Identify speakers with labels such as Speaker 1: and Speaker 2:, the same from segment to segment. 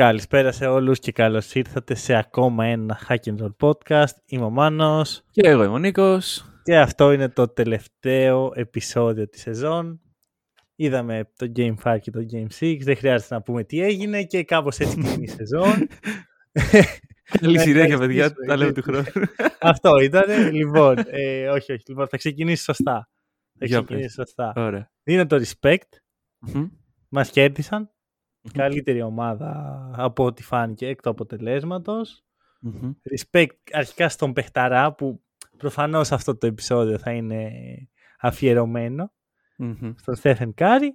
Speaker 1: Καλησπέρα σε όλους και καλώς ήρθατε σε ακόμα ένα Hack and Roll podcast. Είμαι ο Μάνος
Speaker 2: Και εγώ είμαι ο Νίκος.
Speaker 1: και αυτό είναι το τελευταίο επεισόδιο της σεζόν. Είδαμε το Game 5 και το Game 6, δεν χρειάζεται να πούμε τι έγινε και κάπως έτσι κλείνει η σεζόν.
Speaker 2: Καλή
Speaker 1: Να
Speaker 2: συνέχεια, παιδιά.
Speaker 1: ευχαριστήσουμε,
Speaker 2: Τα λέμε
Speaker 1: γιατί-
Speaker 2: του χρόνου.
Speaker 1: αυτό ήταν. λοιπόν, ε, όχι, όχι. Λοιπόν, θα ξεκινήσεις σωστά. Θα
Speaker 2: Για
Speaker 1: ξεκινήσεις σωστά.
Speaker 2: Ωραία.
Speaker 1: Είναι το respect.
Speaker 2: Μμμ.
Speaker 1: Μας κέρδισαν. Καλύτερη ομάδα από ό,τι φάνηκε εκ του αποτελέσματος.
Speaker 2: Μμμ.
Speaker 1: respect αρχικά στον παιχταρά που προφανώς αυτό το επεισόδιο θα είναι αφιερωμένο
Speaker 2: Μμμ.
Speaker 1: στον Στέφεν Κάρι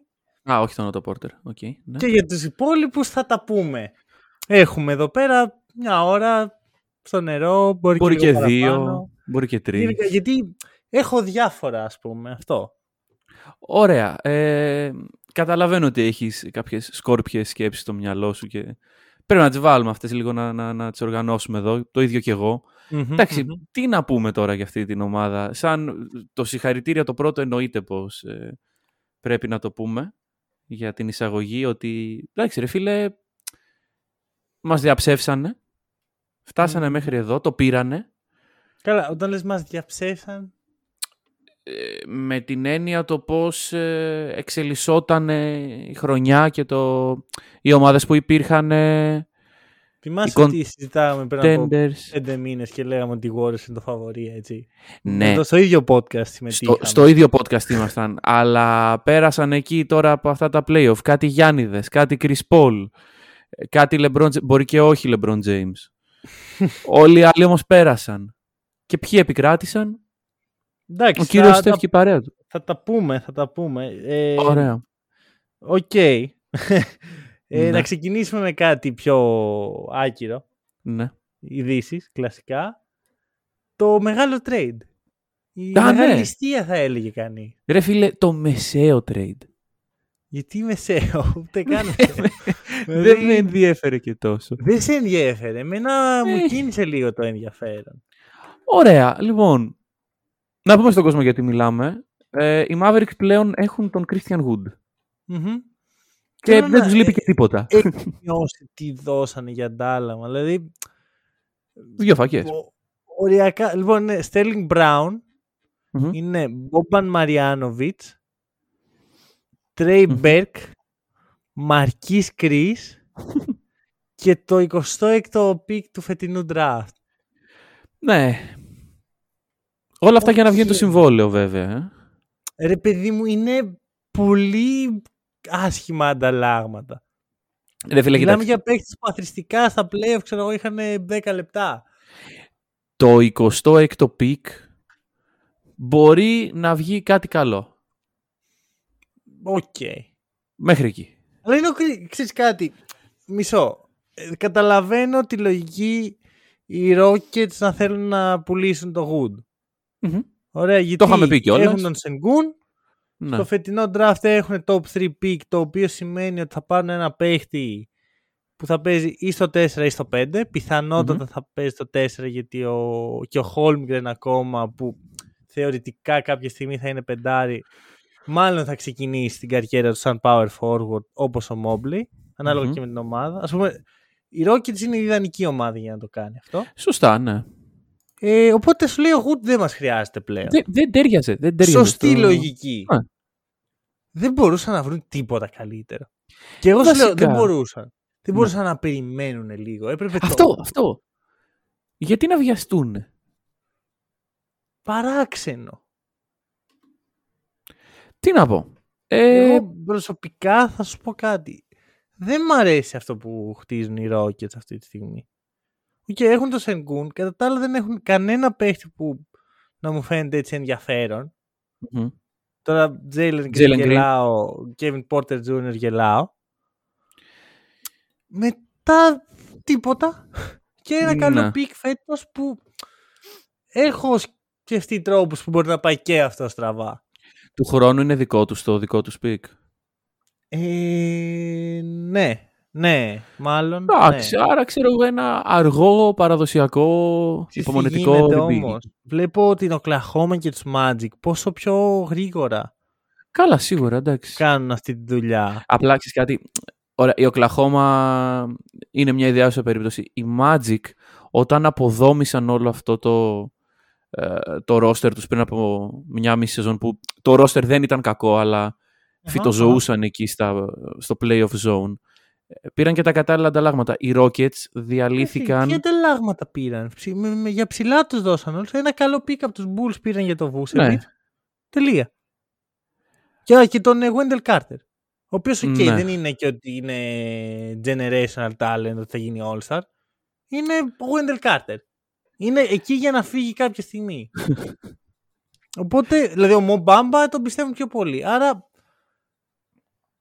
Speaker 2: Α, όχι τον Ότο Πόρτερ. Οκ. ναι.
Speaker 1: και για τους υπόλοιπους θα τα πούμε. Έχουμε εδώ πέρα μια ώρα στο νερό, μπορεί,
Speaker 2: Μπορεί
Speaker 1: και,
Speaker 2: και
Speaker 1: λίγο
Speaker 2: δύο,
Speaker 1: παραπάνω.
Speaker 2: μπορεί και τρεις.
Speaker 1: Γενικά, Γιατί έχω διάφορα ας πούμε αυτό.
Speaker 2: Ωραία. Ε, καταλαβαίνω ότι έχεις κάποιες σκόρπιες σκέψεις στο μυαλό σου και πρέπει να τις βάλουμε αυτές λίγο να, να, να τις οργανώσουμε εδώ. Το ίδιο και εγώ. Εντάξει,
Speaker 1: Μμμ.
Speaker 2: τι να πούμε τώρα για αυτή την ομάδα. Σαν το συγχαρητήρια το πρώτο εννοείται πως ε, πρέπει να το πούμε για την εισαγωγή ότι εντάξει ρε φίλε μας διαψεύσανε φτάσανε
Speaker 1: Μμμ.
Speaker 2: μέχρι εδώ, το πήρανε
Speaker 1: Καλά, όταν λες μας διαψεύσαν,
Speaker 2: ε, με την έννοια το πως ε, εξελισσόταν η χρονιά και το, οι ομάδες που υπήρχαν ε,
Speaker 1: θυμάσαι
Speaker 2: Οι
Speaker 1: ότι συζητάγαμε πριν από
Speaker 2: contenders.
Speaker 1: πέντε μήνες και λέγαμε ότι οι Warriors είναι το φαβορή, έτσι.
Speaker 2: Ναι.
Speaker 1: Εδώ στο ίδιο podcast
Speaker 2: Στο,
Speaker 1: συμμετείχαμε.
Speaker 2: στο ίδιο podcast ήμασταν. αλλά πέρασαν εκεί τώρα από αυτά τα playoff. Κάτι Γιάννηδες, κάτι Chris Paul, ε, κάτι LeBron James. Μπορεί και όχι LeBron James. Όλοι οι άλλοι όμως πέρασαν. Και ποιοι επικράτησαν;
Speaker 1: Εντάξει,
Speaker 2: Ο κύριος
Speaker 1: θα,
Speaker 2: Στεφ
Speaker 1: τα,
Speaker 2: και η παρέα του.
Speaker 1: θα τα πούμε, θα τα πούμε. Ε,
Speaker 2: Ωραία.
Speaker 1: Οκ. ε,
Speaker 2: Ναι.
Speaker 1: Να ξεκινήσουμε με κάτι πιο άκυρο.
Speaker 2: Ναι.
Speaker 1: Ειδήσεις, κλασικά. Το μεγάλο trade. Η
Speaker 2: Α,
Speaker 1: μεγάλη
Speaker 2: ναι.
Speaker 1: ληστεία θα έλεγε κανείς.
Speaker 2: Ρε φίλε, το μεσαίο trade.
Speaker 1: Γιατί μεσαίο, ούτε καν.
Speaker 2: Δεν
Speaker 1: Δηλαδή,
Speaker 2: με ενδιέφερε και τόσο.
Speaker 1: Δεν σε ενδιέφερε. Εμένα μου
Speaker 2: Ε.
Speaker 1: κίνησε λίγο το ενδιαφέρον.
Speaker 2: Ωραία, λοιπόν. Να πούμε στον κόσμο γιατί μιλάμε. Ε, οι Mavericks πλέον έχουν τον Christian Wood.
Speaker 1: Μμμ.
Speaker 2: Και
Speaker 1: Θέλω
Speaker 2: δεν
Speaker 1: να-
Speaker 2: τους λείπει
Speaker 1: ε,
Speaker 2: και τίποτα.
Speaker 1: Έχει νιώσει τι δώσανε για αντάλλαγμα. Δηλαδή,
Speaker 2: Δύο φακές.
Speaker 1: ο- οριακά. Λοιπόν, ναι, Sterling Brown
Speaker 2: Μμμ.
Speaker 1: είναι Μπόμπαν Μαριάνοβιτς, Τρέι
Speaker 2: Μμμ.
Speaker 1: Μπέρκ, Μαρκής Κρίς και το 26ο pick του φετινού draft.
Speaker 2: Ναι. Όλα αυτά για να βγει το
Speaker 1: Οκ.
Speaker 2: συμβόλαιο βέβαια. ε.
Speaker 1: Ρε παιδί μου, είναι πολύ άσχημα ανταλλάγματα.
Speaker 2: Ρε φίλε,
Speaker 1: Μιλάμε
Speaker 2: κοιτάξτε.
Speaker 1: για παίκτες που αθροιστικά στα playoff, ξέρω εγώ, είχαν 10 λεπτά.
Speaker 2: Το 26ο pick μπορεί να βγει κάτι καλό.
Speaker 1: Οκ.
Speaker 2: Μέχρι εκεί.
Speaker 1: Αλλά είναι, ο- ξέρεις κάτι, μισό. Ε, καταλαβαίνω τη λογική οι Rockets να θέλουν να πουλήσουν το Wood.
Speaker 2: Μμμ.
Speaker 1: Ωραία, γιατί
Speaker 2: είχαμε πει κιόλας.
Speaker 1: έχουν τον Sengun,
Speaker 2: Ναι.
Speaker 1: στο φετινό draft έχουν top 3 pick, το οποίο σημαίνει ότι θα πάρουν ένα παίχτη που θα παίζει ή στο 4 ή στο 5. πιθανοτατα
Speaker 2: Μμμ.
Speaker 1: θα παίζει στο 4 γιατί ο, και ο Holmgren ακόμα που θεωρητικά κάποια στιγμή θα είναι πεντάρι, μάλλον θα ξεκινήσει την καριέρα του σαν power forward όπως ο Mobley, ανάλογα
Speaker 2: Μμμ.
Speaker 1: και με την ομάδα. Ας πούμε, η Rockets είναι η ιδανική ομάδα για να το κάνει αυτό.
Speaker 2: Σωστά, ναι.
Speaker 1: Ε, οπότε σου λέει ο Wood δεν μας χρειάζεται πλέον.
Speaker 2: Δεν, δεν τέριαζε. Δεν τέριαζε
Speaker 1: Σωστή
Speaker 2: το-
Speaker 1: λογική.
Speaker 2: Α.
Speaker 1: Δεν μπορούσαν να βρουν τίποτα καλύτερο. Και εγώ σου λέω,
Speaker 2: Βασικά.
Speaker 1: δεν μπορούσαν. Δεν
Speaker 2: Ναι.
Speaker 1: μπορούσαν να περιμένουν λίγο. Έπρεπε
Speaker 2: Αυτό,
Speaker 1: το
Speaker 2: αυτό. Γιατί να βιαστούν.
Speaker 1: παράξενο.
Speaker 2: Τι να πω. Ε,
Speaker 1: Εγώ προσωπικά θα σου πω κάτι. Δεν μ' αρέσει αυτό που χτίζουν οι Rockets αυτή τη στιγμή. Και έχουν το Sengun, κατά τα άλλα δεν έχουν κανένα παίχτη που να μου φαίνεται έτσι ενδιαφέρον.
Speaker 2: μμμ.
Speaker 1: Τώρα Jalen Green
Speaker 2: Jalen Green.
Speaker 1: γελάω, Kevin Porter Jr. γελάω. Μετά τίποτα. Και ένα καλό
Speaker 2: Ναι.
Speaker 1: pick φέτος που έχω σκεφτεί τρόπους που μπορεί να πάει και αυτό στραβά.
Speaker 2: Του χρόνου είναι δικό τους το δικό τους pick.
Speaker 1: Ε, ναι, ναι, μάλλον.
Speaker 2: Εντάξει,
Speaker 1: ναι.
Speaker 2: άρα ξέρω εγώ ένα αργό, παραδοσιακό,
Speaker 1: Ξέρεις τι
Speaker 2: υπομονετικό
Speaker 1: γίνεται
Speaker 2: rebuild.
Speaker 1: όμως. Βλέπω την Οκλαχώμα και τους Magic πόσο πιο γρήγορα
Speaker 2: Καλά, σίγουρα, εντάξει.
Speaker 1: κάνουν αυτή τη δουλειά.
Speaker 2: Απλά ξέρεις κάτι. Ωραία, η Οκλαχώμα είναι μια ιδιάζουσα περίπτωση. Η Magic, όταν αποδόμησαν όλο αυτό το, ε, το roster τους πριν από μια μισή σεζόν, που το roster δεν ήταν κακό, αλλά φυτοζωούσαν εκεί στα, στο playoff zone, ε, πήραν και τα κατάλληλα ανταλλάγματα. Οι Rockets διαλύθηκαν...
Speaker 1: Τι ανταλλάγματα πήραν; Ψι- με- με- για ψιλά τους δώσαν όλους. Ένα καλό pick από τους Bulls πήραν για το Vucevic.
Speaker 2: Ναι.
Speaker 1: Τελεία. Και, α, και τον ε, Wendell Carter. Ο οποίος, οκ,
Speaker 2: Ναι.
Speaker 1: δεν είναι και ότι είναι generational talent, ότι θα γίνει all-star. Είναι ο Wendell Carter. Είναι εκεί για να φύγει κάποια στιγμή. Οπότε, δηλαδή ο Μο Μπάμπα τον πιστεύουν πιο πολύ. Άρα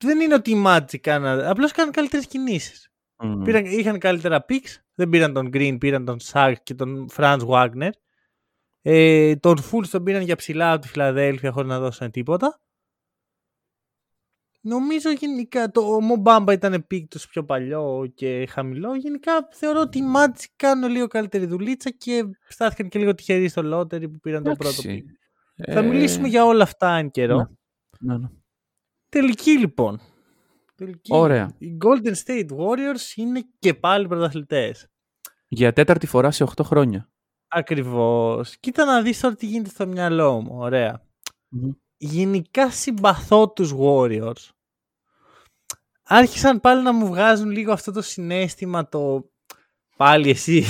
Speaker 1: δεν είναι ότι οι Magic κάναν, απλώς κάναν καλύτερες κινήσεις.
Speaker 2: Μμμ.
Speaker 1: Πήραν, είχαν καλύτερα picks. Δεν πήραν τον Green, πήραν τον Σάκ και τον Franz Wagner. Ε, τον Fultz τον πήραν για ψηλά από τη Φιλαδέλφια χωρίς να δώσουν τίποτα. Νομίζω γενικά το ο Μομπάμπα ήταν pick τους πιο παλιό και χαμηλό. Γενικά θεωρώ ότι οι Magic κάνουν λίγο καλύτερη δουλίτσα και στάθηκαν και λίγο τυχεροί στο lottery που πήραν τον πρώτο
Speaker 2: Εντάξει.
Speaker 1: pick. Θα
Speaker 2: Ε,
Speaker 1: μιλήσουμε για όλα αυτά εν καιρό.
Speaker 2: ναι. Ναι, ναι.
Speaker 1: Τελικοί λοιπόν. Τελικοί.
Speaker 2: Ωραία.
Speaker 1: Οι Golden State Warriors είναι και πάλι πρωταθλητές.
Speaker 2: Για τέταρτη φορά σε 8 χρόνια.
Speaker 1: Ακριβώς. Κοίτα να δεις τώρα τι γίνεται στο μυαλό μου. Ωραία.
Speaker 2: Μμμ.
Speaker 1: Γενικά συμπαθώ τους Warriors. Άρχισαν πάλι να μου βγάζουν λίγο αυτό το συναίσθημα το πάλι εσύ.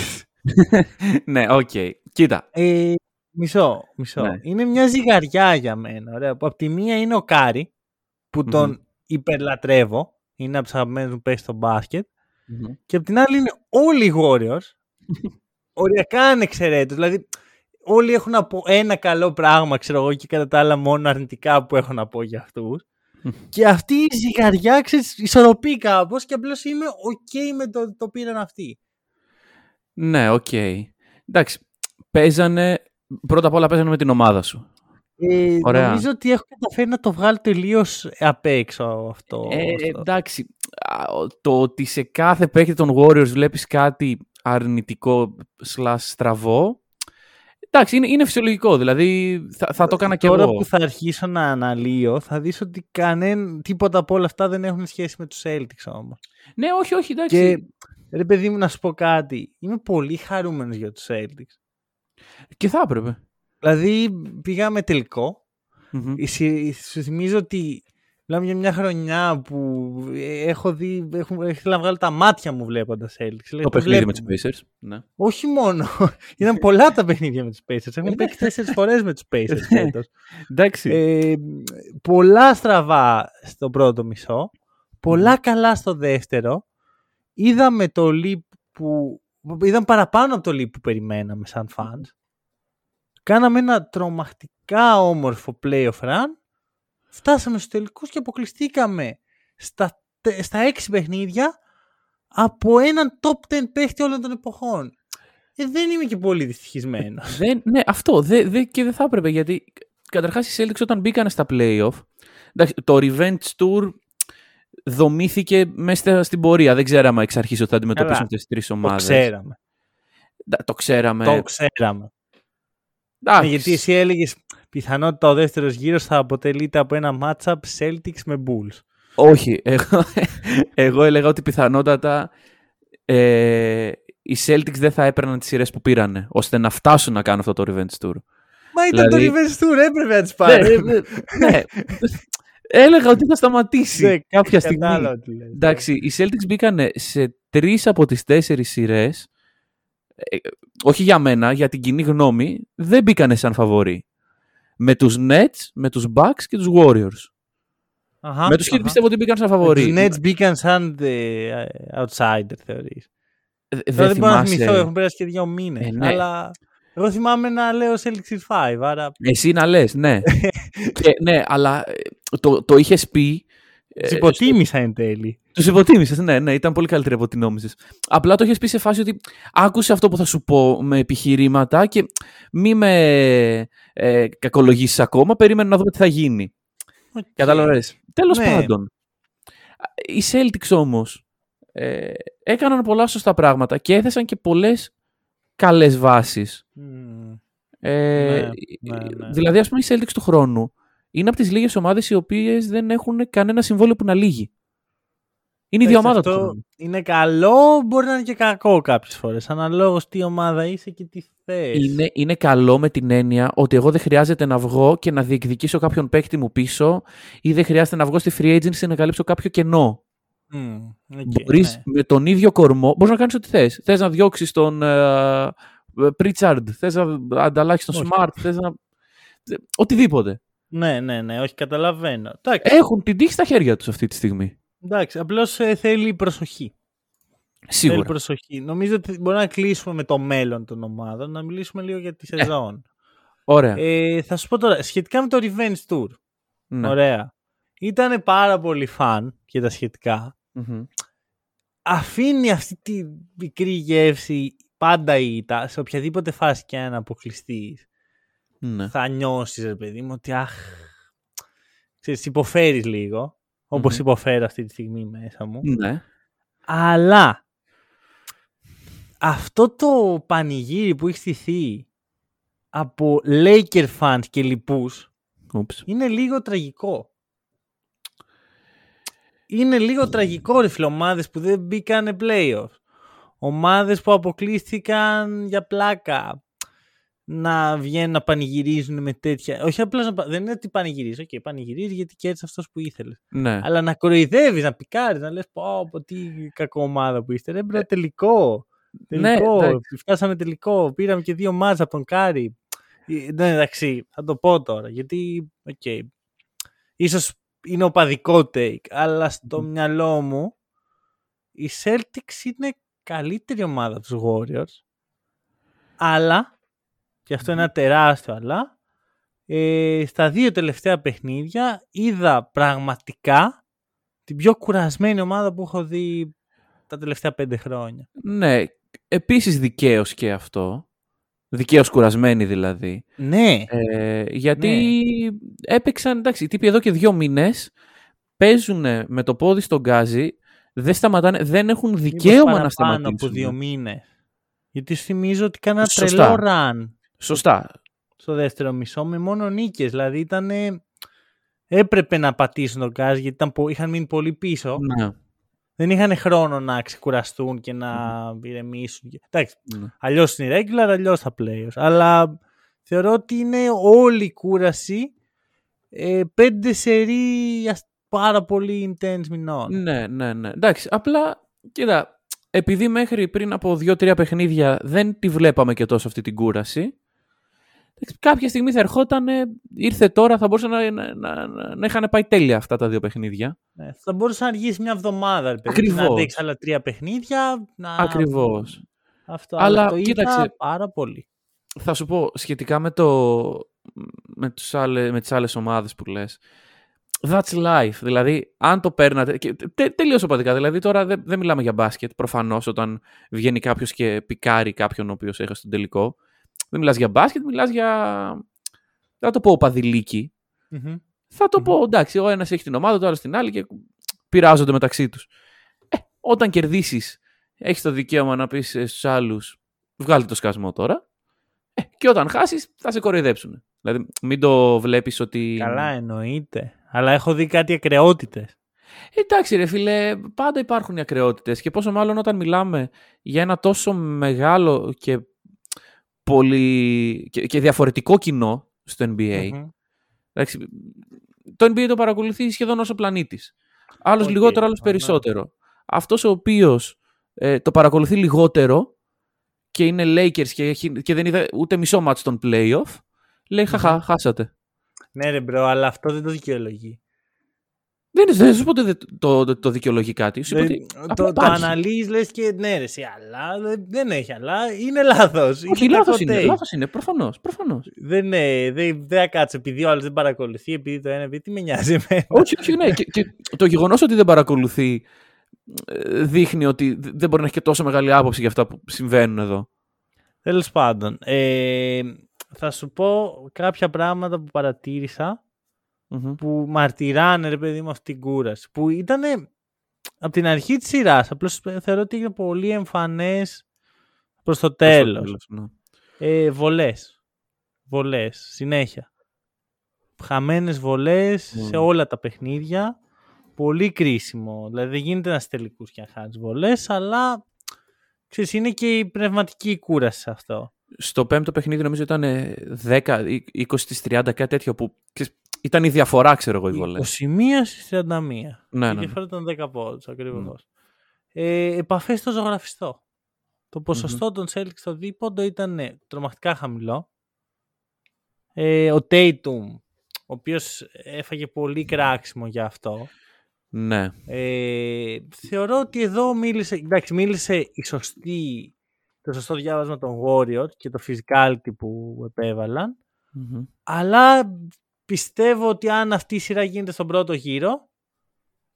Speaker 2: ναι, οκ. Κοίτα.
Speaker 1: Ε, μισό, μισό.
Speaker 2: Ναι.
Speaker 1: Είναι μια ζυγαριά για μένα. Ωραία. Που από τη μία είναι ο Κάρι που τον
Speaker 2: Μμμ.
Speaker 1: υπερλατρεύω. Είναι από τους αγαπημένους μου παίχτες στο μπάσκετ.
Speaker 2: Μμμ.
Speaker 1: Και από την άλλη είναι όλοι οι Warriors. Οριακά ανεξαιρέτως. Δηλαδή όλοι έχουν να πω ένα καλό πράγμα, ξέρω εγώ, και κατά τα άλλα μόνο αρνητικά που έχω να πω για αυτούς. και αυτή η ζυγαριά, ξέρεις, ισορροπεί κάπως και απλώς είμαι ok με το το πήραν αυτοί.
Speaker 2: Ναι, οκ. Εντάξει. Παίζανε. Πρώτα απ' όλα παίζανε με την ομάδα σου.
Speaker 1: Ε,
Speaker 2: Ωραία.
Speaker 1: νομίζω ότι έχω καταφέρει να το βγάλω τελείως απ' έξω αυτό.
Speaker 2: Ε,
Speaker 1: αυτό.
Speaker 2: εντάξει. Α, Το ότι σε κάθε παίκτη των Warriors βλέπεις κάτι αρνητικό slash στραβό. Εντάξει, είναι, είναι φυσιολογικό. Δηλαδή θα, θα το έκανα και
Speaker 1: Τώρα
Speaker 2: εγώ.
Speaker 1: που θα αρχίσω να αναλύω, θα δεις ότι κανένα, τίποτα από όλα αυτά δεν έχουν σχέση με τους Celtics όμως.
Speaker 2: Ναι, όχι, όχι, εντάξει.
Speaker 1: Και ρε παιδί μου να σου πω κάτι, είμαι πολύ χαρούμενος για τους Celtics.
Speaker 2: Και θα έπρεπε.
Speaker 1: Δηλαδή πήγαμε τελικό,
Speaker 2: Μμμ.
Speaker 1: Ε, Συ- σου θυμίζω ότι μιλάμε για μια χρονιά που ε, έχω δει, έχω, ήθελα να βγάλω τα μάτια μου βλέποντας Celtics. Λέω,
Speaker 2: Το
Speaker 1: «Το
Speaker 2: παιχνίδι με τους
Speaker 1: βλέπουμε».
Speaker 2: Pacers. Ναι.
Speaker 1: Όχι μόνο. Ήταν πολλά τα παιχνίδια με τους Pacers. Έχουμε παίξει τέσσερις φορές με τους Pacers φέτος.
Speaker 2: Εντάξει.
Speaker 1: Ε, πολλά στραβά στο πρώτο μισό. Πολλά καλά στο δεύτερο. Είδαμε το leap που... Είδαμε παραπάνω από το leap που περιμέναμε σαν fans. Κάναμε ένα τρομακτικά όμορφο playoff run. Φτάσαμε στους τελικούς και αποκλειστήκαμε στα, τε- στα έξι παιχνίδια από έναν top 10 παίχτη όλων των εποχών. Ε, δεν είμαι και πολύ δυστυχισμένος.
Speaker 2: Δεν, ναι, αυτό. Δε, δε, και δεν θα έπρεπε γιατί καταρχάς οι Celtics όταν μπήκαν στα playoff. Εντάξει, το Revenge Tour δομήθηκε μέσα στην πορεία. Δεν ξέραμε εξ αρχής ότι θα αντιμετωπίσουν
Speaker 1: Καλά.
Speaker 2: αυτές τις τρεις
Speaker 1: το
Speaker 2: ομάδες.
Speaker 1: ξέραμε.
Speaker 2: Το ξέραμε.
Speaker 1: Το ξέραμε.
Speaker 2: Εντάξει.
Speaker 1: Ναι, γιατί εσύ έλεγες πιθανότητα ο δεύτερος γύρος θα αποτελείται από ένα matchup Celtics με Bulls.
Speaker 2: Όχι. Εγώ, εγώ έλεγα ότι πιθανότατα ε, οι Celtics δεν θα έπαιρναν τις σειρές που πήρανε ώστε να φτάσουν να κάνουν αυτό το Revenge Tour.
Speaker 1: Μα ήταν
Speaker 2: Δηλαδή-
Speaker 1: το Revenge Tour, έπρεπε να τις
Speaker 2: ναι,
Speaker 1: πάρει.
Speaker 2: ναι, ναι. Έλεγα ότι θα σταματήσει
Speaker 1: Ναι,
Speaker 2: κάποια στιγμή.
Speaker 1: Κατάλαβα τι λες.
Speaker 2: Εντάξει, οι Celtics μπήκαν σε τρεις από τις τέσσερις σειρές. Όχι για μένα, για την κοινή γνώμη, δεν μπήκανε σαν φαβοροί. Με τους Nets, με τους Bucks και τους Warriors.
Speaker 1: Αχα,
Speaker 2: με τους Heat
Speaker 1: αχα.
Speaker 2: πιστεύω ότι μπήκαν σαν
Speaker 1: Με
Speaker 2: φαβοροί.
Speaker 1: Τους Nets μπήκαν σαν ε, outsider, θεωρείς.
Speaker 2: Ε,
Speaker 1: Τώρα
Speaker 2: Δεν
Speaker 1: δεν μπορώ να
Speaker 2: θυμάσαι.
Speaker 1: θυμηθώ, έχουν περάσει και δύο μήνες.
Speaker 2: Ε, ναι.
Speaker 1: Αλλά εγώ θυμάμαι να λέω Celtics in 5, άρα
Speaker 2: Εσύ να λες, ναι. και, ναι, αλλά ε, το, το είχες πει... ε,
Speaker 1: τους υποτίμησα εν τέλει.
Speaker 2: Τους υποτίμησες, ναι, ναι, ήταν πολύ καλύτερη από ό,τι νόμιζες. Απλά το έχει πει σε φάση ότι άκουσε αυτό που θα σου πω με επιχειρήματα και μη με ε, κακολογήσεις ακόμα. Περίμενε να δούμε τι θα γίνει.
Speaker 1: Okay.
Speaker 2: Κατάλαβες. Τέλος
Speaker 1: Ναι.
Speaker 2: πάντων. Οι Celtics όμως ε, έκαναν πολλά σωστά πράγματα και έθεσαν και πολλές καλές βάσεις.
Speaker 1: Μμμ.
Speaker 2: Ε,
Speaker 1: ναι, ναι.
Speaker 2: Δηλαδή, ας πούμε, οι Celtics του χρόνου είναι από τις λίγες ομάδες οι οποίες δεν έχουν κανένα συμβόλαιο που να λύγει. Είναι η ίδια
Speaker 1: Εντάξει,
Speaker 2: ομάδα του
Speaker 1: αυτό
Speaker 2: χρόνου.
Speaker 1: Είναι καλό, μπορεί να είναι και κακό κάποιες φορές. Αναλόγως τι ομάδα είσαι και τι θες.
Speaker 2: Είναι, είναι καλό με την έννοια ότι εγώ δεν χρειάζεται να βγω και να διεκδικήσω κάποιον παίκτη μου πίσω ή δεν χρειάζεται να βγω στη free agency να καλύψω κάποιο κενό. Μπορείς
Speaker 1: ναι.
Speaker 2: με τον ίδιο κορμό, μπορείς να κάνεις ό,τι θες. Θες να διώξεις τον ε, Πρίτσαρντ, θες να ανταλλάξεις τον
Speaker 1: Όχι.
Speaker 2: Smart, θες να... Οτιδήποτε.
Speaker 1: ναι, ναι, ναι, όχι, καταλαβαίνω. Εντάξει,
Speaker 2: Έχουν την τύχη στα χέρια τους αυτή τη στιγμή.
Speaker 1: Εντάξει απλώς θέλει προσοχή.
Speaker 2: Σίγουρα.
Speaker 1: Θέλει προσοχή. Νομίζω ότι μπορούμε να κλείσουμε με το μέλλον των ομάδων, να μιλήσουμε λίγο για τη σεζόν.
Speaker 2: Ωραία.
Speaker 1: Ε, θα σου πω τώρα, σχετικά με το Revenge Tour.
Speaker 2: Ναι.
Speaker 1: Ωραία. Ήταν πάρα πολύ φαν και τα σχετικά.
Speaker 2: Μμμ.
Speaker 1: Αφήνει αυτή τη μικρή γεύση πάντα η ήττα, σε οποιαδήποτε φάση και αν αποκλειστείς.
Speaker 2: Ναι.
Speaker 1: Θα νιώσεις, ρε παιδί μου, ότι αχ. Ξέρεις, υποφέρεις λίγο, όπως
Speaker 2: Μμμ.
Speaker 1: υποφέρω αυτή τη στιγμή μέσα μου.
Speaker 2: Ναι.
Speaker 1: Αλλά αυτό το πανηγύρι που έχει στηθεί από Laker fans και λοιπούς
Speaker 2: Oops.
Speaker 1: είναι λίγο τραγικό. Είναι λίγο τραγικό ρε φίλε, ομάδες που δεν μπήκανε playoffs. Ομάδες που αποκλείστηκαν για πλάκα. Να βγαίνουν να πανηγυρίζουν με τέτοια. Όχι απλά να. πα- Δεν είναι ότι πανηγυρίζεις. Οκ, πανηγυρίζεις γιατί κέρδισε αυτός που ήθελες.
Speaker 2: Ναι.
Speaker 1: Αλλά να κοροϊδεύεις, να πικάρεις, να λες: Πω, πω, τι κακό ομάδα που είστε. Ρε, bro, τελικό.
Speaker 2: ναι,
Speaker 1: Τελικό.
Speaker 2: εντάξει.
Speaker 1: Φτάσαμε τελικό. Πήραμε και δύο μάτσα από τον Κάρι. Ε, Ναι, εντάξει, θα το πω τώρα. Γιατί, οκ. ίσως είναι οπαδικό take, αλλά στο μυαλό μου η Celtics είναι καλύτερη ομάδα τους Warriors. Αλλά, και αυτό είναι ένα τεράστιο αλλά, ε, στα δύο τελευταία παιχνίδια είδα πραγματικά την πιο κουρασμένη ομάδα που έχω δει τα τελευταία πέντε χρόνια.
Speaker 2: Ναι. Επίσης δικαίως και αυτό. Δικαίως κουρασμένοι δηλαδή.
Speaker 1: Ναι,
Speaker 2: Ε, γιατί έπαιξαν, εντάξει, οι τύποι εδώ και δύο μήνες παίζουν με το πόδι στον γκάζι, δεν σταματάνε, δεν έχουν
Speaker 1: μήπως
Speaker 2: δικαίωμα να
Speaker 1: παραπάνω
Speaker 2: σταματήσουν.
Speaker 1: από δύο μήνες. Γιατί σου θυμίζω ότι κάνα
Speaker 2: Σωστά.
Speaker 1: τρελό run
Speaker 2: Σωστά.
Speaker 1: στο δεύτερο μισό με μόνο νίκες. Δηλαδή ήταν... Έπρεπε να πατήσουν τον γκάζ γιατί ήταν, πο- είχαν μείνει πολύ πίσω.
Speaker 2: Ναι.
Speaker 1: Δεν είχαν χρόνο να ξεκουραστούν και να ηρεμήσουν. και- Εντάξει,
Speaker 2: ναι.
Speaker 1: αλλιώς είναι regular, αλλιώς θα playoffs. Αλλά θεωρώ ότι είναι όλη η κούραση ε, πέντε σερί ας- πάρα πολύ intense μηνών.
Speaker 2: Ναι, ναι, ναι. Εντάξει, απλά, κοίτα, επειδή μέχρι πριν από δύο-τρία παιχνίδια δεν τη βλέπαμε και τόσο αυτή την κούραση, εντάξει, κάποια στιγμή θα ερχόταν, ήρθε τώρα, θα μπορούσαν να, να, να, να είχαν πάει τέλεια αυτά τα δύο παιχνίδια.
Speaker 1: Ναι, θα μπορούσε να αργήσει μια εβδομάδα. ρε παιδί,
Speaker 2: Ακριβώς.
Speaker 1: Να αντέξει άλλα τρία παιχνίδια. Να...
Speaker 2: Ακριβώς.
Speaker 1: Αυτό.
Speaker 2: Αλλά,
Speaker 1: Αλλά, το είδα
Speaker 2: κοίταξε.
Speaker 1: πάρα πολύ.
Speaker 2: Θα σου πω, σχετικά με, το, με, τους άλλε, με τις άλλες ομάδες που λες, that's life. Δηλαδή, αν το παίρνατε. Και, τε, τελείως οπαδικά. Δηλαδή, τώρα δεν, δεν μιλάμε για μπάσκετ. Προφανώς, όταν βγαίνει κάποιος και πικάρει κάποιον ο οποίος έχασε τον τελικό. Δεν μιλάς για μπάσκετ, μιλάς για. Δεν θα το πω οπαδηλίκη.
Speaker 1: Μμμ.
Speaker 2: Θα το
Speaker 1: Μμμ.
Speaker 2: πω, εντάξει, ο ένας έχει την ομάδα, το άλλος την άλλη και πειράζονται μεταξύ τους. Ε, όταν κερδίσεις, έχεις το δικαίωμα να πεις στους άλλους, βγάλτε το σκασμό τώρα. Ε, και όταν χάσεις, θα σε κοροϊδέψουν. Δηλαδή, μην το βλέπεις ότι.
Speaker 1: Καλά εννοείται. Αλλά έχω δει κάτι ακρεότητες.
Speaker 2: Εντάξει, ρε φίλε, πάντα υπάρχουν οι ακρότητες και πόσο μάλλον όταν μιλάμε για ένα τόσο μεγάλο και πολύ και, και διαφορετικό κοινό στο NBA.
Speaker 1: Μμμ.
Speaker 2: Εντάξει, το NBA το παρακολουθεί σχεδόν όλος ο πλανήτης.
Speaker 1: Άλλος Οκ,
Speaker 2: λιγότερο, άλλος
Speaker 1: ωραία.
Speaker 2: περισσότερο. Αυτός ο οποίος ε, το παρακολουθεί λιγότερο και είναι Lakers και, έχει, και δεν είδε ούτε μισό match των playoff, λέει χαχα, χάσατε.
Speaker 1: Ναι, ρε bro, αλλά αυτό δεν το δικαιολογεί.
Speaker 2: Δεν, δεν σου πω ότι δεν- το, το, το δικαιολογεί κάτι. Σου είπα
Speaker 1: Δεν-
Speaker 2: ότι απλά
Speaker 1: το, το
Speaker 2: υπάρχει.
Speaker 1: αναλύεις λες και ναι ρε εσύ, αλλά δεν, δεν έχει αλλά είναι λάθος.
Speaker 2: Όχι,
Speaker 1: Είναι
Speaker 2: λάθος
Speaker 1: κακό
Speaker 2: είναι.
Speaker 1: take.
Speaker 2: Λάθος είναι. Προφανώς. Προφανώς.
Speaker 1: Δεν, ναι, δεν, δεν θα κάτσε επειδή ο άλλος δεν παρακολουθεί, επειδή το ένα, επειδή τι με νοιάζει εμένα.
Speaker 2: όχι, όχι, ναι. και, και το γεγονός ότι δεν παρακολουθεί ε, δείχνει ότι δεν μπορεί να έχει και τόσο μεγάλη άποψη για αυτά που συμβαίνουν εδώ.
Speaker 1: Τέλος πάντων, ε, θα σου πω κάποια πράγματα που παρατήρησα
Speaker 2: Μμμ.
Speaker 1: που μαρτυράνε ρε παιδί μου αυτή την κούραση. Που ήταν από την αρχή της σειράς. Απλώς θεωρώ ότι είναι πολύ εμφανές προς το τέλος.
Speaker 2: τέλος, ναι.
Speaker 1: Ε, βολές. Βολές. Συνέχεια. Χαμένες βολές
Speaker 2: Μμμ.
Speaker 1: σε όλα τα παιχνίδια. Πολύ κρίσιμο. Δηλαδή δεν γίνεται να τελικούς και να χάνεις βολές, αλλά ξέρεις, είναι και η πνευματική κούραση σε αυτό.
Speaker 2: Στο πέμπτο παιχνίδι νομίζω ήταν ε, 10, ή 20 στις 30, κάτι τέτοιο που ξέρεις, ήταν η διαφορά, ξέρω εγώ, οι βολές.
Speaker 1: 21 στις 31.
Speaker 2: Ναι,
Speaker 1: Η
Speaker 2: ναι, ναι.
Speaker 1: διαφορά ήταν 10 πόντους ακριβώς. Ε, επαφές στο ζωγραφιστό. Το ποσοστό των Celtics στο δίποντο ήταν ε, τρομακτικά χαμηλό. Ε, ο Tatum, ο οποίος έφαγε πολύ κράξιμο για αυτό.
Speaker 2: Ναι.
Speaker 1: Ε, θεωρώ ότι εδώ μίλησε, εντάξει, μίλησε η σωστή, το σωστό διάβασμα των Warriors και το physicality που επέβαλαν.
Speaker 2: Μμμ.
Speaker 1: Αλλά πιστεύω ότι αν αυτή η σειρά γίνεται στον πρώτο γύρο,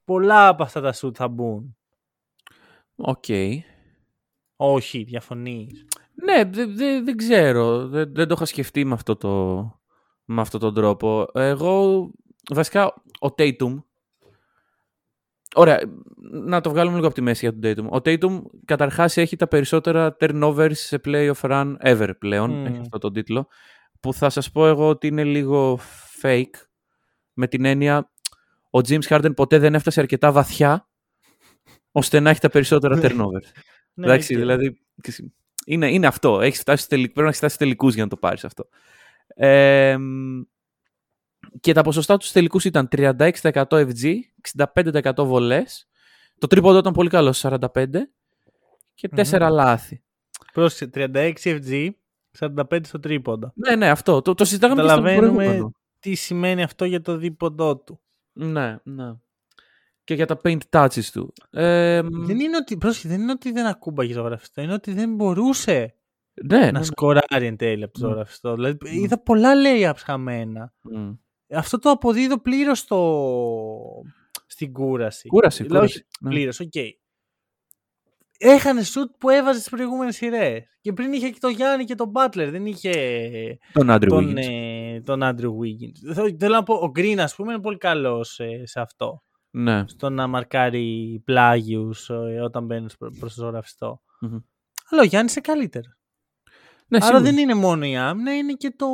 Speaker 1: πολλά από αυτά τα σουτ θα μπουν.
Speaker 2: Οκ.
Speaker 1: Όχι, διαφωνείς.
Speaker 2: Ναι, δεν δε, δεν ξέρω. Δεν, δεν το είχα σκεφτεί με αυτό το, με αυτόν τον τρόπο. Εγώ, βασικά, ο Tatum, Ωραία, να το βγάλουμε λίγο από τη μέση για τον Tatum. Ο Tatum καταρχάς έχει τα περισσότερα turnovers σε playoff run ever πλέον.
Speaker 1: Μμμ.
Speaker 2: Έχει αυτό τον τίτλο. Που θα σας πω εγώ ότι είναι λίγο fake. Με την έννοια, ο James Harden ποτέ δεν έφτασε αρκετά βαθιά ώστε να έχει τα περισσότερα turnovers.
Speaker 1: Ναι,
Speaker 2: Εντάξει,
Speaker 1: οκ.
Speaker 2: δηλαδή. Είναι, είναι αυτό. Έχεις φτάσει στους τελικ- πρέπει να έχεις φτάσει τελικούς για να το πάρεις αυτό. Ε, μ, και τα ποσοστά τους στους τελικούς ήταν 36% FG, 65% βολές. Το τρίποντο ήταν πολύ καλό, 45% και 4 λάθη.
Speaker 1: Πρόσεχε, 36 FG, 45 στο τρίποντα.
Speaker 2: Ναι, ναι, αυτό. Το, το συζητάγαμε και στο
Speaker 1: Καταλαβαίνουμε
Speaker 2: προηγούμενο.
Speaker 1: Τι σημαίνει αυτό για το δίποντό του.
Speaker 2: Ναι, ναι. Και για τα paint touches του. Ε, μ,
Speaker 1: Δεν είναι ότι, πρόσεχε, δεν είναι ότι δεν ακούμπαγε ζωγραφιστό, είναι ότι δεν μπορούσε
Speaker 2: ναι, ναι,
Speaker 1: να
Speaker 2: ναι.
Speaker 1: σκοράρει εν τέλει από το
Speaker 2: Ναι.
Speaker 1: ζωγραφιστό. Δηλαδή, είδα πολλά layups χαμένα.
Speaker 2: Μ.
Speaker 1: Αυτό το αποδίδω πλήρως στο... στην κούραση.
Speaker 2: Κούραση,
Speaker 1: Δηλαδή,
Speaker 2: κούραση.
Speaker 1: όχι
Speaker 2: ναι.
Speaker 1: πλήρως, οκ. Έχανε σουτ που έβαζε στις προηγούμενες σειρές. Και πριν είχε και τον Γιάννη και τον Μπάτλερ. Δεν είχε
Speaker 2: Τον Andrew
Speaker 1: τον,
Speaker 2: Wiggins.
Speaker 1: ε, τον Andrew Wiggins. Θέλω θέλω να πω, ο Green, ας πούμε, είναι πολύ καλός σε αυτό.
Speaker 2: Ναι.
Speaker 1: Στο να μαρκάρει πλάγιους όταν μπαίνει προς το ζωγραφιστό.
Speaker 2: Μμμ.
Speaker 1: Αλλά ο Γιάννης είναι καλύτερος.
Speaker 2: Ναι,
Speaker 1: Άρα
Speaker 2: σίγουρα.
Speaker 1: δεν είναι μόνο η άμυνα, είναι και το,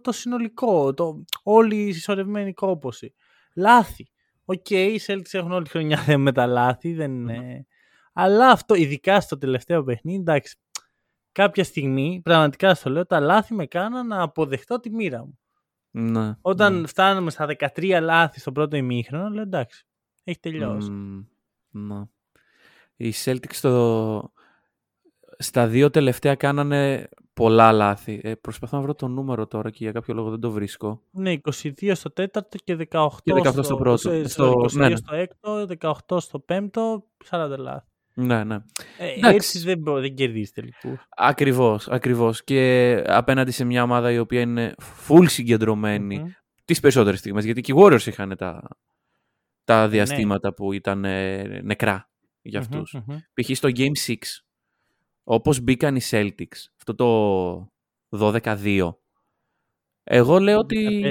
Speaker 1: το συνολικό, το, όλη η συσσωρευμένη κόπωση. Λάθη. Οκ, οι Celtics έχουν όλη τη χρονιά θέμα με τα λάθη, δεν είναι... Αλλά αυτό, ειδικά στο τελευταίο παιχνίδι, εντάξει, κάποια στιγμή, πραγματικά στο λέω, τα λάθη με κάναν να αποδεχτώ τη μοίρα μου.
Speaker 2: Ναι,
Speaker 1: Όταν
Speaker 2: ναι.
Speaker 1: φτάνουμε στα 13 λάθη στο πρώτο ημίχρονο, λέω εντάξει, έχει τελειώσει.
Speaker 2: Μμμ, ναι. Οι Celtics στο... στα δύο τελευταία κάνανε πολλά λάθη. Ε, προσπαθώ να βρω το νούμερο τώρα και για κάποιο λόγο δεν το βρίσκω.
Speaker 1: Ναι, 22 στο τέταρτο και 18,
Speaker 2: Και 18 στο πρώτο.
Speaker 1: σε-
Speaker 2: Στο-
Speaker 1: στο 22
Speaker 2: ναι, ναι.
Speaker 1: στο έκτο, 18 στο πέμπτο, 40 λάθη.
Speaker 2: Ναι, ναι.
Speaker 1: Ε,
Speaker 2: Εντάξει.
Speaker 1: έτσι δεν, μπο- δεν κερδίζεις τελικούς.
Speaker 2: Ακριβώς, ακριβώς. Και απέναντι σε μια ομάδα η οποία είναι full συγκεντρωμένη τις περισσότερες στιγμές. Γιατί και οι Warriors είχαν τα, τα διαστήματα που ήταν ε, νεκρά για αυτούς. Π.χ. στο Game 6, όπως μπήκαν οι Celtics, αυτό το 12-2, εγώ λέω ότι...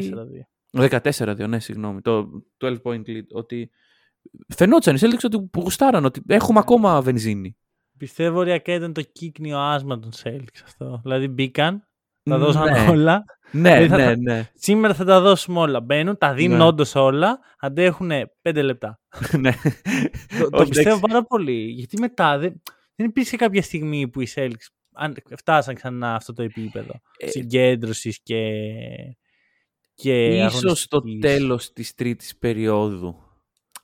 Speaker 2: 14-2, ναι, συγγνώμη. Το 12 point lead. Ότι φαινόταν οι Celtics ότι που γουστάραν, ότι έχουμε ακόμα βενζίνη.
Speaker 1: Πιστεύω ωριακά ήταν το κύκνιο άσμα των Celtics αυτό. Δηλαδή μπήκαν, τα
Speaker 2: Ναι.
Speaker 1: δώσαν όλα.
Speaker 2: Ναι,
Speaker 1: Δεν θα
Speaker 2: ναι,
Speaker 1: τα-
Speaker 2: ναι.
Speaker 1: Σήμερα θα τα δώσουμε όλα. Μπαίνουν, τα δίνουν
Speaker 2: Ναι.
Speaker 1: όντως όλα, αντέχουν 5 λεπτά.
Speaker 2: ναι.
Speaker 1: το, το
Speaker 2: Όχι,
Speaker 1: πιστεύω
Speaker 2: εντάξει.
Speaker 1: πάρα πολύ. Γιατί μετά δεν, δεν υπήρξε κάποια στιγμή που οι Celtics αν, φτάσαν ξανά αυτό το επίπεδο
Speaker 2: Ε,
Speaker 1: συγκέντρωσης και. και
Speaker 2: Ίσως στο
Speaker 1: αγωνιστικής.
Speaker 2: τέλος της τρίτης περίοδου.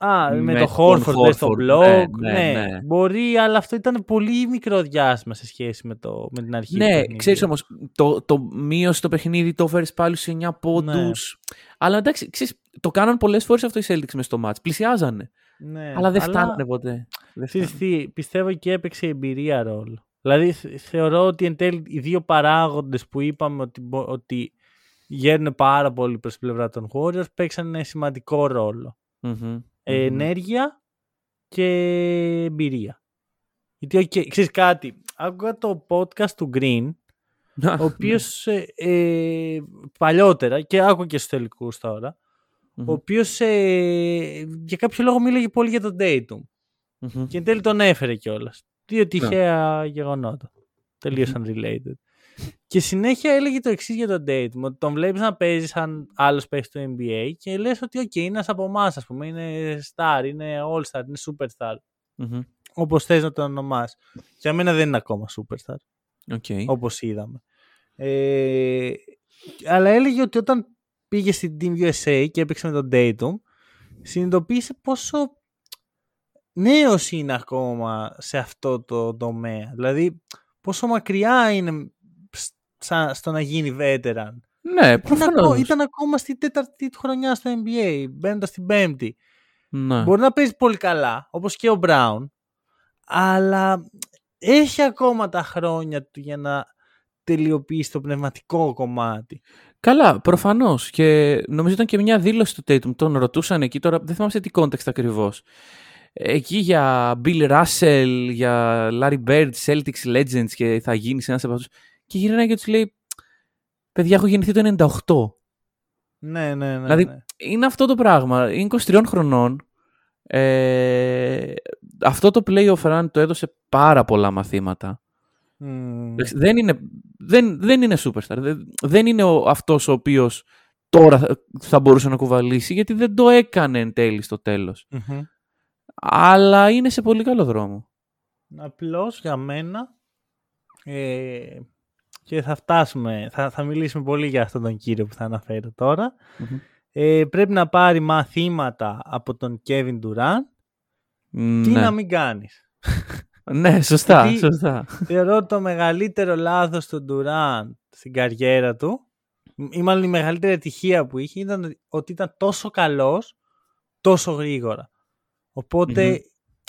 Speaker 1: Α, με,
Speaker 2: με
Speaker 1: το
Speaker 2: τον
Speaker 1: Χόρφορντ λες στο
Speaker 2: Horford,
Speaker 1: blog.
Speaker 2: ναι,
Speaker 1: Ναι,
Speaker 2: ναι, ναι.
Speaker 1: μπορεί, αλλά αυτό ήταν πολύ μικρό διάστημα σε σχέση με, το, με την αρχή. του
Speaker 2: Ναι,
Speaker 1: παιχνιδιού.
Speaker 2: ξέρεις όμως, το, το μείωσε το παιχνίδι, το έφερες πάλι σε 9 πόντους. Αλλά εντάξει, ξέρεις, το κάναν πολλές φορές αυτό οι Celtics μες στο match. Πλησιάζανε.
Speaker 1: Ναι,
Speaker 2: αλλά δεν φτάνανε ποτέ. Δεν
Speaker 1: Ξέρεις
Speaker 2: φτάνανε.
Speaker 1: τι, πιστεύω και έπαιξε η εμπειρία ρόλο. Δηλαδή θε- θεωρώ ότι εν τέλει οι δύο παράγοντες που είπαμε ότι, μπο- ότι γέρνουν πάρα πολύ προς την πλευρά των Warriors παίξαν ένα σημαντικό ρόλο.
Speaker 2: Μμμ,
Speaker 1: Ε,
Speaker 2: μμμ.
Speaker 1: ενέργεια και εμπειρία. Γιατί, okay, ξέρεις κάτι, άκουγα το podcast του Green, ο οποίος ε, ε, παλιότερα, και άκουγα και στους τελικούς τώρα, ο οποίος ε, για κάποιο λόγο μίλαγε πολύ για τον Dayton. Και εν τέλει τον έφερε κιόλας. Δύο τυχαία γεγονότα. Τελείω unrelated. Και συνέχεια έλεγε το εξής για τον Dayton. Ότι τον βλέπεις να παίζεις σαν άλλος παίχτη του NBA και λες ότι okay, είναι ένας από εμάς, ας πούμε. Είναι star, είναι all star, είναι superstar. mm Όπως θες να τον ονομάσει. Για μένα δεν είναι ακόμα superstar.
Speaker 2: Okay.
Speaker 1: Όπως είδαμε. Ε, αλλά έλεγε ότι όταν πήγε στην Team USA και έπαιξε με τον Dayton, συνειδητοποίησε πόσο νέος είναι ακόμα σε αυτό το τομέα. Δηλαδή, πόσο μακριά είναι στο να γίνει veteran.
Speaker 2: Ναι, προφανώς.
Speaker 1: Ήταν, ακόμα στη τέταρτη χρονιά στο NBA, μπαίνοντας στην πέμπτη. Ναι. Μπορεί να παίζει πολύ καλά, όπως και ο Μπράουν, αλλά έχει ακόμα τα χρόνια του για να τελειοποιήσει το πνευματικό κομμάτι.
Speaker 2: Καλά, προφανώς. Και νομίζω ήταν και μια δήλωση του Tatum. Τον ρωτούσαν εκεί τώρα, δεν θυμάμαι σε τι context ακριβώς. Εκεί για Bill Russell, για Larry Bird, Celtics Legends και θα γίνεις ένας από αυτούς. Και γυρνάει και τους λέει: Παιδιά, έχω γεννηθεί το 98.
Speaker 1: Ναι, ναι, ναι.
Speaker 2: Δηλαδή,
Speaker 1: ναι.
Speaker 2: είναι αυτό το πράγμα. Είναι 23 χρονών. Ε, αυτό το playoff run το έδωσε πάρα πολλά μαθήματα. Δεν, είναι, δεν, δεν είναι superstar. Δεν, είναι ο, αυτός ο οποίος τώρα θα μπορούσε να κουβαλήσει γιατί δεν το έκανε εν τέλει στο τελος Αλλά είναι σε πολύ καλό δρόμο.
Speaker 1: Απλώς για μένα ε, και θα φτάσουμε, θα, θα μιλήσουμε πολύ για αυτόν τον κύριο που θα αναφέρω ε, πρέπει να πάρει μαθήματα από τον Kevin Durant τι ναι. να μην κάνεις.
Speaker 2: Ναι, σωστά, Γιατί σωστά.
Speaker 1: Θεωρώ το μεγαλύτερο λάθος του Ντουράν στην καριέρα του ή μάλλον η μεγαλύτερη ατυχία που είχε ήταν ότι ήταν τόσο καλός τόσο γρήγορα.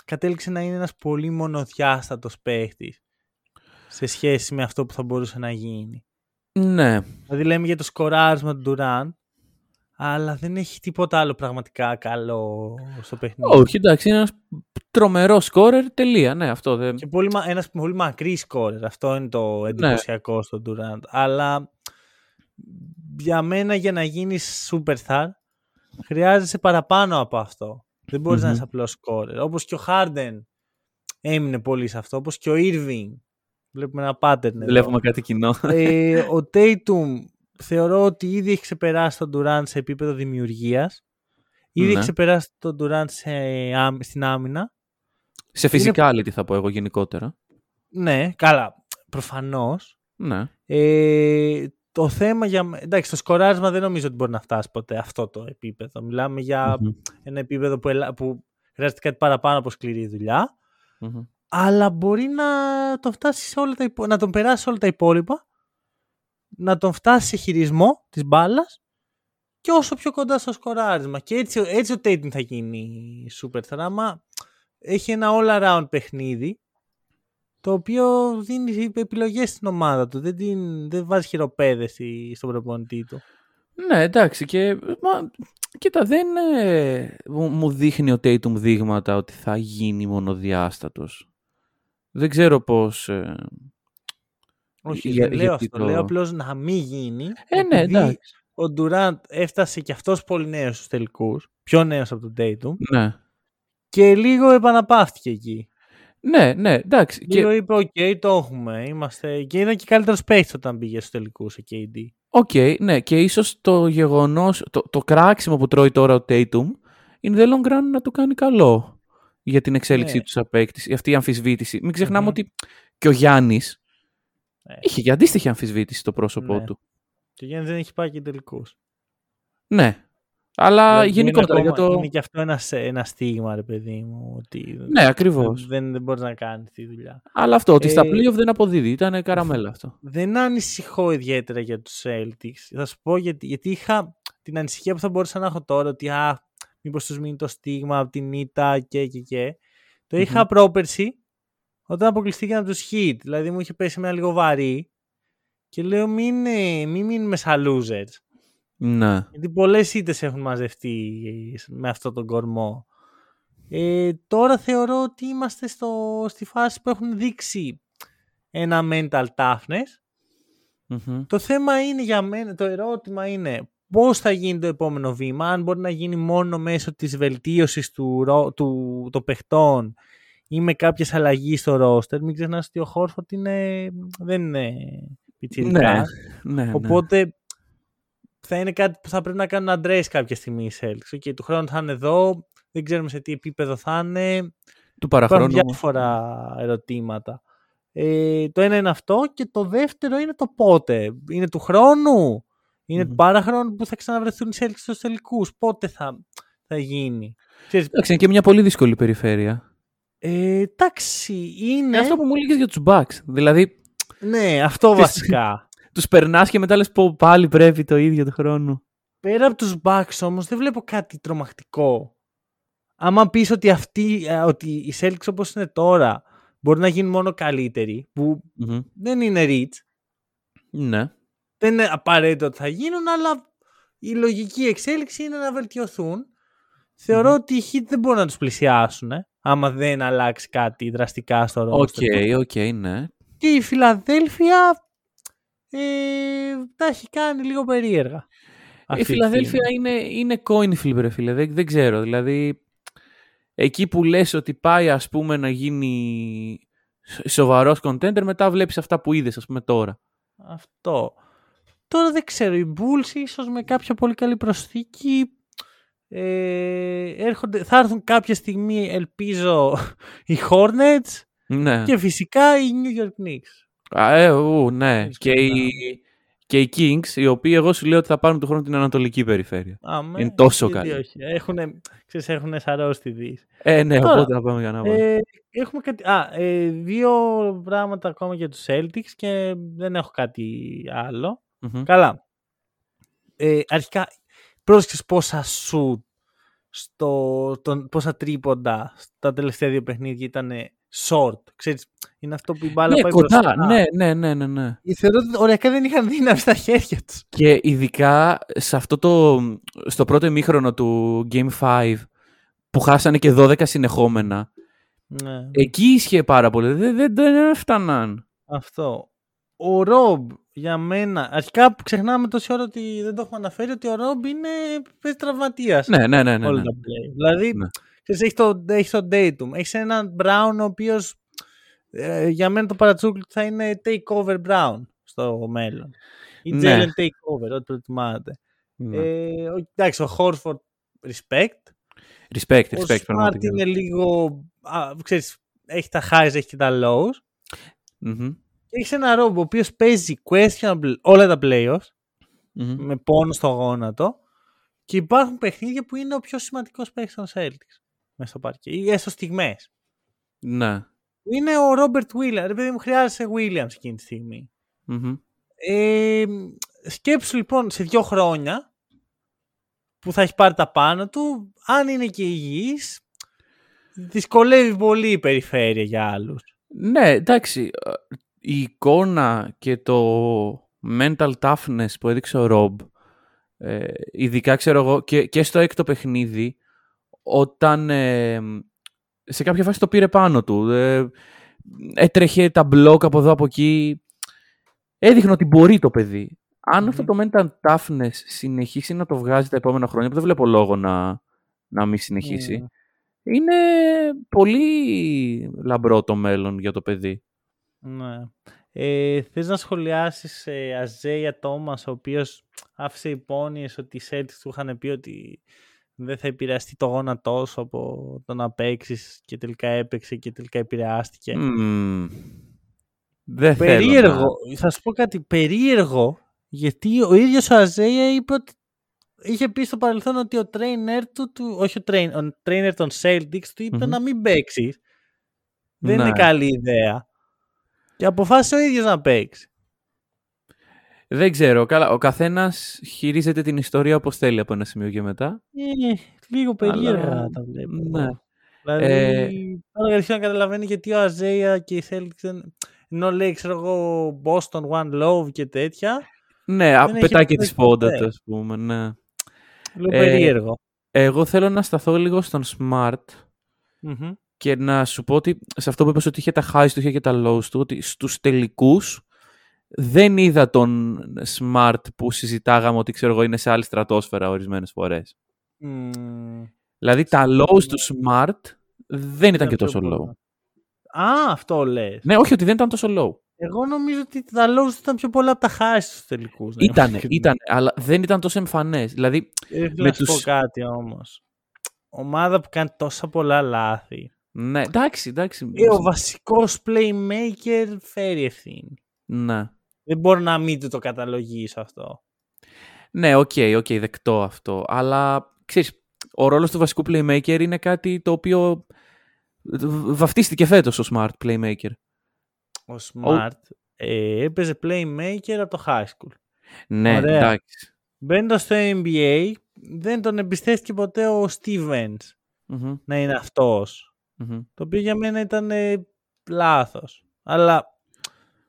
Speaker 1: κατέληξε να είναι ένας πολύ μονοδιάστατος παίχτης σε σχέση με αυτό που θα μπορούσε να γίνει.
Speaker 2: Ναι.
Speaker 1: Δηλαδή λέμε για το σκοράρισμα του Ντουράν αλλά δεν έχει τίποτα άλλο πραγματικά καλό στο παιχνίδι.
Speaker 2: Όχι, εντάξει, είναι ένας τρομερός σκόρερ, τελεία. Ναι, αυτό δεν...
Speaker 1: Και πολύ, ένας πολύ μακρύ σκόρερ, αυτό είναι το ναι. εντυπωσιακό ναι. στον Durant. Αλλά για μένα για να γίνεις superstar χρειάζεσαι παραπάνω από αυτό. Δεν μπορεις να είσαι απλός σκόρερ. Όπως και ο Harden έμεινε πολύ σε αυτό, όπως και ο Irving. Βλέπουμε ένα pattern
Speaker 2: Βλέπουμε κάτι κοινό.
Speaker 1: Ε, ο Tatum θεωρώ ότι ήδη έχει ξεπεράσει τον Durant σε επίπεδο δημιουργίας. Ήδη ναι. έχει ξεπεράσει τον Durant σε, στην άμυνα.
Speaker 2: Σε φυσικά είναι... θα πω εγώ γενικότερα.
Speaker 1: Ναι, καλά. Προφανώς.
Speaker 2: Ναι.
Speaker 1: Ε, το θέμα για. Εντάξει, το σκοράρισμα δεν νομίζω ότι μπορεί να φτάσει ποτέ αυτό το επίπεδο. Μιλάμε για ένα επίπεδο που, που χρειάζεται κάτι παραπάνω από σκληρή Αλλά μπορεί να το φτάσεις σε όλα τα να τον περάσεις όλα τα υπόλοιπα να τον φτάσεις σε χειρισμό της μπάλας και όσο πιο κοντά στο σκοράρισμα. Και έτσι, έτσι ο Tatum θα γίνει super άμα έχει ένα all around παιχνίδι το οποίο δίνει επιλογές στην ομάδα του. Δεν, την, δεν βάζει χειροπέδες στον προπονητή του.
Speaker 2: Ναι, εντάξει. Και, μα, κοίτα, δεν ε, μου δείχνει ο Tatum δείγματα ότι θα γίνει μονοδιάστατος. Δεν ξέρω πώς... Ε,
Speaker 1: όχι, για, δεν λέω αυτό. Το... Λέω απλώς να μην γίνει.
Speaker 2: Ε, ναι, εντάξει.
Speaker 1: Ο Ντουράντ έφτασε και αυτός πολύ νέος στους τελικούς. Πιο νέος από τον Tatum.
Speaker 2: Ναι.
Speaker 1: Και λίγο επαναπαύτηκε εκεί.
Speaker 2: Ναι, ναι, εντάξει.
Speaker 1: Λίγο και... είπε, οκ, το έχουμε. Είμαστε... Και ήταν και καλύτερος παίχτη όταν πήγε στους τελικούς ο KD.
Speaker 2: Οκ, okay, ναι. Και ίσως το γεγονός, το, το κράξιμο που τρώει τώρα ο Tatum in the long run να του κάνει καλό για την εξέλιξή ναι. του σαν παίκτη. Αυτή η αμφισβήτηση. Μην ξεχνάμε mm-hmm. ότι και ο Γιάννης ναι. Είχε και αντίστοιχη αμφισβήτηση στο πρόσωπό ναι. του.
Speaker 1: Και Γιάννης δεν έχει πάει και τελικούς.
Speaker 2: Ναι. Αλλά δηλαδή, γενικότερα
Speaker 1: είναι,
Speaker 2: για το.
Speaker 1: Είναι και αυτό ένα, ένα στίγμα, ρε παιδί μου. Ότι
Speaker 2: ναι, ακριβώς.
Speaker 1: Δεν, δεν μπορείς να κάνεις τη δουλειά.
Speaker 2: Αλλά αυτό, ότι ε, στα playoff δεν αποδίδει. Ήταν καραμέλα αυτό.
Speaker 1: Δεν ανησυχώ ιδιαίτερα για τους Celtics. Θα σου πω γιατί, γιατί είχα την ανησυχία που θα μπορούσα να έχω τώρα ότι α, μήπως τους μείνει το στίγμα από την ήττα και και και. Το είχα πρόπερση όταν αποκλειστήκαν από του Heat. Δηλαδή μου είχε πέσει ένα λίγο βαρύ και λέω μην, ε, μην μείνουμε σαν losers.
Speaker 2: Ναι.
Speaker 1: Γιατί πολλές ήττες έχουν μαζευτεί με αυτόν τον κορμό. Ε, τώρα θεωρώ ότι είμαστε στο, στη φάση που έχουν δείξει ένα mental toughness.
Speaker 2: Μμμ.
Speaker 1: Το θέμα είναι για μένα, το ερώτημα είναι πώς θα γίνει το επόμενο βήμα, αν μπορεί να γίνει μόνο μέσω της βελτίωσης του, ρο- του, των παιχτών ή με κάποιες αλλαγές στο roster. Μην ξεχνάς ότι ο Χόρφορτ είναι, δεν είναι πιτσιρικάς.
Speaker 2: Ναι, ναι.
Speaker 1: Οπότε θα είναι κάτι που θα πρέπει να κάνουν address κάποια στιγμή οι Celtics. Okay, του χρόνου θα είναι εδώ, δεν ξέρουμε σε τι επίπεδο θα είναι.
Speaker 2: Του
Speaker 1: Υπάρχουν
Speaker 2: παραχρόνου.
Speaker 1: διάφορα ερωτήματα. Ε, το ένα είναι αυτό και το δεύτερο είναι το πότε. Είναι του χρόνου, είναι
Speaker 2: Μμμ.
Speaker 1: του παραχρόνου που θα ξαναβρεθούν οι Celtics στους τελικούς. Πότε θα, θα γίνει. Ξέρεις,
Speaker 2: Εντάξει, είναι και μια πολύ δύσκολη περιφέρεια.
Speaker 1: ε, εντάξει, είναι...
Speaker 2: Είναι αυτό που μου έλεγες για τους Bucks. Δηλαδή,
Speaker 1: Ναι, αυτό
Speaker 2: Ξέρεις,
Speaker 1: βασικά.
Speaker 2: τους περνάς και μετά λες πω πάλι πρέπει το ίδιο του χρόνου.
Speaker 1: Πέρα από τους Bucks όμως δεν βλέπω κάτι τρομακτικό. Άμα πεις ότι, αυτοί, ε, ότι οι Celtics όπως είναι τώρα μπορεί να γίνουν μόνο καλύτεροι, που
Speaker 2: Μμμ.
Speaker 1: δεν είναι rich,
Speaker 2: Ναι.
Speaker 1: Δεν είναι απαραίτητο ότι θα γίνουν, αλλά η λογική εξέλιξη είναι να βελτιωθούν. Θεωρώ
Speaker 2: Μμμ.
Speaker 1: ότι οι Heat δεν μπορούν να τους πλησιάσουν, ε, άμα δεν αλλάξει κάτι δραστικά στο
Speaker 2: Οκ,
Speaker 1: roster. τους.
Speaker 2: οκ, ναι.
Speaker 1: Και η Φιλαδέλφια ε, τα έχει κάνει λίγο περίεργα.
Speaker 2: Η
Speaker 1: αυτή τη
Speaker 2: Φιλαδέλφια
Speaker 1: στιγμή.
Speaker 2: είναι, είναι coin flip, ρε φίλε. Δεν, δεν ξέρω. Δηλαδή, εκεί που λες ότι πάει, ας πούμε, να γίνει σοβαρός contender, μετά βλέπεις αυτά που είδες, ας πούμε, τώρα.
Speaker 1: Αυτό. Τώρα δεν ξέρω, οι Bulls ίσως με κάποια πολύ καλή προσθήκη ε, έρχονται, θα έρθουν κάποια στιγμή, ελπίζω, οι Hornets
Speaker 2: Ναι.
Speaker 1: και φυσικά οι New York Knicks.
Speaker 2: Α, ε, ου, ναι.
Speaker 1: Φυσικά.
Speaker 2: Και οι, και οι Kings, οι οποίοι εγώ σου λέω ότι θα πάρουν του χρόνου την Ανατολική περιφέρεια.
Speaker 1: Άμα,
Speaker 2: Είναι τόσο
Speaker 1: γιατί
Speaker 2: καλή.
Speaker 1: όχι. Έχουνε, ξέρεις, έχουνε σαρώσει τη Δύση.
Speaker 2: Ε, ναι,
Speaker 1: Τώρα,
Speaker 2: οπότε να πάμε για να πάμε.
Speaker 1: Ε, έχουμε κάτι, α, ε, δύο πράγματα ακόμα για τους Celtics και δεν έχω κάτι άλλο.
Speaker 2: Μμμ.
Speaker 1: Καλά. Ε, αρχικά, πρόσεξες πόσα σου στο, τον, πόσα τρίποντα στα τελευταία δύο παιχνίδια ήταν short. Ξέρεις, είναι αυτό που η μπάλα
Speaker 2: Ναι,
Speaker 1: πάει
Speaker 2: κοντά.
Speaker 1: μπροστά.
Speaker 2: Ναι, ναι, ναι, ναι, ναι.
Speaker 1: Ε, Θεωρώ ότι οριακά δεν είχαν δύναμη στα χέρια τους.
Speaker 2: Και ειδικά σε αυτό το, στο πρώτο ημίχρονο του Game 5 που χάσανε και 12 συνεχόμενα.
Speaker 1: Ναι,
Speaker 2: Εκεί ίσχυε πάρα πολύ. Δεν, δεν, δεν έφταναν.
Speaker 1: αυτό. Ο Ρομπ για μένα, αρχικά που ξεχνάμε τόση ώρα ότι δεν το έχουμε αναφέρει, ότι ο Ρομπ είναι παίζει τραυματίας.
Speaker 2: Ναι, ναι, ναι. ναι,
Speaker 1: όλα
Speaker 2: ναι.
Speaker 1: τα play. Δηλαδή,
Speaker 2: Ναι.
Speaker 1: ξέρεις, έχεις το, έχεις το Datum. Έχεις έναν Brown ο οποίος για μένα το παρατσούκλι του θα είναι takeover Brown στο μέλλον. Ή
Speaker 2: Ναι.
Speaker 1: Jalen takeover, ό,τι προτιμάτε.
Speaker 2: Ναι.
Speaker 1: Ε, ο- εντάξει, ο Horford respect.
Speaker 2: respect,
Speaker 1: Ο
Speaker 2: respect.
Speaker 1: Smart
Speaker 2: πραγματικά.
Speaker 1: είναι λίγο, α, ξέρεις, έχει τα highs, έχει και τα lows.
Speaker 2: Μμμ,
Speaker 1: Και έχεις ένα ρόμπο ο οποίος παίζει questionable όλα τα playoffs
Speaker 2: μμμ.
Speaker 1: με πόνο στο γόνατο. Και υπάρχουν παιχνίδια που είναι ο πιο σημαντικός παίκτης των Celtics μέσα στο παρκέ. Ή έστω στιγμές.
Speaker 2: Ναι.
Speaker 1: Είναι ο Ρόμπερτ Williams. Ρε παιδί μου, χρειάζεσαι Williams εκείνη τη στιγμή.
Speaker 2: Μμμ.
Speaker 1: Ε, σκέψου λοιπόν σε δύο χρόνια που θα έχει πάρει τα πάνω του, αν είναι και υγιής, δυσκολεύει πολύ η περιφέρεια για άλλους.
Speaker 2: Ναι, εντάξει. Ε, Η εικόνα και το mental toughness που έδειξε ο Ρομπ, ε, ειδικά ξέρω εγώ και, και στο έκτο παιχνίδι, όταν ε, σε κάποια φάση το πήρε πάνω του, ε, έτρεχε τα μπλοκ από εδώ από εκεί, έδειχνε ότι μπορεί το παιδί. Αν αυτό το mental toughness συνεχίσει να το βγάζει τα επόμενα χρόνια, που δεν βλέπω λόγο να, να μην συνεχίσει,
Speaker 1: Ναι.
Speaker 2: είναι πολύ λαμπρό το μέλλον για το παιδί.
Speaker 1: Ναι. Ε, θες να σχολιάσεις ε, Αζέια Τόμας, ο οποίος άφησε υπόνοιες ότι οι Celtics του είχαν πει ότι δεν θα επηρεαστεί το γόνατό σου από το να παίξεις και τελικά έπαιξε και τελικά επηρεάστηκε.
Speaker 2: Μμμ. Δεν
Speaker 1: Περίεργο.
Speaker 2: θέλω
Speaker 1: Θα σου πω κάτι περίεργο, γιατί ο ίδιος ο Αζέια είπε ότι είχε πει στο παρελθόν ότι ο trainer του, του όχι ο trainer, ο trainer των Celtics του είπε
Speaker 2: Μμμ.
Speaker 1: να μην παίξεις. Δεν
Speaker 2: Ναι.
Speaker 1: είναι καλή ιδέα. Και αποφάσισε ο ίδιος να παίξει.
Speaker 2: να... Δεν ξέρω. Καλά, ο καθένας χειρίζεται την ιστορία όπως θέλει από ένα σημείο και μετά.
Speaker 1: Ε, λίγο περίεργα
Speaker 2: Αλλά,
Speaker 1: τα βλέπω.
Speaker 2: ναι.
Speaker 1: Δηλαδή,
Speaker 2: Ε,
Speaker 1: τώρα αρχίζω να καταλαβαίνει γιατί ο Αζέια και οι Celtics δεν... Ενώ λέει, ξέρω εγώ, Boston One Love και τέτοια.
Speaker 2: Ναι, α,
Speaker 1: έχει
Speaker 2: πετάει και τη
Speaker 1: παίξει
Speaker 2: σπόντα
Speaker 1: ποτέ.
Speaker 2: του, ας πούμε. Ναι.
Speaker 1: Λίγο
Speaker 2: Ε,
Speaker 1: περίεργο.
Speaker 2: Εγώ θέλω να σταθώ λίγο στον Smart,
Speaker 1: Μμμ.
Speaker 2: Και να σου πω ότι σε αυτό που είπες ότι είχε τα highs του, είχε και τα lows του, ότι στους τελικούς δεν είδα τον Smart που συζητάγαμε ότι ξέρω εγώ είναι σε άλλη στρατόσφαιρα ορισμένες φορές.
Speaker 1: Μμμ.
Speaker 2: Δηλαδή τα lows του Smart δεν ήταν και
Speaker 1: αυτό
Speaker 2: τόσο
Speaker 1: που
Speaker 2: low.
Speaker 1: είπα. Α, αυτό λες.
Speaker 2: Ναι, όχι ότι δεν ήταν τόσο low.
Speaker 1: Εγώ νομίζω ότι τα lows ήταν πιο πολλά από τα highs στους τελικούς. να είμαι
Speaker 2: Ήτανε,
Speaker 1: ειλικρινής.
Speaker 2: ήτανε, αλλά δεν ήταν τόσο εμφανές. Δηλαδή,
Speaker 1: Ε, θέλω
Speaker 2: με
Speaker 1: να σου
Speaker 2: τους-
Speaker 1: πω κάτι όμως. Ομάδα που κάνει τόσα πολλά λάθη.
Speaker 2: Ναι, εντάξει, εντάξει.
Speaker 1: Ε, ο βασικός playmaker φέρει ευθύνη.
Speaker 2: Ναι.
Speaker 1: Δεν μπορώ να μην του το καταλογίσω αυτό.
Speaker 2: Ναι, οκ, οκ, δεκτό αυτό. Αλλά, ξέρεις, ο ρόλος του βασικού playmaker είναι κάτι το οποίο βαφτίστηκε φέτος ο smart playmaker.
Speaker 1: Ο Smart ε, έπαιζε playmaker από το high school.
Speaker 2: Ναι,
Speaker 1: Ωραία.
Speaker 2: εντάξει.
Speaker 1: Μπαίνοντα στο NBA, δεν τον εμπιστεύτηκε ποτέ ο Stevens
Speaker 2: Μμμ,
Speaker 1: να είναι αυτός.
Speaker 2: Μμμ.
Speaker 1: Το οποίο για μένα ήταν ε, λάθος. Αλλά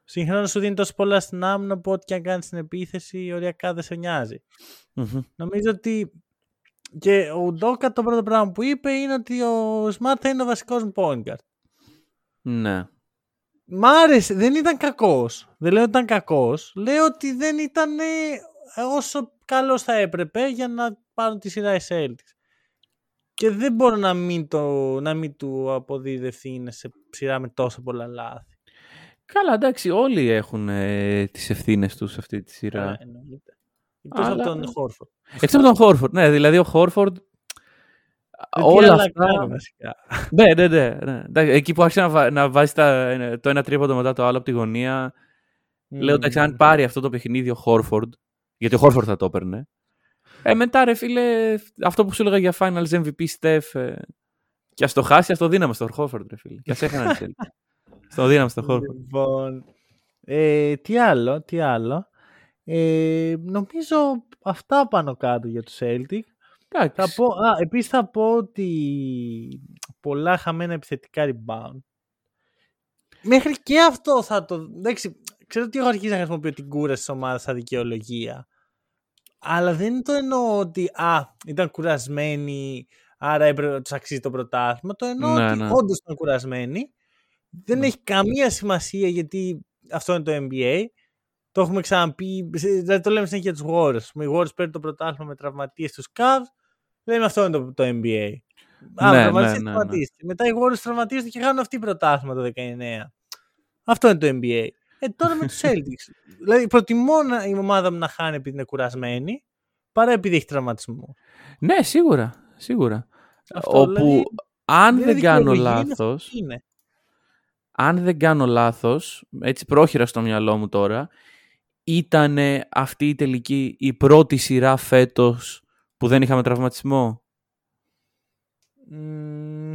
Speaker 1: συγχρόνως σου δίνει τόσο πολλά στην άμυνα που ό,τι και αν κάνεις στην επίθεση, οριακά δεν σε νοιάζει.
Speaker 2: Μμμ.
Speaker 1: Νομίζω ότι και ο Ντόκα το πρώτο πράγμα που είπε είναι ότι ο Smart θα είναι ο βασικός μου point guard.
Speaker 2: Ναι.
Speaker 1: Μ' άρεσε, δεν ήταν κακός. Δεν λέω ότι ήταν κακός. Λέω ότι δεν ήταν ε, όσο καλός θα έπρεπε για να πάρουν τη σειρά οι Celtics. Και δεν μπορώ να μην, το, να μην του αποδίδει ευθύνη σε σειρά με τόσο πολλά λάθη.
Speaker 2: Καλά, εντάξει, όλοι έχουν ε, τις ευθύνες τους σε αυτή τη σειρά.
Speaker 1: Ε, εννοείται. Εκτός
Speaker 2: Αλλά-
Speaker 1: από τον Χόρφορντ.
Speaker 2: Εκτός από τον Χόρφορντ. Ναι, δηλαδή ο Χόρφορντ
Speaker 1: Ε,
Speaker 2: όλα
Speaker 1: άλλα
Speaker 2: αυτά...
Speaker 1: κάνει, βασικά.
Speaker 2: ναι, ναι, ναι. ναι. Εντάξει, Εκεί που άρχισε να, βα- να βάζει τα, το ένα τρίποντο μετά το άλλο από τη γωνία, Λέω εντάξει, αν
Speaker 1: Μμμ.
Speaker 2: πάρει αυτό το παιχνίδι ο Χόρφορντ, γιατί ο Χόρφορντ θα το έπαιρνε. Ε, μετά ρε φίλε, αυτό που σου έλεγα για Finals MVP Steph, ε, και ας το χάσει, ας το δίναμε στο Χόρφορντ, ρε φίλε. Και ας έχανε τη Στο δίναμε στο Χόρφορντ.
Speaker 1: Λοιπόν, ε, τι άλλο, τι άλλο. Ε, νομίζω αυτά πάνω κάτω για τους Celtic. Θα
Speaker 2: Εντάξει.
Speaker 1: πω, α, επίσης θα πω ότι πολλά χαμένα επιθετικά rebound. Μέχρι και αυτό θα το... Εντάξει, ξέρω ότι έχω αρχίσει να χρησιμοποιώ την κούραση της ομάδας σαν δικαιολογία. Αλλά δεν το εννοώ ότι α, ήταν κουρασμένοι, άρα έπρεπε να τους αξίζει το πρωτάθλημα. Το εννοώ
Speaker 2: Ναι,
Speaker 1: ότι
Speaker 2: ναι.
Speaker 1: όντως ήταν κουρασμένοι. Δεν
Speaker 2: Ναι.
Speaker 1: έχει καμία σημασία γιατί αυτό είναι το NBA. Το έχουμε ξαναπεί, δηλαδή το λέμε συνέχεια για τους Warriors. Οι Warriors παίρνουν το πρωτάθλημα με τραυματίες τους Cavs. Λέμε αυτό είναι το, το NBA. Α,
Speaker 2: Ναι,
Speaker 1: ναι, τραυματίες,
Speaker 2: ναι, ναι, ναι.
Speaker 1: τραυματίστηκε. Μετά οι Warriors τραυματίζονται και χάνουν αυτή πρωτάθλημα το 19. Αυτό είναι το NBA. Ε, τώρα με τους Celtics. δηλαδή προτιμώ να, η ομάδα μου να χάνει επειδή είναι κουρασμένη παρά επειδή έχει τραυματισμό.
Speaker 2: Ναι, σίγουρα. Σίγουρα.
Speaker 1: Αυτό,
Speaker 2: Όπου,
Speaker 1: δηλαδή,
Speaker 2: αν
Speaker 1: είναι
Speaker 2: δεν κάνω
Speaker 1: δικαιολογία, είναι αυτό
Speaker 2: λάθος,
Speaker 1: που Είναι.
Speaker 2: αν δεν κάνω λάθος, έτσι πρόχειρα στο μυαλό μου τώρα, ήταν αυτή η τελική η πρώτη σειρά φέτος που δεν είχαμε τραυματισμό;
Speaker 1: Μ,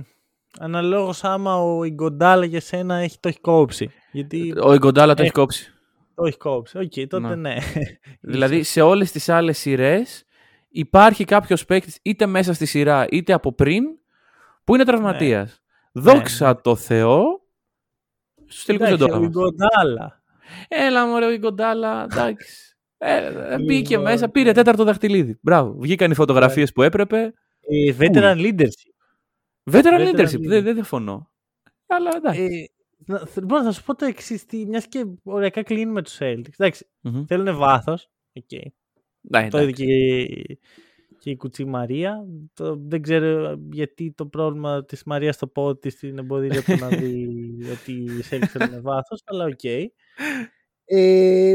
Speaker 1: αναλόγως άμα ο Ιγκοντάλα για σένα έχει, το έχει κόψει. Γιατί
Speaker 2: Ο Ιγκοντάλα το
Speaker 1: Ε,
Speaker 2: έχει κόψει.
Speaker 1: το έχει κόψει. Οκ, τότε
Speaker 2: Ναι.
Speaker 1: ναι.
Speaker 2: Δηλαδή σε όλες τις άλλες σειρές υπάρχει κάποιος παίκτης είτε μέσα στη σειρά είτε από πριν που είναι τραυματίας. Δόξα
Speaker 1: ναι.
Speaker 2: το Θεώ στους τελικούς δεν το
Speaker 1: Εντάξει, ο
Speaker 2: έκαμε.
Speaker 1: Ιγκοντάλα.
Speaker 2: Έλα μωρέ ο Ιγκοντάλα, εντάξει. Ε, μπήκε
Speaker 1: Λοιπόν,
Speaker 2: μέσα, πήρε τέταρτο δαχτυλίδι. Μπράβο. Βγήκαν οι φωτογραφίες που έπρεπε.
Speaker 1: Ε, veteran leadership.
Speaker 2: Veteran
Speaker 1: Veteran
Speaker 2: leadership,
Speaker 1: leadership.
Speaker 2: δεν δεν διαφωνώ. Αλλά εντάξει.
Speaker 1: Ε, να- θε- μπορώ να σου πω το εξής. Μιας και οριακά κλείνουμε τους Celtics. Εντάξει,
Speaker 2: Μμμ.
Speaker 1: θέλουν βάθος. Okay.
Speaker 2: Ναι,
Speaker 1: Το είδε
Speaker 2: εντάξει.
Speaker 1: και, και η κουτσή Μαρία. Το, δεν ξέρω γιατί το πρόβλημα της Μαρίας στο πόδι της την εμποδίζει από το να δει ότι οι Celtics θέλουν βάθος, αλλά οκ. Ε,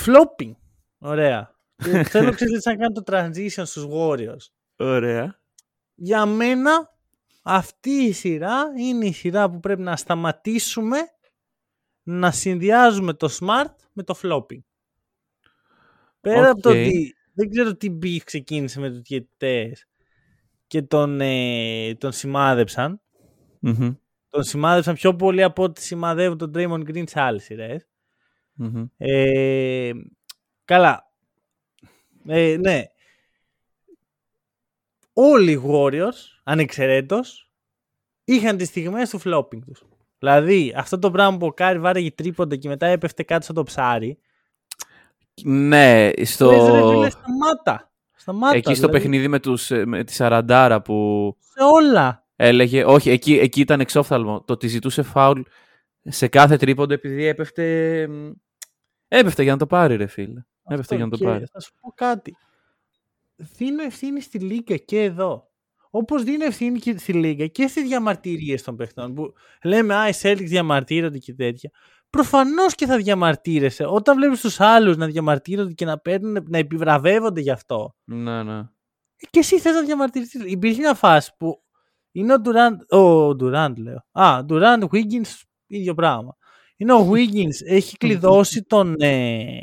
Speaker 1: flopping. Ωραία. Ε, Θέλω ξέρετε να κάνω το transition στους Warriors.
Speaker 2: Ωραία.
Speaker 1: Για μένα αυτή η σειρά είναι η σειρά που πρέπει να σταματήσουμε να συνδυάζουμε τον Smart με το flopping. Πέρα από το
Speaker 2: Οκ.
Speaker 1: ότι δεν ξέρω τι beef ξεκίνησε με τους διαιτητές και τον, ε, τον σημάδεψαν.
Speaker 2: Μμμ.
Speaker 1: Τον σημάδεψαν πιο πολύ από ό,τι σημαδεύουν τον Draymond Green σε άλλες σειρές.
Speaker 2: Μμμ.
Speaker 1: Ε, καλά. Ε, ναι. Όλοι οι Warriors, ανεξαιρέτως, είχαν τις στιγμές του flopping τους. Δηλαδή, αυτό το πράγμα που ο Κάρι βάρεγε τρίποντα και μετά έπεφτε κάτω σαν το ψάρι.
Speaker 2: Ναι, στο...
Speaker 1: Λες, ρε φίλε, σταμάτα. Σταμάτα.
Speaker 2: Εκεί στο
Speaker 1: δηλαδή,
Speaker 2: παιχνίδι με, τους, ε, με τη σαραντάρα που...
Speaker 1: Σε όλα.
Speaker 2: Έλεγε, όχι, εκεί, εκεί ήταν εξόφθαλμο. Το ότι ζητούσε φάουλ σε κάθε τρίποντο επειδή έπεφτε. μ, Έπεφτε για να το πάρει, ρε φίλε. Έπεφτε
Speaker 1: Αυτό
Speaker 2: για να το
Speaker 1: και
Speaker 2: πάρει.
Speaker 1: Θα σου πω κάτι. Δίνω ευθύνη στη Λίγκα και εδώ. Όπως δίνω ευθύνη και στη Λίγκα και στις διαμαρτυρίες των παιχτών που λέμε «Α, οι Celtics διαμαρτύρονται» και τέτοια. Προφανώς και θα διαμαρτύρεσαι. Όταν βλέπεις τους άλλους να διαμαρτύρονται και να, παίρνουν, να επιβραβεύονται γι' αυτό.
Speaker 2: Ναι, ναι.
Speaker 1: Και εσύ θες να διαμαρτυρηθείς. Υπήρχε μια φάση που είναι ο Durant, ο Durant λέω. Α, Durant, Wiggins, ίδιο πράγμα. Είναι ο Wiggins, έχει κλειδώσει τον, ε,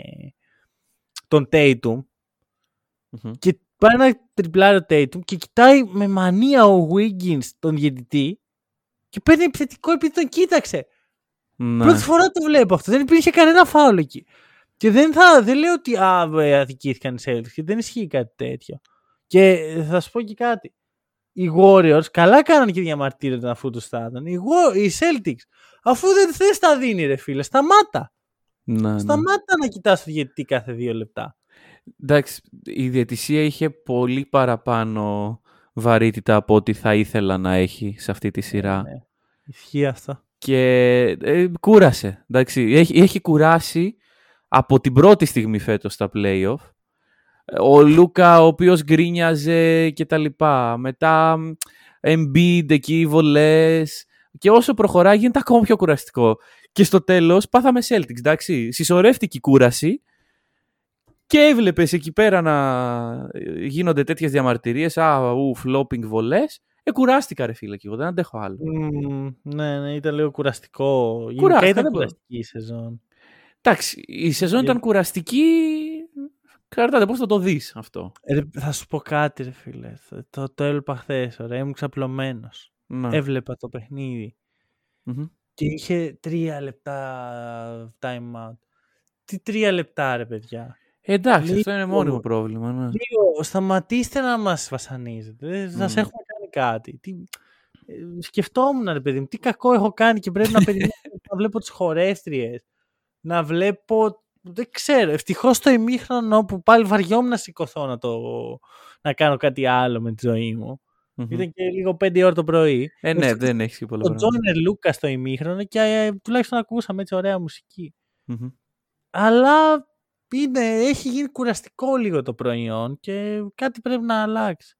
Speaker 1: τον Tatum
Speaker 2: Μμμ.
Speaker 1: και πάει να τριπλάρει ο Tatum και κοιτάει με μανία ο Wiggins τον διαιτητή και παίρνει επιθετικό επειδή τον κοίταξε.
Speaker 2: Ναι.
Speaker 1: Πρώτη φορά το βλέπω αυτό. Δεν υπήρχε κανένα φάουλ εκεί. Και δεν, θα, δεν λέω ότι α, ε, αδικήθηκαν οι Celtics. και Δεν ισχύει κάτι τέτοιο. Και ε, θα σου πω και κάτι. Οι Warriors καλά κάνανε και διαμαρτύρονταν αφού τους στάδαν. Οι, Wa- οι Celtics, αφού δεν θες τα δίνει ρε φίλε, σταμάτα.
Speaker 2: Ναι, ναι.
Speaker 1: Σταμάτα να κοιτάς το διαιτητή κάθε δύο λεπτά.
Speaker 2: Εντάξει, η διαιτησία είχε πολύ παραπάνω βαρύτητα από ό,τι θα ήθελα να έχει σε αυτή τη σειρά.
Speaker 1: Ναι, ισχύει αυτό.
Speaker 2: Και ε, κούρασε. Εντάξει, έχει, έχει κουράσει από την πρώτη στιγμή φέτος στα play-off. Ο Λούκα ο οποίος γκρίνιαζε και τα λοιπά. Μετά μ, Embiid εκεί, βολές. Και όσο προχωράει γίνεται ακόμα πιο κουραστικό. Και στο τέλος πάθαμε Celtics, εντάξει. Συσσωρεύτηκε η κούραση και έβλεπες εκεί πέρα να ε, γίνονται τέτοιες διαμαρτυρίες. Α, ου, flopping βολές. Ε, κουράστηκα ρε φίλε και εγώ, δεν αντέχω άλλο.
Speaker 1: Μμμ, ναι, ναι, ήταν λίγο κουραστικό. Γενικά
Speaker 2: Κουράστηκα,
Speaker 1: ήταν
Speaker 2: δεν μπορώ.
Speaker 1: κουραστική η σεζόν.
Speaker 2: Εντάξει, η σεζόν
Speaker 1: Για-
Speaker 2: ήταν κουραστική. Καρτάτε πώς θα το δεις αυτό;
Speaker 1: Ε, Ρε, θα σου πω κάτι, ρε φίλε. Το, το, το έλειπα χθες. Ωραία, ήμουν ξαπλωμένος.
Speaker 2: Ναι.
Speaker 1: Έβλεπα το παιχνίδι
Speaker 2: Μμμ.
Speaker 1: και είχε τρία λεπτά time out. Τι τρία λεπτά, ρε παιδιά.
Speaker 2: Ε, Εντάξει,
Speaker 1: Λίγο-
Speaker 2: αυτό είναι μόνιμο πρόβλημα. Ναι.
Speaker 1: Λίγο, σταματήστε να μας βασανίζετε. Δεν σας
Speaker 2: Μμ.
Speaker 1: έχουμε κάνει κάτι. Τι... ε, σκεφτόμουν, ρε παιδί μου, τι κακό έχω κάνει και πρέπει να περιμένω να βλέπω τις χορεύτριες. Να βλέπω... Δεν ξέρω. Ευτυχώς στο ημίχρονο που πάλι βαριόμουν να σηκωθώ να, το... να κάνω κάτι άλλο με τη ζωή μου.
Speaker 2: Μμμ.
Speaker 1: Ήταν και λίγο 5 ώρα το πρωί.
Speaker 2: Ε, ναι,
Speaker 1: Ευτυχώς
Speaker 2: δεν έχεις και πολλά
Speaker 1: Το
Speaker 2: πράγματα.
Speaker 1: Τζόνερ Λούκα στο ημίχρονο και ε, τουλάχιστον ακούσαμε έτσι ωραία μουσική.
Speaker 2: Μμμ.
Speaker 1: Αλλά είναι, έχει γίνει κουραστικό λίγο το προϊόν και κάτι πρέπει να αλλάξει.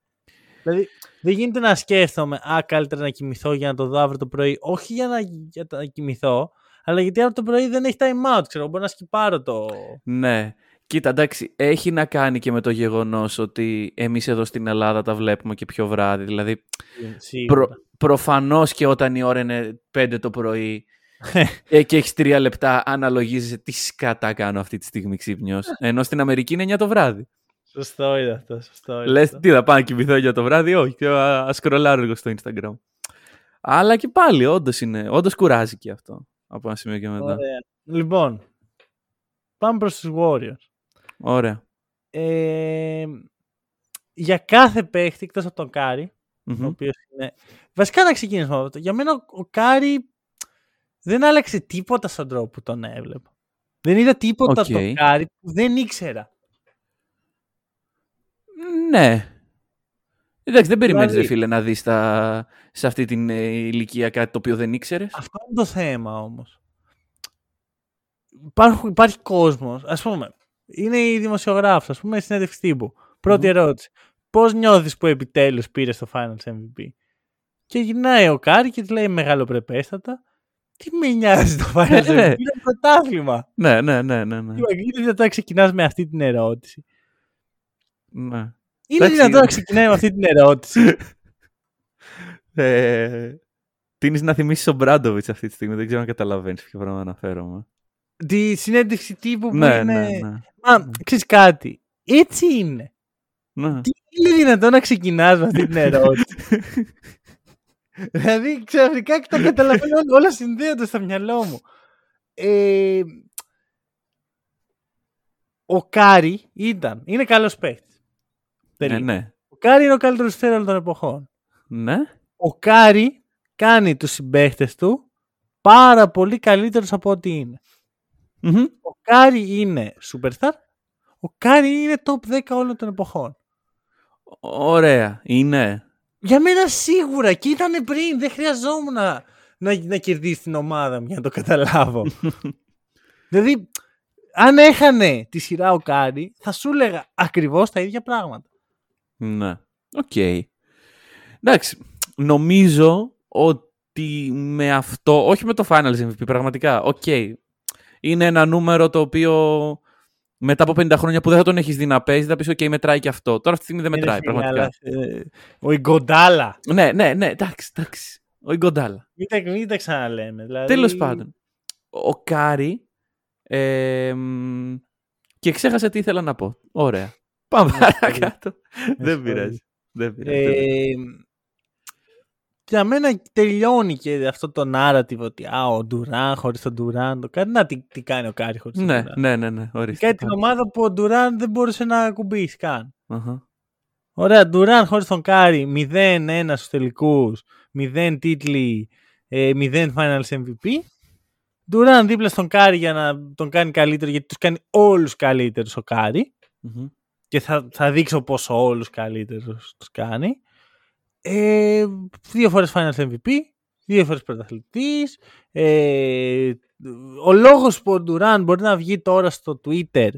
Speaker 1: Δηλαδή δεν γίνεται να σκέφτομαι α, καλύτερα να κοιμηθώ για να το δω αύριο το πρωί. Όχι για να, για να κοιμηθώ, αλλά γιατί αύριο το πρωί δεν έχει time out, ξέρω, μπορώ να σκυπάρω το...
Speaker 2: Ναι. Κοίτα, εντάξει, έχει να κάνει και με το γεγονός ότι εμείς εδώ στην Ελλάδα τα βλέπουμε και πιο βράδυ. Δηλαδή,
Speaker 1: Σίγουρα.
Speaker 2: προ, προφανώς και όταν η ώρα είναι 5 το πρωί ε, και έχεις 3 λεπτά, αναλογίζεσαι τι σκατά κάνω αυτή τη στιγμή ξύπνιος. Ενώ στην Αμερική είναι 9 το βράδυ.
Speaker 1: Σωστό είναι αυτό, σωστό είναι
Speaker 2: Λες
Speaker 1: αυτό.
Speaker 2: τι θα πάω να κοιμηθώ για το βράδυ, όχι, και α ας σκρολάρω λίγο στο Instagram. Αλλά και πάλι, όντως, είναι, όντως κουράζει και αυτό. Από ένα σημείο και μετά. Ωραία.
Speaker 1: Ωραία. Λοιπόν, πάμε προς τους Warriors. Ε, για κάθε παίχτη, εκτός από τον Κάρι,
Speaker 2: Μμμ.
Speaker 1: ο οποίος είναι... Βασικά να ξεκινήσουμε από αυτό. Για μένα ο, ο Κάρι δεν άλλαξε τίποτα στον τρόπο που τον έβλεπα. Δεν είδα τίποτα
Speaker 2: Οκ.
Speaker 1: από τον Κάρι που δεν ήξερα.
Speaker 2: Ναι. Εντάξει, δεν περιμένεις,
Speaker 1: Δηλαδή-
Speaker 2: ρε φίλε, να δεις τα... σε αυτή την ε, ηλικία κάτι το οποίο δεν ήξερες;
Speaker 1: Αυτό είναι το θέμα όμως. Υπάρχουν, υπάρχει κόσμος, ας πούμε, είναι η δημοσιογράφος, ας πούμε, η συνέντευξη τύπου. Πρώτη
Speaker 2: Μμμ.
Speaker 1: ερώτηση. Πώς νιώθεις που επιτέλους πήρες το Finals MVP. Και γυρνάει ο Κάρι και της λέει μεγαλοπρεπέστατα. Τι με νοιάζει το Finals
Speaker 2: Ναι,
Speaker 1: MVP,
Speaker 2: ναι.
Speaker 1: είναι πρωτάθλημα.
Speaker 2: Ναι, ναι, ναι, ναι. ναι.
Speaker 1: Είναι δυνατόν να ξεκινάς με αυτή την ερώτηση.
Speaker 2: ναι.
Speaker 1: Είναι
Speaker 2: Εντάξει,
Speaker 1: δυνατόν να ξεκινάει με αυτή την ερώτηση.
Speaker 2: Ε, τείνεις να θυμίσεις Ομπράντοβιτς αυτή τη στιγμή, δεν ξέρω αν καταλαβαίνεις ποιο πράγμα αναφέρομαι.
Speaker 1: Τη συνέντευξη τύπου που
Speaker 2: Ναι,
Speaker 1: είναι...
Speaker 2: ναι, ναι.
Speaker 1: Μα, ξέρεις κάτι; Έτσι είναι.
Speaker 2: ναι.
Speaker 1: Τι είναι δυνατόν να ξεκινάς με αυτή την ερώτηση; Δηλαδή ξαφνικά και τα καταλαβαίνω όλα, όλα συνδέονται στο μυαλό μου. Ε, ο Κάρι ήταν, είναι καλός παίχτης.
Speaker 2: Ναι,
Speaker 1: Τελεία.
Speaker 2: ναι.
Speaker 1: Ο Κάρι είναι ο καλύτερος σουτέρ όλων των εποχών.
Speaker 2: Ναι.
Speaker 1: Ο Κάρι κάνει τους συμπαίχτες του πάρα πολύ καλύτερους από ό,τι είναι.
Speaker 2: Μμμ.
Speaker 1: Ο Κάρι είναι superstar. Ο Κάρι είναι top 10 όλων των εποχών.
Speaker 2: Ωραία. Είναι.
Speaker 1: Για μένα σίγουρα και ήταν πριν. Δεν χρειαζόμουν να, να, να κερδίσει την ομάδα μου για να το καταλάβω. δηλαδή, αν έχανε τη σειρά ο Κάρι, θα σου έλεγα ακριβώς τα ίδια πράγματα.
Speaker 2: Ναι. OK. Okay. Εντάξει. Νομίζω ότι με αυτό, όχι με το Finals MVP, πραγματικά, OK. Okay. Είναι ένα νούμερο το οποίο μετά από 50 χρόνια που δεν θα τον έχεις δει να παίζεις, θα πεις: OK, μετράει και αυτό. Τώρα αυτή τη στιγμή δεν μετράει, πραγματικά.
Speaker 1: Ε, ο Ιγκοντάλα.
Speaker 2: Ναι, ναι, ναι, εντάξει, εντάξει. Ο Ιγκοντάλα.
Speaker 1: Μην τα, μην τα ξαναλέμε. Δηλαδή...
Speaker 2: Τέλος πάντων. Ο Κάρι. Ε, και ξέχασα τι ήθελα να πω. Ωραία. Πάμε παρακάτω. δεν πειράζει. Δεν πειράζει. Ε,
Speaker 1: για μένα τελειώνει και αυτό το narrative ότι α, ο Ντουράν χωρίς τον Ντουράν. Το κάτι να τι, τι κάνει ο Κάρι χωρίς
Speaker 2: ναι, τον Ντουράν. Ναι, ναι, ναι. Ορίστε.
Speaker 1: Κάτι την ομάδα που ο Ντουράν δεν μπορούσε να ακουμπήσει καν. Uh-huh. Ωραία, Ντουράν χωρίς τον Κάρι 0-1 στους τελικούς, 0 τίτλοι, 0 ε, finals MVP. Ντουράν δίπλα στον Κάρι για να τον κάνει καλύτερο, γιατί τους κάνει όλους καλύτερους ο Κάρι. Mm-hmm. Και θα, θα δείξω πόσο όλους καλύτερους τους κάνει. Ε, δύο φορές Finals MVP, δύο φορές πρωταθλητής. Ε, ο λόγος που ο Ντουράν μπορεί να βγει τώρα στο Twitter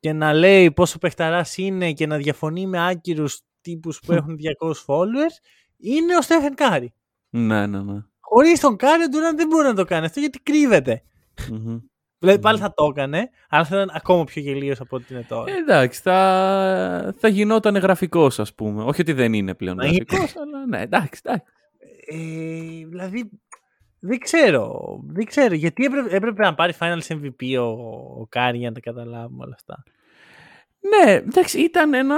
Speaker 1: και να λέει πόσο παιχταράς είναι και να διαφωνεί με άκυρους τύπους που έχουν 200 followers είναι ο Στέφεν Κάρι.
Speaker 2: Ναι, ναι, ναι.
Speaker 1: Χωρίς τον Κάρι ο Ντουράν δεν μπορεί να το κάνει αυτό γιατί κρύβεται. Δηλαδή πάλι θα το έκανε, αλλά θα ήταν ακόμα πιο γελοίος από ό,τι είναι τώρα.
Speaker 2: Ε, εντάξει, θα, θα γινόταν γραφικός, ας πούμε. Όχι ότι δεν είναι πλέον γραφικός, αλλά ναι, εντάξει. εντάξει.
Speaker 1: Ε, δηλαδή, δεν ξέρω. Δεν ξέρω. Γιατί έπρεπε, έπρεπε να πάρει Finals MVP ο, ο Κάρι για να τα καταλάβουμε όλα αυτά.
Speaker 2: Ναι, εντάξει, ήταν ένα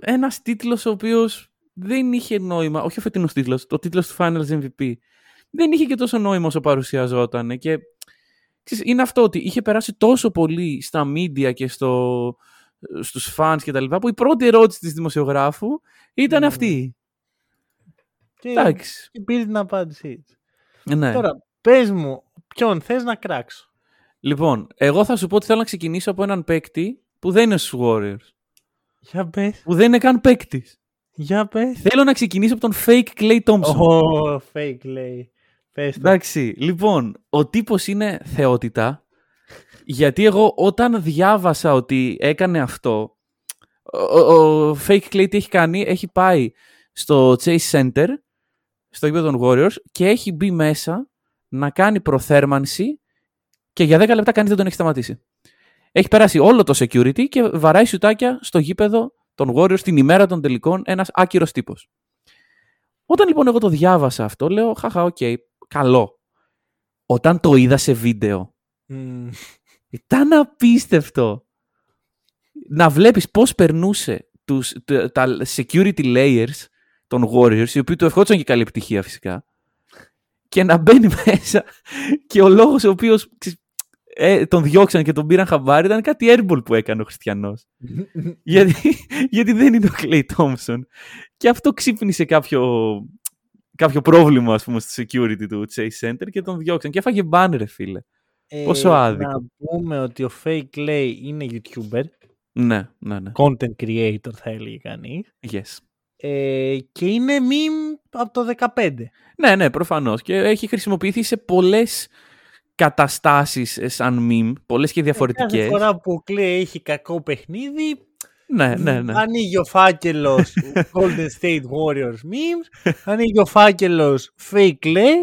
Speaker 2: ένας τίτλος ο οποίος δεν είχε νόημα, όχι ο φετινός τίτλος, το τίτλος του Finals MVP. Δεν είχε και τόσο νόημα όσο παρουσιαζόταν και είναι αυτό ότι είχε περάσει τόσο πολύ στα media και στο, στους fans και τα λοιπά, που η πρώτη ερώτηση της δημοσιογράφου ήταν ναι. αυτή.
Speaker 1: Και, Εντάξει. και πήρε την απάντησή Ναι. Τώρα, πες μου, ποιον θες να κράξω;
Speaker 2: Λοιπόν, εγώ θα σου πω ότι θέλω να ξεκινήσω από έναν παίκτη που δεν είναι στους Warriors.
Speaker 1: Για πες.
Speaker 2: Που δεν είναι καν παίκτης.
Speaker 1: Για πες.
Speaker 2: Θέλω να ξεκινήσω από τον fake Clay Thompson.
Speaker 1: Oh, fake Clay.
Speaker 2: Εντάξει, λοιπόν, ο τύπος είναι θεότητα, γιατί εγώ όταν διάβασα ότι έκανε αυτό, ο, ο Fake Clay τι έχει κάνει, έχει πάει στο Chase Center, στο γήπεδο των Warriors και έχει μπει μέσα να κάνει προθέρμανση και για 10 λεπτά κανείς δεν τον έχει σταματήσει. Έχει περάσει όλο το security και βαράει σουτάκια στο γήπεδο των Warriors την ημέρα των τελικών ένας άκυρος τύπος. Όταν λοιπόν εγώ το διάβασα αυτό, λέω, χαχα, OK, okay, καλό. Όταν το είδα σε βίντεο, mm. ήταν απίστευτο. Να βλέπεις πώς περνούσε τους, τα security layers των Warriors, οι οποίοι του ευχόντουσαν και καλή επιτυχία φυσικά, και να μπαίνει μέσα και ο λόγος ο οποίος ε, τον διώξαν και τον πήραν χαμπάρι ήταν κάτι airball που έκανε ο Χριστιανός. γιατί, γιατί δεν είναι ο Clay Thompson. Και αυτό ξύπνησε κάποιο κάποιο πρόβλημα, ας πούμε, στη security του Chase Center και τον διώξαν. Και έφαγε μπάνερ, φίλε. Ε, Πόσο άδικο.
Speaker 1: Να πούμε ότι ο Fake Clay είναι YouTuber.
Speaker 2: Ναι, ναι, ναι.
Speaker 1: Content creator θα έλεγε κανείς.
Speaker 2: Yes.
Speaker 1: Ε, και είναι meme από το 15.
Speaker 2: Ναι, ναι, προφανώς. Και έχει χρησιμοποιηθεί σε πολλές καταστάσεις σαν meme, πολλές και διαφορετικές. Κάθε
Speaker 1: φορά που ο Clay έχει κακό παιχνίδι,
Speaker 2: ναι, ναι, ναι.
Speaker 1: Ανοίγει ο φάκελος Golden State Warriors memes, ανοίγει ο φάκελος Fake Clay.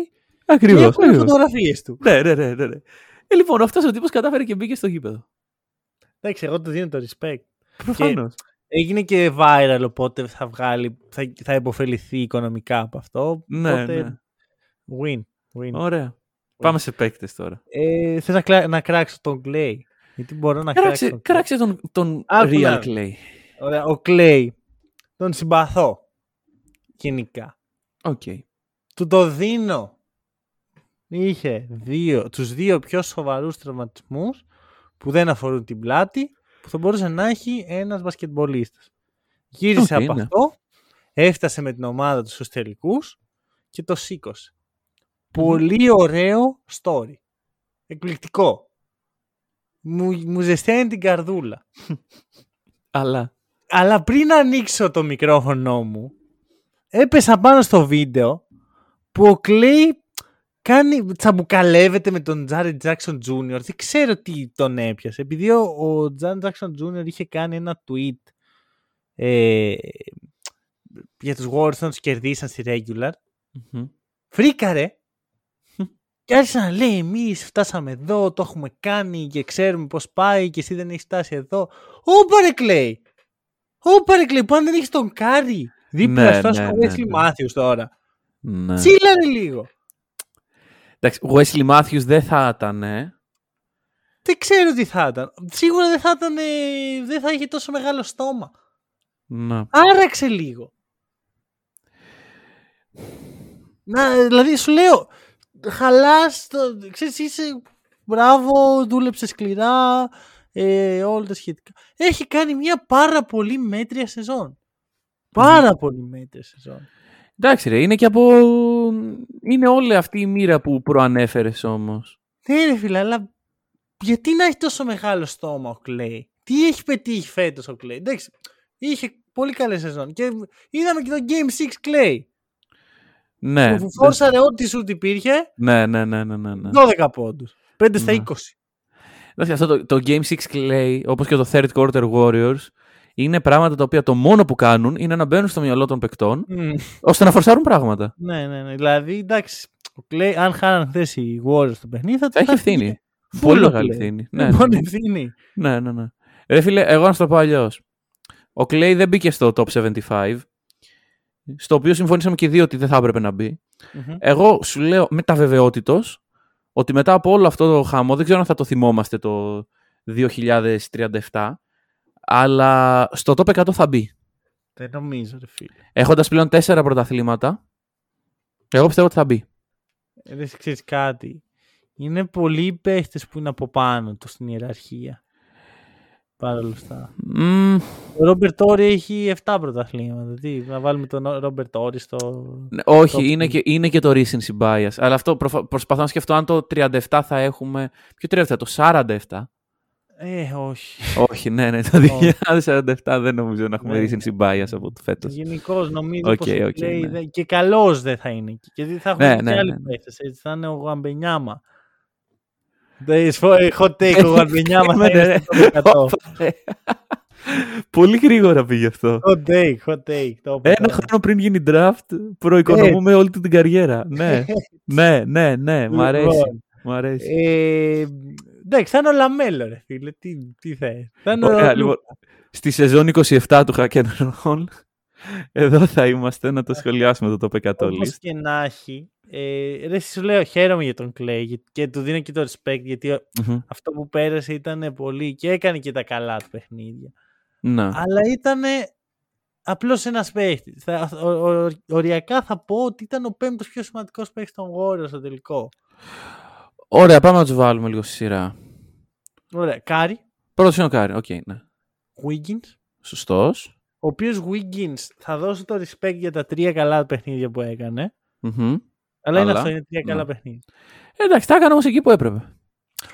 Speaker 2: Ακριβώς.
Speaker 1: Και έχουν φωτογραφίες του.
Speaker 2: Ναι, ναι, ναι. ναι. ναι. Ε, λοιπόν, αυτός ο τύπος κατάφερε και μπήκε στο γήπεδο.
Speaker 1: Εντάξει, εγώ του δίνω το respect.
Speaker 2: Προφανώς.
Speaker 1: Έγινε και viral, οπότε θα βγάλει, θα, θα επωφεληθεί οικονομικά από αυτό.
Speaker 2: Ναι,
Speaker 1: οπότε...
Speaker 2: ναι.
Speaker 1: Win. win.
Speaker 2: Ωραία. Πάμε σε παίκτες τώρα.
Speaker 1: Ε, θες να, να κράξω τον Clay; Γιατί μπορώ να κράξω.
Speaker 2: Κράξε τον, τον Real Clay.
Speaker 1: Ωραία, ο Clay. Τον συμπαθώ. Γενικά.
Speaker 2: OK. Okay.
Speaker 1: Του το δίνω. Είχε δύο, τους δύο πιο σοβαρούς τραυματισμούς που δεν αφορούν την πλάτη που θα μπορούσε να έχει ένας μπασκετμπολίστας. Γύρισε από ναι. αυτό, έφτασε με την ομάδα τους στους τελικούς και το σήκωσε. Πολύ ωραίο story. Εκπληκτικό μου, μου ζεσταίνει την καρδούλα.
Speaker 2: Αλλά.
Speaker 1: Αλλά πριν ανοίξω το μικρόφωνο μου, έπεσα πάνω στο βίντεο που ο Κλέη κάνει, τσαμπουκαλεύεται με τον Τζάρετ Τζάξον Jr. Δεν ξέρω τι τον έπιασε. Επειδή ο, ο Τζάρετ Τζάξον Jr. είχε κάνει ένα tweet ε, για τους Warriors να τους κερδίσαν στη regular.
Speaker 2: Μμμ.
Speaker 1: Φρίκαρε και άρχισε να λέει εμείς φτάσαμε εδώ, το έχουμε κάνει και ξέρουμε πώς πάει και εσύ δεν έχεις φτάσει εδώ. Ωπα ρε Κλέη! Ωπα ρε Κλέη, που αν δεν έχεις τον Κάρι δίπλα
Speaker 2: Ναι,
Speaker 1: σου,
Speaker 2: ναι,
Speaker 1: ναι,
Speaker 2: ναι,
Speaker 1: Wesley
Speaker 2: ναι.
Speaker 1: Matthews τώρα.
Speaker 2: Ναι.
Speaker 1: Τσίλαρε λίγο.
Speaker 2: Εντάξει, ο Wesley Matthews δεν θα ήταν. ε.
Speaker 1: Δεν ξέρω τι θα ήταν. Σίγουρα δεν θα ήταν, ε, δεν θα είχε τόσο μεγάλο στόμα.
Speaker 2: Ναι.
Speaker 1: Άραξε λίγο. Να, δηλαδή σου λέω, χαλάς, το, ξέρεις, είσαι, μπράβο, δούλεψες σκληρά, ε, όλα τα σχετικά. Έχει κάνει μια πάρα πολύ μέτρια σεζόν. Πάρα πολύ μέτρια σεζόν.
Speaker 2: Εντάξει, ρε, είναι και από. Είναι όλη αυτή η μοίρα που προανέφερες όμως.
Speaker 1: Ναι ρε φίλε, αλλά γιατί να έχει τόσο μεγάλο στόμα ο Κλέη. Τι έχει πετύχει φέτος ο Κλέη. Εντάξει, είχε πολύ καλή σεζόν. Και είδαμε και το Game 6 Κλέη.
Speaker 2: Ναι.
Speaker 1: που φόρσαρε ό,τι σουτ υπήρχε,
Speaker 2: Ναι, ναι, ναι, ναι, ναι. ναι.
Speaker 1: 12 πόντους. 5 στα
Speaker 2: Ναι.
Speaker 1: 20.
Speaker 2: Εντάξει, αυτό το, το Game 6 Clay, όπως και το Third Quarter Warriors, είναι πράγματα τα οποία το μόνο που κάνουν είναι να μπαίνουν στο μυαλό των παικτών,
Speaker 1: Μμ.
Speaker 2: ώστε να φορσάρουν πράγματα.
Speaker 1: Ναι, ναι, ναι. Δηλαδή, εντάξει, ο Clay, αν χάναν χθες οι Warriors στο παιχνίδι, θα,
Speaker 2: Θα έχει
Speaker 1: θα φύγει.
Speaker 2: ευθύνη.
Speaker 1: Φούλο
Speaker 2: Πολύ μεγάλη
Speaker 1: Clay.
Speaker 2: ευθύνη.
Speaker 1: Ναι,
Speaker 2: Ναι, ναι,
Speaker 1: Μόνο
Speaker 2: ναι.
Speaker 1: ευθύνη.
Speaker 2: ναι, ναι, ναι. Ρε φίλε, εγώ να σου το πω αλλιώς. Ο Clay δεν μπήκε στο top 75, στο οποίο συμφωνήσαμε και οι δύο ότι δεν θα έπρεπε να μπει.
Speaker 1: Μμμ.
Speaker 2: Εγώ σου λέω με τα βεβαιότητος ότι μετά από όλο αυτό το χαμό, δεν ξέρω αν θα το θυμόμαστε το 2037, αλλά στο top 100 θα μπει.
Speaker 1: Δεν νομίζω, ρε φίλε.
Speaker 2: Έχοντας πλέον τέσσερα πρωταθλήματα, εγώ πιστεύω ότι θα μπει.
Speaker 1: Ε, Δεν ξέρεις κάτι. Είναι πολλοί οι παίχτες που είναι από πάνω τους στην ιεραρχία. Παρ' όλα αυτά.
Speaker 2: Μμμ,
Speaker 1: Ο Ρόμπερτ Χόρι έχει 7 πρωταθλήματα. Τι, να βάλουμε τον Ρόμπερτ Χόρι στο.
Speaker 2: ναι, όχι,
Speaker 1: Top
Speaker 2: είναι
Speaker 1: three.
Speaker 2: και, είναι και το recency bias. Αλλά αυτό προφα- προσπαθώ να σκεφτώ αν το 37 θα έχουμε. Ποιο 37, το 47.
Speaker 1: Ε, όχι.
Speaker 2: όχι, ναι, ναι, το 2047 δεν νομίζω να έχουμε
Speaker 1: Ναι.
Speaker 2: recency bias από το φέτος.
Speaker 1: Γενικώς νομίζω
Speaker 2: Οκ,
Speaker 1: πως ο
Speaker 2: OK,
Speaker 1: Clay
Speaker 2: ναι.
Speaker 1: δεν- και καλός δεν θα είναι. εκεί. Γιατί θα έχουν
Speaker 2: Ναι,
Speaker 1: και
Speaker 2: ναι,
Speaker 1: άλλοι
Speaker 2: ναι, ναι.
Speaker 1: παίχτες, Έτσι θα είναι ο Γουεμπανιάμα. Δεν is for- Hot take, ο Wembanyama θα είναι στο 100.
Speaker 2: Πολύ γρήγορα πήγε αυτό.
Speaker 1: Hot take, hot take. το είπα
Speaker 2: Ένα
Speaker 1: τώρα.
Speaker 2: χρόνο πριν γίνει draft, προοικονομούμε όλη του την καριέρα. Ναι, ναι, ναι, ναι, μ' αρέσει.
Speaker 1: Λοιπόν,
Speaker 2: Μ' αρέσει.
Speaker 1: ε, Εντάξει, θα είναι ο LaMelo, ρε φίλε. Τι, τι θες. Θα είναι
Speaker 2: Ωραία,
Speaker 1: ο
Speaker 2: λοιπόν,
Speaker 1: Λούκα.
Speaker 2: στη σεζόν 27 του Hack and Roll, εδώ θα είμαστε να το σχολιάσουμε το top 100
Speaker 1: Όπως
Speaker 2: list.
Speaker 1: και να έχει. Ε, ρε, σου λέω, χαίρομαι για τον Clay και- και του δίνω και το respect γιατί ο-
Speaker 2: Μμμ.
Speaker 1: αυτό που πέρασε ήταν πολύ και έκανε και τα καλά του παιχνίδια.
Speaker 2: Ναι.
Speaker 1: Αλλά ήταν απλώς ένας παίχτης. Θα, ο, ο- οριακά θα πω ότι ήταν ο πέμπτος πιο σημαντικός παίχτης των Warriors στο τελικό.
Speaker 2: Ωραία, πάμε να τους βάλουμε λίγο στη σειρά.
Speaker 1: Ωραία. Κάρι,
Speaker 2: Πρώτος είναι ο Κάρι. Οκ, ναι.
Speaker 1: Wiggins,
Speaker 2: Σωστός.
Speaker 1: Ο οποίος Wiggins θα δώσει το respect για τα τρία καλά παιχνίδια που έκανε. Αλλά είναι
Speaker 2: Αλλά,
Speaker 1: αυτό, είναι τρία
Speaker 2: ναι.
Speaker 1: καλά παιχνίδια.
Speaker 2: Εντάξει, τα έκανε όμως εκεί που έπρεπε.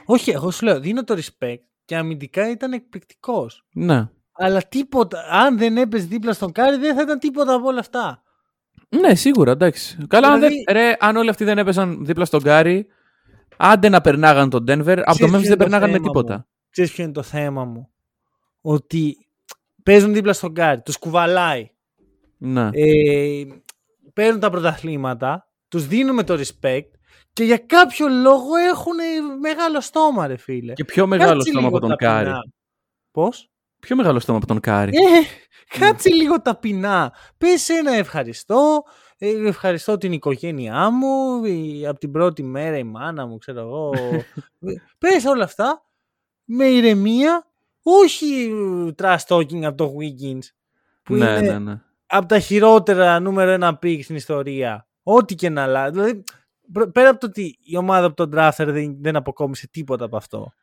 Speaker 1: Όχι, εγώ σου λέω, δίνω το respect και αμυντικά ήταν εκπληκτικός.
Speaker 2: Ναι.
Speaker 1: Αλλά τίποτα, αν δεν έπαιζε δίπλα στον Κάρι, δεν θα ήταν τίποτα από όλα αυτά.
Speaker 2: Ναι, σίγουρα, εντάξει. Καλά, αν,
Speaker 1: Δηλαδή-
Speaker 2: δεν, ρε, αν όλοι αυτοί δεν έπαιζαν δίπλα στον Κάρι, άντε να περνάγαν τον Denver, από το
Speaker 1: ποιο
Speaker 2: Memphis
Speaker 1: είναι
Speaker 2: δεν
Speaker 1: το
Speaker 2: περνάγαν με
Speaker 1: θέμα
Speaker 2: τίποτα.
Speaker 1: μου; Ξέρεις ποιο είναι το θέμα μου. Ότι παίζουν δίπλα στον Κάρι, τους κουβαλάει.
Speaker 2: Ναι.
Speaker 1: Ε, παίρνουν τα πρωταθλήματα, τους δίνουμε το respect και για κάποιο λόγο έχουν μεγάλο στόμα ρε φίλε.
Speaker 2: Και πιο μεγάλο
Speaker 1: Κάτσε
Speaker 2: στόμα από
Speaker 1: λίγο
Speaker 2: τον
Speaker 1: ταπεινά.
Speaker 2: Κάρι.
Speaker 1: Πώς;
Speaker 2: Πιο μεγάλο στόμα από τον Κάρι.
Speaker 1: Ε, κάτσε λίγο ταπεινά. Πες ένα ευχαριστώ. ε, ευχαριστώ την οικογένειά μου. η- από την πρώτη μέρα η μάνα μου, ξέρω εγώ. Ε, Πες όλα αυτά. Με ηρεμία. Όχι ε, trash talking από το Wiggins. Που
Speaker 2: ναι,
Speaker 1: είναι
Speaker 2: ναι, ναι.
Speaker 1: από τα χειρότερα νούμερο ένα pick στην ιστορία. Ό,τι και να αλλάζει. Δηλαδή, προ- πέρα από το ότι η ομάδα από τον draftαρε δεν, δεν αποκόμισε τίποτα από αυτό.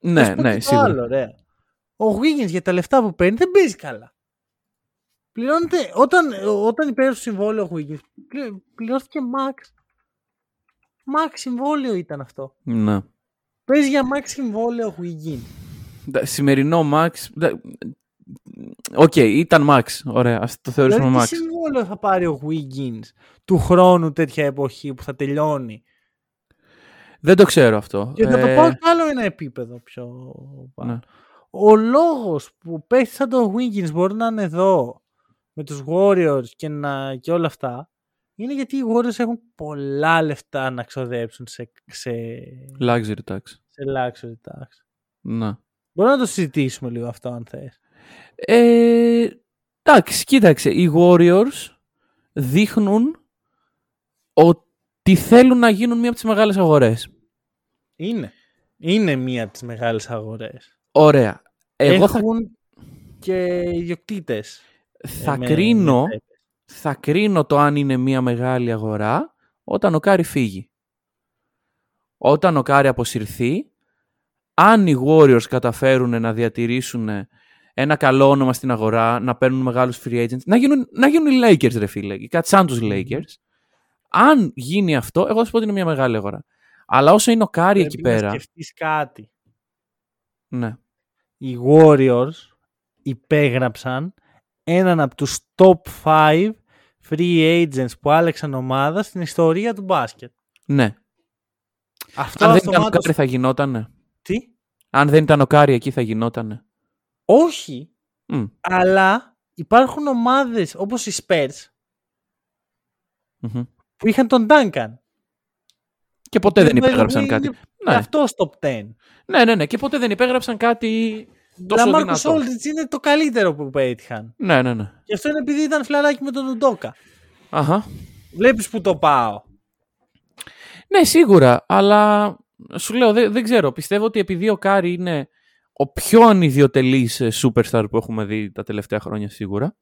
Speaker 1: Θα
Speaker 2: Ναι,
Speaker 1: σου πω
Speaker 2: ναι,
Speaker 1: και το
Speaker 2: σίγουρα.
Speaker 1: άλλο, ρε. Ο Wiggins για τα λεφτά που παίρνει δεν παίζει καλά. Πληρώνεται, όταν, όταν υπέρασε το συμβόλαιο ο Wiggins, πλη- πληρώθηκε max. Max συμβόλαιο ήταν αυτό.
Speaker 2: Ναι.
Speaker 1: Παίζει για max συμβόλαιο ο Wiggins.
Speaker 2: Τα- Σημερινό Max. τα- Οκ, ήταν Max. Ωραία, ας το θεωρήσουμε
Speaker 1: Δηλαδή,
Speaker 2: Max.
Speaker 1: τι συμβόλαιο θα πάρει ο Wiggins του χρόνου τέτοια εποχή που θα τελειώνει;
Speaker 2: Δεν το ξέρω αυτό.
Speaker 1: Και θα το
Speaker 2: Ε,
Speaker 1: πάω κι άλλο ένα επίπεδο πιο πάνω.
Speaker 2: ναι.
Speaker 1: Ο λόγος που παίχτης σαν το Wiggins μπορεί να είναι εδώ με τους Warriors και, να, και όλα αυτά είναι γιατί οι Warriors έχουν πολλά λεφτά να ξοδέψουν σε, σε,
Speaker 2: Luxury tax.
Speaker 1: σε luxury tax.
Speaker 2: Ναι.
Speaker 1: Μπορούμε να το συζητήσουμε λίγο αυτό αν θες.
Speaker 2: Ε, εντάξει, κοίταξε. Οι Warriors δείχνουν ότι θέλουν να γίνουν μία από τις μεγάλες αγορές.
Speaker 1: Είναι. Είναι μία από τις μεγάλες αγορές.
Speaker 2: Ωραία. Εγώ θα,
Speaker 1: έχουν και ιδιοκτήτες.
Speaker 2: θα
Speaker 1: ε, με-
Speaker 2: κρίνω
Speaker 1: με-
Speaker 2: θα κρίνω το αν είναι μια μεγάλη αγορά όταν ο Κάρι φύγει. Όταν ο Κάρι αποσυρθεί, αν οι Warriors καταφέρουν να διατηρήσουν ένα καλό όνομα στην αγορά, να παίρνουν μεγάλους free agents, να γίνουν, να γίνουν οι Lakers ρε φίλε, κάτι σαν τους Lakers, αν γίνει αυτό, εγώ θα σου πω ότι είναι μια μεγάλη αγορά. Αλλά όσο είναι ο Κάρι εκεί
Speaker 1: Πρέπει να
Speaker 2: πέρα,
Speaker 1: σκεφτείς κάτι.
Speaker 2: ναι,
Speaker 1: Οι Warriors υπέγραψαν έναν από τους top 5 free agents που άλλαξαν ομάδα στην ιστορία του μπάσκετ.
Speaker 2: ναι.
Speaker 1: Αυτό
Speaker 2: Αν δεν ήταν ο
Speaker 1: αυτομάτως...
Speaker 2: Κάρι θα γινότανε.
Speaker 1: Τι;
Speaker 2: Αν δεν ήταν ο Κάρι εκεί θα γινότανε.
Speaker 1: Όχι,
Speaker 2: Μμ,
Speaker 1: αλλά υπάρχουν ομάδες όπως οι Spurs
Speaker 2: μμμ.
Speaker 1: που είχαν τον Duncan.
Speaker 2: Και ποτέ δεν
Speaker 1: by the
Speaker 2: υπέγραψαν
Speaker 1: way,
Speaker 2: κάτι.
Speaker 1: είναι
Speaker 2: Ναι.
Speaker 1: Αυτός top 10.
Speaker 2: Ναι, ναι, ναι. Και ποτέ δεν υπέγραψαν κάτι τόσο
Speaker 1: LaMarcus
Speaker 2: δυνατό.
Speaker 1: Aldridge είναι το καλύτερο που πέτυχαν.
Speaker 2: Ναι, ναι, ναι.
Speaker 1: Και αυτό είναι επειδή ήταν φιλαράκι με τον Ουντόκα.
Speaker 2: Αχα.
Speaker 1: Βλέπεις που το πάω.
Speaker 2: Ναι, σίγουρα. Αλλά σου λέω, δεν, δεν ξέρω. Πιστεύω ότι επειδή ο Κάρι είναι ο πιο ανιδιοτελής ε, superstar που έχουμε δει τα τελευταία χρόνια σίγουρα,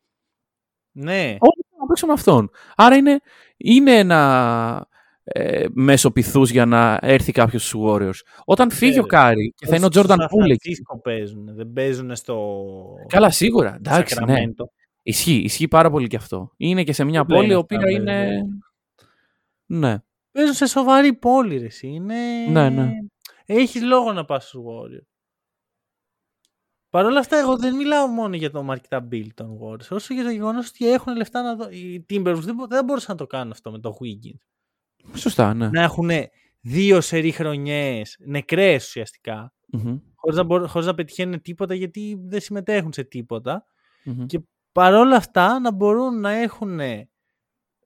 Speaker 1: Ναι.
Speaker 2: όλοι θέλουν να παίξουν με αυτόν. Άρα είναι, είναι ένα ε, μέσο πειθούς για να έρθει κάποιος στους Warriors. Όταν φύγει ο
Speaker 1: Ε,
Speaker 2: Κάρι και θα είναι ο
Speaker 1: Όσοι στο
Speaker 2: Jordan
Speaker 1: Σαν
Speaker 2: Poole εκεί.
Speaker 1: Φρανσίσκο παίζουν. Δεν παίζουν στο.
Speaker 2: Καλά, σίγουρα. Εντάξει, ναι.
Speaker 1: Σακραμέντο.
Speaker 2: Ισχύει, ισχύει πάρα πολύ και αυτό. Είναι και σε μια
Speaker 1: Δεν λένε
Speaker 2: πόλη η
Speaker 1: αυτά,
Speaker 2: οποία
Speaker 1: βέβαια.
Speaker 2: είναι... Ναι.
Speaker 1: Παίζουν σε σοβαρή πόλη, ρε. εσύ. Είναι...
Speaker 2: Ναι, ναι.
Speaker 1: Έχεις λόγο να πας στους Warriors. Παρ' όλα αυτά, εγώ δεν μιλάω μόνο για το marketability των Warriors, όσο για το γεγονός ότι έχουν λεφτά να δω. Οι Timberwolves δεν, μπο- δεν μπορούσαν να το κάνουν αυτό με το Wiggins.
Speaker 2: Σωστά, ναι.
Speaker 1: Να έχουν δύο σερή χρονιές, νεκρές ουσιαστικά,
Speaker 2: Μμμ,
Speaker 1: χωρίς να, μπορούν, χωρίς να πετυχαίνουν τίποτα γιατί δεν συμμετέχουν σε τίποτα.
Speaker 2: μμμ.
Speaker 1: Και παρόλα αυτά να μπορούν να έχουν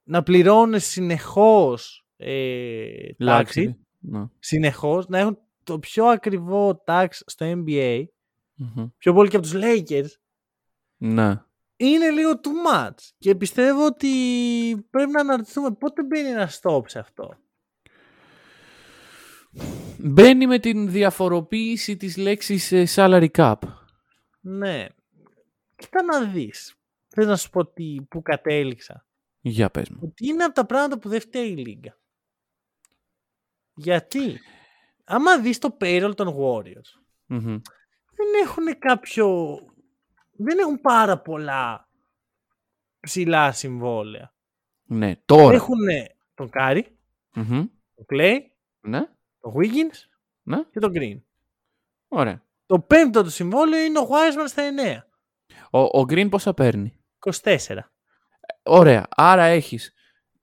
Speaker 1: να πληρώνουν συνεχώς ε, τάξη,
Speaker 2: Luxury. Ναι.
Speaker 1: συνεχώς, να έχουν το πιο ακριβό tax στο NBA,
Speaker 2: Μμμ.
Speaker 1: πιο πολύ και από τους Lakers,
Speaker 2: Ναι.
Speaker 1: είναι λίγο too much. Και πιστεύω ότι πρέπει να αναρωτηθούμε πότε μπαίνει ένα stop σε αυτό.
Speaker 2: Μπαίνει με την διαφοροποίηση της λέξης ε, salary cap.
Speaker 1: Ναι. Κοίτα να δεις. Θέλω να σου πω τι, που κατέληξα.
Speaker 2: Για πες μου.
Speaker 1: Ότι είναι από τα πράγματα που δεν φταίει η Λίγκα. Γιατί, άμα δεις το payroll των Warriors,
Speaker 2: Μμμ.
Speaker 1: δεν έχουν κάποιο... Δεν έχουν πάρα πολλά ψηλά συμβόλαια.
Speaker 2: Ναι, τώρα.
Speaker 1: Έχουν τον Κάρι,
Speaker 2: Μμμ.
Speaker 1: τον Clay,
Speaker 2: Ναι,
Speaker 1: τον Wiggins
Speaker 2: ναι.
Speaker 1: και τον Green.
Speaker 2: Ωραία.
Speaker 1: Το πέμπτο του συμβόλαιο είναι ο Wiseman στα 9.
Speaker 2: Ο, ο Green πόσα παίρνει;
Speaker 1: 24.
Speaker 2: Ωραία. Άρα έχεις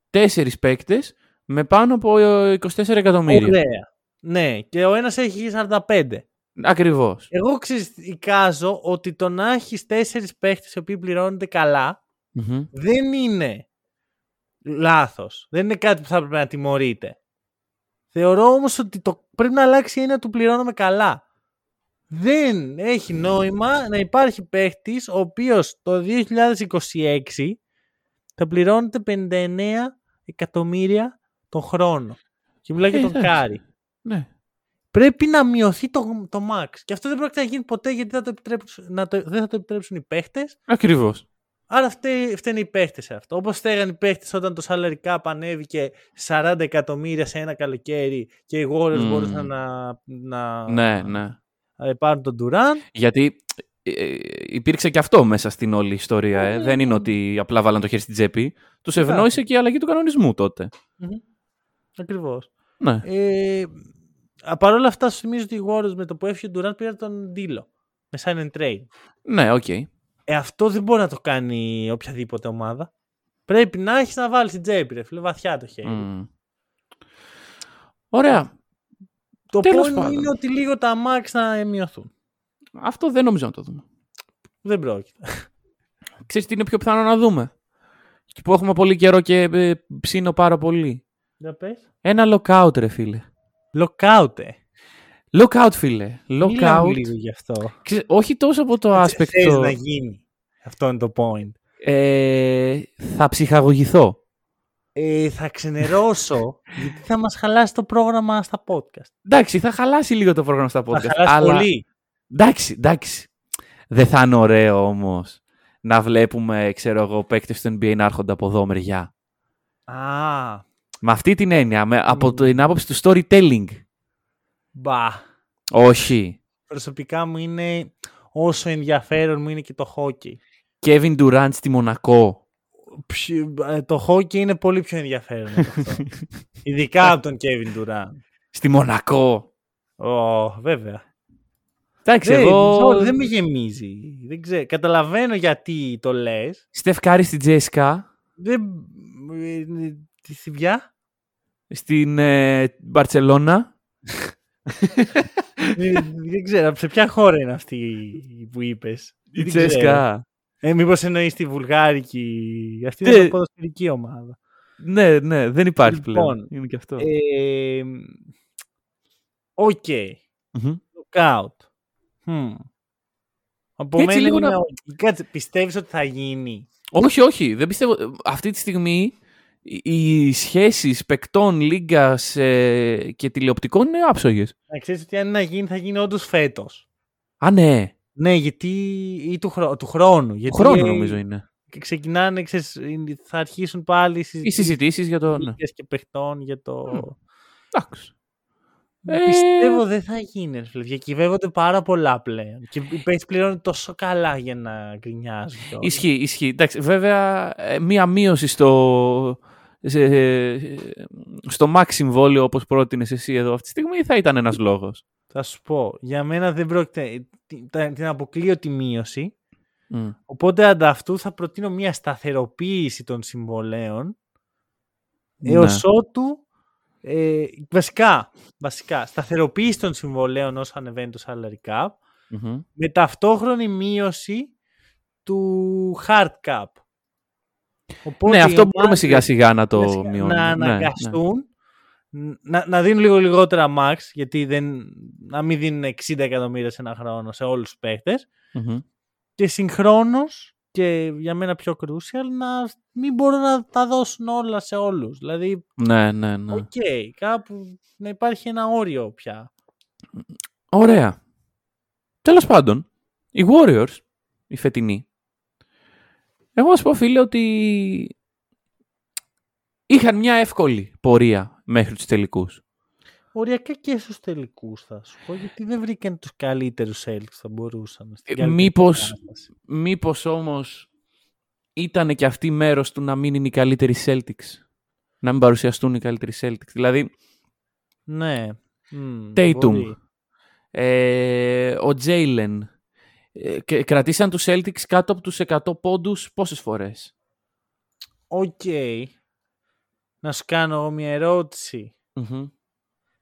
Speaker 2: τέσσερις παίκτες με πάνω από ε, 24 εκατομμύρια.
Speaker 1: Ωραία. Ναι, και ο ένας έχει 45.
Speaker 2: Ακριβώς.
Speaker 1: Εγώ ξέρεις, εικάζω ότι το να έχεις τέσσερις παίχτες οι οποίοι πληρώνονται καλά
Speaker 2: Μμμ.
Speaker 1: δεν είναι λάθος. Δεν είναι κάτι που θα πρέπει να τιμωρείται. Θεωρώ όμως ότι το πρέπει να αλλάξει η έννοια του πληρώνουμε καλά. Δεν έχει νόημα να υπάρχει παίχτης ο οποίος το 2026 θα πληρώνεται 59 εκατομμύρια τον χρόνο. Και μιλάω για
Speaker 2: Ε,
Speaker 1: τον
Speaker 2: εντάξει.
Speaker 1: Κάρι.
Speaker 2: Ναι.
Speaker 1: Πρέπει να μειωθεί το, το max. Και αυτό δεν πρόκειται να γίνει ποτέ γιατί δεν θα το επιτρέψουν, να το, δεν θα το επιτρέψουν οι παίχτες
Speaker 2: Ακριβώς.
Speaker 1: Άρα φταίει, φταίνε οι παίχτες σε αυτό. Όπως φταίγαν οι παίχτες όταν το salary cap ανέβηκε 40 εκατομμύρια σε ένα καλοκαίρι και οι Warriors
Speaker 2: Μμμ.
Speaker 1: μπορούσαν να, να
Speaker 2: Ναι, ναι.
Speaker 1: ε, πάρουν τον Durant.
Speaker 2: Γιατί ε, ε, υπήρξε και αυτό μέσα στην όλη ιστορία. Ε.
Speaker 1: Ναι,
Speaker 2: Δεν
Speaker 1: ναι.
Speaker 2: είναι ότι απλά βάλαν το χέρι στην τσέπη. Τους ευνόησε και η αλλαγή του κανονισμού τότε.
Speaker 1: Ακριβώς.
Speaker 2: Ναι.
Speaker 1: Ε, α, Παρ' όλα αυτά, σου θυμίζω ότι οι Warriors με το που έφυγε ο Durant πήραν τον D'Lo. Με sign and trade.
Speaker 2: Ναι, οκ.
Speaker 1: Ε, αυτό δεν μπορεί να το κάνει οποιαδήποτε ομάδα. Πρέπει να έχεις να βάλεις την τσέπη, ρε φίλε, βαθιά το χέρι.
Speaker 2: Μμ. Ωραία.
Speaker 1: Το
Speaker 2: Τέλος
Speaker 1: point
Speaker 2: πάντων.
Speaker 1: είναι ότι λίγο τα max να μειωθούν.
Speaker 2: Αυτό δεν νομίζω να το δούμε.
Speaker 1: Δεν πρόκειται.
Speaker 2: Ξέρεις τι είναι πιο πιθανό να δούμε; Και που έχουμε πολύ καιρό και ε, ψήνω πάρα πολύ.
Speaker 1: Για πες.
Speaker 2: Ένα lockout, ρε φίλε.
Speaker 1: Lockout, ε.
Speaker 2: Lockout, φίλε.
Speaker 1: Μίλα μου
Speaker 2: Lockout.
Speaker 1: λίγο γι' αυτό.
Speaker 2: Ξέρεις, όχι τόσο από το
Speaker 1: Θες
Speaker 2: aspect.
Speaker 1: να γίνει. Αυτό είναι το point.
Speaker 2: Ε, θα ψυχαγωγηθώ.
Speaker 1: Ε, θα ξενερώσω γιατί θα μας χαλάσει το πρόγραμμα στα podcast.
Speaker 2: Εντάξει, θα χαλάσει λίγο το πρόγραμμα στα podcast.
Speaker 1: θα χαλάσει
Speaker 2: αλλά...
Speaker 1: πολύ.
Speaker 2: Εντάξει, εντάξει. Δεν θα είναι ωραίο όμως να βλέπουμε, ξέρω εγώ, παίκτες του NBA να έρχονται από εδώ μεριά.
Speaker 1: Α,
Speaker 2: Με αυτή την έννοια, με, από
Speaker 1: Μμμ.
Speaker 2: την άποψη του storytelling.
Speaker 1: μπα.
Speaker 2: Όχι.
Speaker 1: Προσωπικά μου είναι όσο ενδιαφέρον μου είναι και το χόκι.
Speaker 2: Kevin Durant στη Μονακό.
Speaker 1: Ψι- ε, Το χόκι είναι πολύ πιο ενδιαφέρον από αυτό. Ειδικά από τον Kevin Durant.
Speaker 2: Στη Μονακό.
Speaker 1: Ω, βέβαια.
Speaker 2: Εντάξει,
Speaker 1: Δεν,
Speaker 2: εγώ.
Speaker 1: δεν με γεμίζει. Δεν ξέρω. Καταλαβαίνω γιατί το λες.
Speaker 2: Στεφ Κάρη στην Τζέσκα.
Speaker 1: Δεν... ε, Τη Σιβιά.
Speaker 2: Στην ε, Μπαρτσελώνα.
Speaker 1: Ε, δεν ξέρω. Σε ποια χώρα είναι αυτή που είπες.
Speaker 2: Η
Speaker 1: Δεν ξέρω.
Speaker 2: Τζέσκα.
Speaker 1: Ε, μήπως εννοείς τη βουλγάρικη. Αυτή
Speaker 2: Τι-
Speaker 1: είναι η ποδοσφαιρική ομάδα.
Speaker 2: Ναι, ναι, δεν υπάρχει
Speaker 1: Λοιπόν,
Speaker 2: πλέον. Είναι και αυτό.
Speaker 1: Ε, Οκ.
Speaker 2: Μμμ.
Speaker 1: Lookout. Hm. Από
Speaker 2: Έτσι
Speaker 1: μένα
Speaker 2: λίγο
Speaker 1: είναι
Speaker 2: να-
Speaker 1: ok. Κάτσε, πιστεύεις ότι θα γίνει;
Speaker 2: Όχι, όχι. Δεν πιστεύω. Αυτή τη στιγμή οι- οι σχέσεις παικτών, λίγκας ε, και τηλεοπτικών είναι άψογες.
Speaker 1: Να ξέρεις ότι αν είναι να γίνει θα γίνει όντως φέτος.
Speaker 2: Α, ναι.
Speaker 1: Ναι, γιατί ή του, χρό- του χρόνου. Γιατί
Speaker 2: Χρόνο
Speaker 1: ε,
Speaker 2: νομίζω είναι.
Speaker 1: και ξεκινάνε, ξέρεις, είναι- θα αρχίσουν πάλι οι
Speaker 2: Οι
Speaker 1: συζητήσεις
Speaker 2: συζητήσεις για το... Ναι.
Speaker 1: λίγκες και παιχτών για το...
Speaker 2: Μμ. Εντάξει. Ε,
Speaker 1: Πιστεύω δεν θα γίνει, ρε φίλε. Διακυβεύονται πάρα πολλά πλέον. Και οι παίκτες πληρώνουν τόσο καλά για να γκρινιάζουν. κιόλας.
Speaker 2: Ισχύει, ισχύει. Εντάξει, βέβαια, ε, μία μείωση στο, σε- ε, στο max συμβόλαιο όπως πρότεινες εσύ εδώ αυτή τη στιγμή θα ήταν ένας λόγος;
Speaker 1: Θα σου πω, για μένα δεν πρόκειται. Την, τα- την αποκλείω τη μείωση.
Speaker 2: Μμ.
Speaker 1: Οπότε ανταυτού θα προτείνω μια σταθεροποίηση των συμβολέων
Speaker 2: Ναι.
Speaker 1: έως ότου ε, βασικά, βασικά σταθεροποίηση των συμβολέων όσο ανεβαίνει το salary cap
Speaker 2: Μμμ.
Speaker 1: με ταυτόχρονη μείωση του hard cap. Οπότε
Speaker 2: Ναι,
Speaker 1: οι
Speaker 2: αυτό μπορούμε
Speaker 1: ομάδες
Speaker 2: σιγά σιγά να το
Speaker 1: σιγά σιγά
Speaker 2: μειώνουμε.
Speaker 1: Να
Speaker 2: Ναι, ναι.
Speaker 1: αναγκαστούν να, να δίνουν λίγο λιγότερα max γιατί δεν, να μην δίνουν 60 εκατομμύρια σε ένα χρόνο σε όλους τους παίχτες
Speaker 2: Μμμ.
Speaker 1: και συγχρόνως και για μένα πιο crucial να μην μπορούν να τα δώσουν όλα σε όλους. Δηλαδή,
Speaker 2: Ναι, ναι, ναι.
Speaker 1: οκ, κάπου να υπάρχει ένα όριο πια.
Speaker 2: Ωραία. Τέλος πάντων, οι Warriors, οι φετινοί, εγώ να σου πω φίλε ότι είχαν μια εύκολη πορεία μέχρι τους τελικούς.
Speaker 1: Οριακά και στους τελικούς θα σου πω, γιατί δεν βρήκαν τους καλύτερους Celtics που θα μπορούσαν. στην
Speaker 2: Ε,
Speaker 1: καλύτερη
Speaker 2: μήπως-
Speaker 1: κατάσταση.
Speaker 2: Μήπως όμως ήταν και αυτή μέρος του να μην είναι οι καλύτεροι Celtics. Να μην παρουσιαστούν οι καλύτεροι Celtics. Δηλαδή,
Speaker 1: Ναι. μμ,
Speaker 2: Tatum.
Speaker 1: μπορεί.
Speaker 2: ε, ο Jalen, ε, και κρατήσαν τους Celtics κάτω από τους 100 πόντους πόσες φορές;
Speaker 1: Οκ. Να σου κάνω εγώ μια ερώτηση.
Speaker 2: Μμμ.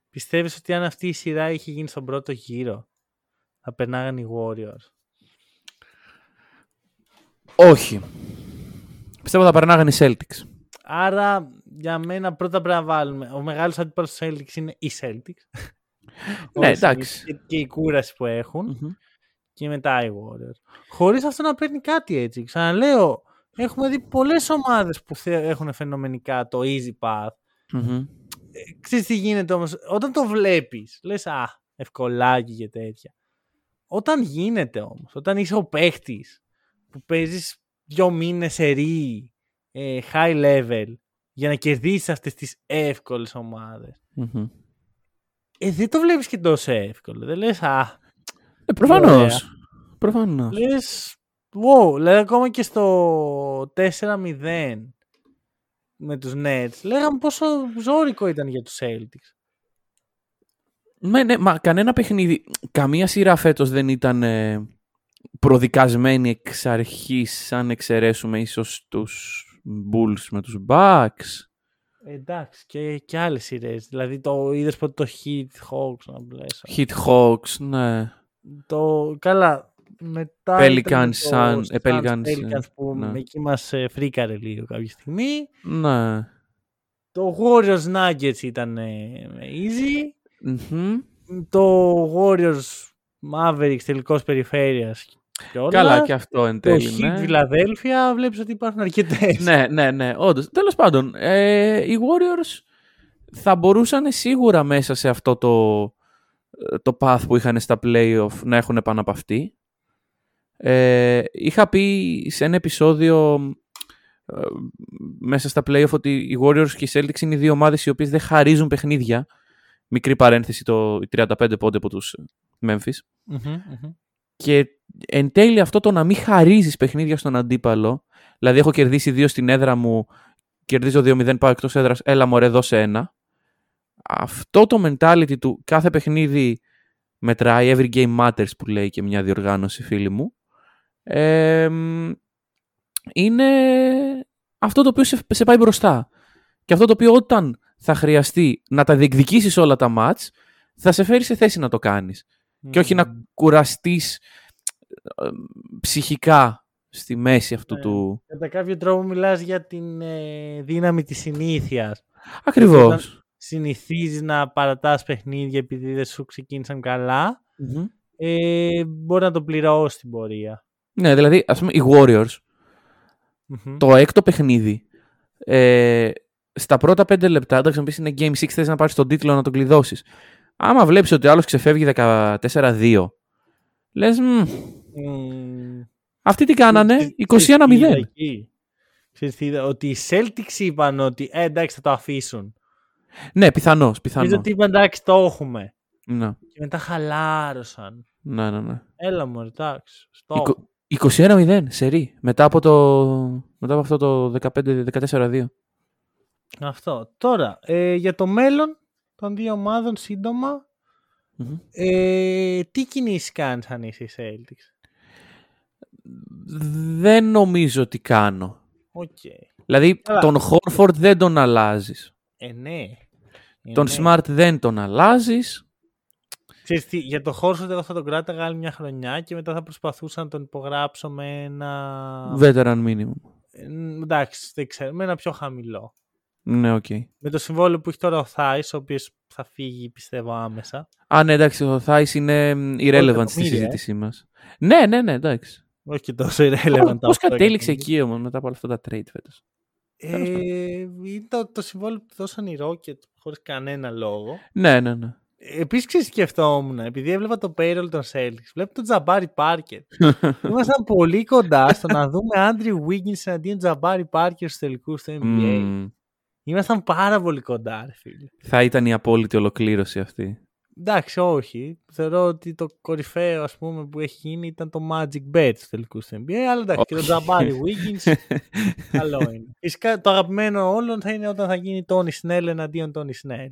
Speaker 1: Πιστεύεις ότι αν αυτή η σειρά είχε γίνει στον πρώτο γύρο, θα περνάγαν οι Warriors;
Speaker 2: Όχι. Πιστεύω θα περνάγανε οι Celtics.
Speaker 1: Άρα για μένα πρώτα πρέπει να βάλουμε. Ο μεγάλος αντίπαλος του Celtics είναι οι Celtics.
Speaker 2: Ναι,
Speaker 1: Όσοι-
Speaker 2: εντάξει.
Speaker 1: Και, και η κούραση που έχουν.
Speaker 2: Μμμ.
Speaker 1: Και μετά οι Warriors. Χωρίς αυτό να παίρνει κάτι έτσι. Ξαναλέω, έχουμε δει πολλές ομάδες που θε- έχουν φαινομενικά το easy path.
Speaker 2: Μμμ.
Speaker 1: Ε, Ξέρεις τι γίνεται όμως. Όταν το βλέπεις, λες α, ευκολάκι και τέτοια. Όταν γίνεται όμως, όταν είσαι ο παίχτης που παίζεις δυο μήνες σε ε, high level για να κερδίσεις αυτές τις εύκολες ομάδες.
Speaker 2: Μμμ.
Speaker 1: Ε, δεν το βλέπεις και τόσο εύκολο. Δεν λες α,
Speaker 2: Ε, προφανώς. Προφανώς.
Speaker 1: λες wow, δηλαδή ακόμα και στο 4-0 με τους Nets λέγαμε πόσο ζώρικο ήταν για τους Celtics.
Speaker 2: Ναι, ναι, μα κανένα παιχνίδι, καμία σειρά φέτος δεν ήταν ε, προδικασμένοι εξ αρχής, αν εξαιρέσουμε ίσως τους Bulls με τους Bucks.
Speaker 1: Εντάξει, και, και άλλες σειρές. Δηλαδή το είδες ποτέ το Heat Hawks να μπλέσω.
Speaker 2: Heat Hawks, ναι.
Speaker 1: Το, καλά, μετά
Speaker 2: Pelicans,
Speaker 1: ήταν το
Speaker 2: Sun- ε,
Speaker 1: Suns,
Speaker 2: Pelicans,
Speaker 1: Pelicans που
Speaker 2: ναι.
Speaker 1: εκεί μας ε, φρίκαρε λίγο κάποια στιγμή.
Speaker 2: Ναι.
Speaker 1: Το Warriors Nuggets ήταν ε, easy.
Speaker 2: Μμμ.
Speaker 1: Το Warriors Mavericks τελικός περιφέρειας κιόλας.
Speaker 2: Καλά και αυτό εν
Speaker 1: Το
Speaker 2: τέλει,
Speaker 1: Heat
Speaker 2: ναι.
Speaker 1: Φιλαδέλφια βλέπεις ότι υπάρχουν αρκετές.
Speaker 2: ναι, ναι, ναι, όντως. Τέλος πάντων, ε, οι Warriors θα μπορούσαν σίγουρα μέσα σε αυτό το, το path που είχαν στα playoff να έχουν πάνω από αυτή. Ε, είχα πει σε ένα επεισόδιο ε, μέσα στα playoff ότι οι Warriors και οι Celtics είναι οι δύο ομάδες οι οποίες δεν χαρίζουν παιχνίδια. Μικρή παρένθεση το οι 35 πόντι από τους Memphis.
Speaker 1: Μμμ, μμμ.
Speaker 2: Και εν τέλει αυτό το να μην χαρίζεις παιχνίδια στον αντίπαλο, δηλαδή έχω κερδίσει δύο στην έδρα μου, κερδίζω 2-0, πάω εκτός έδρας, έλα μωρέ δώσε ένα. Αυτό το mentality του κάθε παιχνίδι μετράει, every game matters που λέει και μια διοργάνωση φίλη μου, ε, μ, είναι αυτό το οποίο σε, σε πάει μπροστά. Και αυτό το οποίο όταν θα χρειαστεί να τα διεκδικήσεις όλα τα match, θα σε φέρει σε θέση να το κάνεις και όχι να
Speaker 1: Μμμ.
Speaker 2: κουραστείς ε, ψυχικά στη μέση αυτού
Speaker 1: Ναι.
Speaker 2: του...
Speaker 1: Κατά κάποιο τρόπο μιλάς για την ε, δύναμη της συνήθειας.
Speaker 2: Ακριβώς.
Speaker 1: Συνηθίζεις να παρατάς παιχνίδια επειδή δεν σου ξεκίνησαν καλά.
Speaker 2: Μμμ.
Speaker 1: Ε, μπορεί να το πληρώσει την πορεία.
Speaker 2: Ναι, δηλαδή, ας πούμε, οι Warriors,
Speaker 1: Μμμ.
Speaker 2: το έκτο παιχνίδι, ε, στα πρώτα πέντε λεπτά, εντάξει, να πεις είναι Game 6, θες να πάρεις τον τίτλο να τον κλειδώσεις. Άμα βλέπεις ότι ο άλλος ξεφεύγει 14-2, λες, «Μμ,
Speaker 1: Μμμ.
Speaker 2: αυτοί τι κάνανε,
Speaker 1: Ξέρεις- ξέρεις τι είδα
Speaker 2: 21-0.
Speaker 1: εκεί; Ξέρεις τι είδα; Ότι οι Celtics είπαν ότι ε, εντάξει θα το αφήσουν.
Speaker 2: Ναι, πιθανώς,
Speaker 1: Νομίζω
Speaker 2: πιθανώς.
Speaker 1: ότι είπαν εντάξει το έχουμε.
Speaker 2: Ναι,
Speaker 1: Και μετά χαλάρωσαν.
Speaker 2: ναι, ναι. ναι.
Speaker 1: Έλα μου, εντάξει. Στο
Speaker 2: Εικο- 21-0, σερί, μετά από, το, μετά από αυτό το 15-14-2.
Speaker 1: Αυτό. Τώρα, ε, για το μέλλον των δύο ομάδων σύντομα,
Speaker 2: Μμμ.
Speaker 1: ε, τι κινήσεις κάνεις αν είσαι η Celtics;
Speaker 2: Δεν νομίζω ότι κάνω.
Speaker 1: Οκ.
Speaker 2: Δηλαδή,
Speaker 1: Καλά.
Speaker 2: τον Horford δεν τον αλλάζεις.
Speaker 1: Ε, ναι. Ε,
Speaker 2: Τον
Speaker 1: ναι.
Speaker 2: Smart δεν τον αλλάζεις.
Speaker 1: Ξέρεις τι, για το Horford εγώ θα τον κράταγα άλλη μια χρονιά και μετά θα προσπαθούσα να τον υπογράψω με ένα...
Speaker 2: Veteran minimum.
Speaker 1: Ε, εντάξει, δεν ξέρω, με ένα πιο χαμηλό.
Speaker 2: Ναι, οκ.
Speaker 1: Με το συμβόλαιο που έχει τώρα ο Theis, ο οποίος θα φύγει πιστεύω άμεσα.
Speaker 2: Α, ναι, εντάξει, ο Theis είναι μ, irrelevant στη
Speaker 1: εκατομμύρια, ε.
Speaker 2: συζήτησή μας. Ναι, ναι, ναι, εντάξει.
Speaker 1: Όχι και τόσο irrelevant.
Speaker 2: Πώς
Speaker 1: αυτό
Speaker 2: κατέληξε
Speaker 1: εκατομμύρια.
Speaker 2: εκεί όμως μετά από όλα αυτά τα trade φέτος;
Speaker 1: Ε, είναι το, το συμβόλαιο που δώσαν οι Rockets χωρίς κανένα λόγο.
Speaker 2: Ναι, ναι, ναι.
Speaker 1: Επίσης, ξέρεις, σκεφτόμουν, επειδή έβλεπα το payroll των Celtics, βλέπω τον Τζαμπάρι Πάρκερ. Ήμασταν πολύ κοντά στο να δούμε Andrew Wiggins εναντίον Τζαμπάρι Πάρκερ στους τελικούς στο NBA.
Speaker 2: Μμμ.
Speaker 1: Ήμασταν πάρα πολύ κοντά, ρε φίλε.
Speaker 2: Θα ήταν η απόλυτη ολοκλήρωση αυτή.
Speaker 1: Εντάξει, όχι. Θεωρώ ότι το κορυφαίο ας πούμε, που έχει γίνει ήταν το Magic Bet στο τελικού στο NBA. Αλλά εντάξει, και το Τζαμπάρι Wiggins καλό είναι. Φυσικά το αγαπημένο όλων θα είναι όταν θα γίνει Tony Snell εναντίον Tony Snell.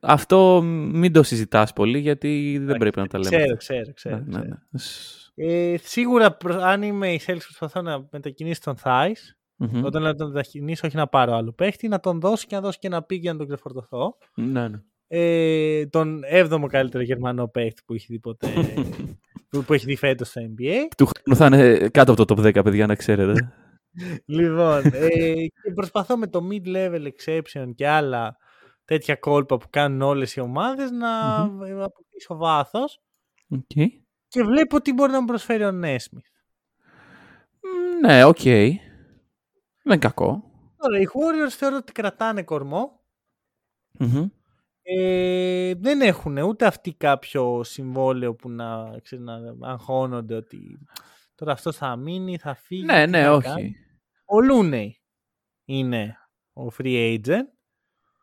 Speaker 2: Αυτό μην το συζητάς πολύ γιατί δεν πρέπει να τα λέμε.
Speaker 1: Ξέρω,
Speaker 2: αυτά.
Speaker 1: ξέρω, ξέρω.
Speaker 2: Ναι, ναι,
Speaker 1: ξέρω.
Speaker 2: ναι. Σ-
Speaker 1: Ε, σίγουρα προ- αν είμαι η Celtics προσπαθώ να μετακινήσω τον Thais.
Speaker 2: Μμμ.
Speaker 1: Όταν λέω να τον μετακινήσω, όχι να πάρω άλλο παίχτη, να τον δώσω και να δώσω και ένα πήγε να τον ξεφορτωθώ.
Speaker 2: Ναι, ναι.
Speaker 1: Ε, τον 7ο καλύτερο Γερμανό παίχτη που έχει δει ποτέ. που, που έχει δει φέτος στο NBA.
Speaker 2: Του χρόνου θα είναι κάτω από το top 10, παιδιά, να ξέρετε.
Speaker 1: λοιπόν, ε, και προσπαθώ με το mid-level exception και άλλα τέτοια κόλπα που κάνουν όλες οι ομάδες να αποκτήσω βάθος
Speaker 2: Οκ.
Speaker 1: και βλέπω τι μπορεί να μου προσφέρει ο Νέσμιθ.
Speaker 2: Μ, Ναι, οκ. Δεν είναι κακό.
Speaker 1: Τώρα, οι Warriors θεωρώ ότι κρατάνε κορμό.
Speaker 2: Μμμ.
Speaker 1: Ε, δεν έχουν ούτε αυτοί κάποιο συμβόλαιο που να, ξέρεις, να αγχώνονται ότι τώρα αυτό θα μείνει, θα φύγει.
Speaker 2: Ναι,
Speaker 1: τι
Speaker 2: ναι,
Speaker 1: θα
Speaker 2: όχι.
Speaker 1: κάνει. Ο Λούνεϊ είναι ο free agent.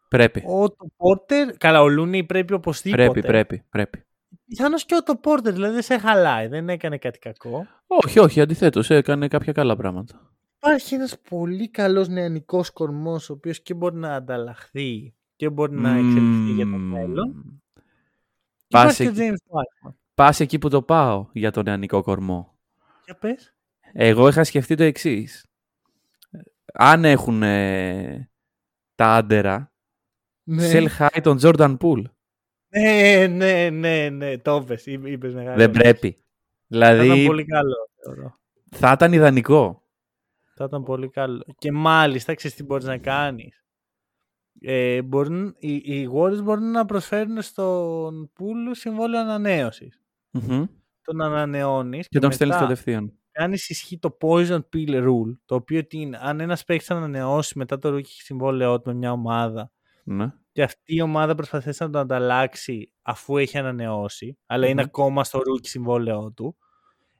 Speaker 2: Πρέπει.
Speaker 1: Ο το Porter, καλά ο Λούνεϊ πρέπει οπωσδήποτε.
Speaker 2: Πρέπει, πρέπει, πρέπει.
Speaker 1: Πιθανώς και ο το Porter, δηλαδή δεν σε χαλάει, δεν έκανε κάτι κακό.
Speaker 2: Όχι, όχι, αντιθέτως, έκανε κάποια καλά πράγματα.
Speaker 1: Υπάρχει ένας πολύ καλός νεανικός κορμός ο οποίος και μπορεί να ανταλλαχθεί και μπορεί να εξελιχθεί για το
Speaker 2: Μμμ.
Speaker 1: μέλλον. Και
Speaker 2: Πας
Speaker 1: υπάρχει και ο
Speaker 2: εκεί,
Speaker 1: James Wiseman.
Speaker 2: πας εκεί που το πάω για τον νεανικό κορμό.
Speaker 1: Για πες.
Speaker 2: Εγώ είχα σκεφτεί το εξής. Αν έχουν ε, τα άντερα,
Speaker 1: Ναι.
Speaker 2: sell high τον Jordan Poole.
Speaker 1: ναι, ναι, ναι, ναι, το είπες, είπε- είπες μεγάλο.
Speaker 2: Δεν πρέπει.
Speaker 1: Θα ήταν
Speaker 2: Δηλαδή,
Speaker 1: πολύ καλό, θεωρώ.
Speaker 2: θα ήταν ιδανικό.
Speaker 1: Θα ήταν πολύ καλό. Και μάλιστα, ξέρεις τι μπορείς να κάνεις. Ε, μπορούν, οι, οι Warriors μπορούν να προσφέρουν στον Pool συμβόλαιο ανανέωσης.
Speaker 2: Μμμ.
Speaker 1: Τον ανανεώνεις
Speaker 2: Και τον στέλνεις
Speaker 1: μετά
Speaker 2: κατευθείαν.
Speaker 1: κάνεις ισχύ το poison pill rule, το οποίο τι είναι, αν ένας παίκτης ανανεώσει μετά το rookie συμβόλαιό του με μια ομάδα
Speaker 2: Ναι.
Speaker 1: και αυτή η ομάδα προσπαθήσει να το ανταλλάξει αφού έχει ανανεώσει, αλλά είναι
Speaker 2: Μμμ.
Speaker 1: ακόμα στο rookie συμβόλαιό του,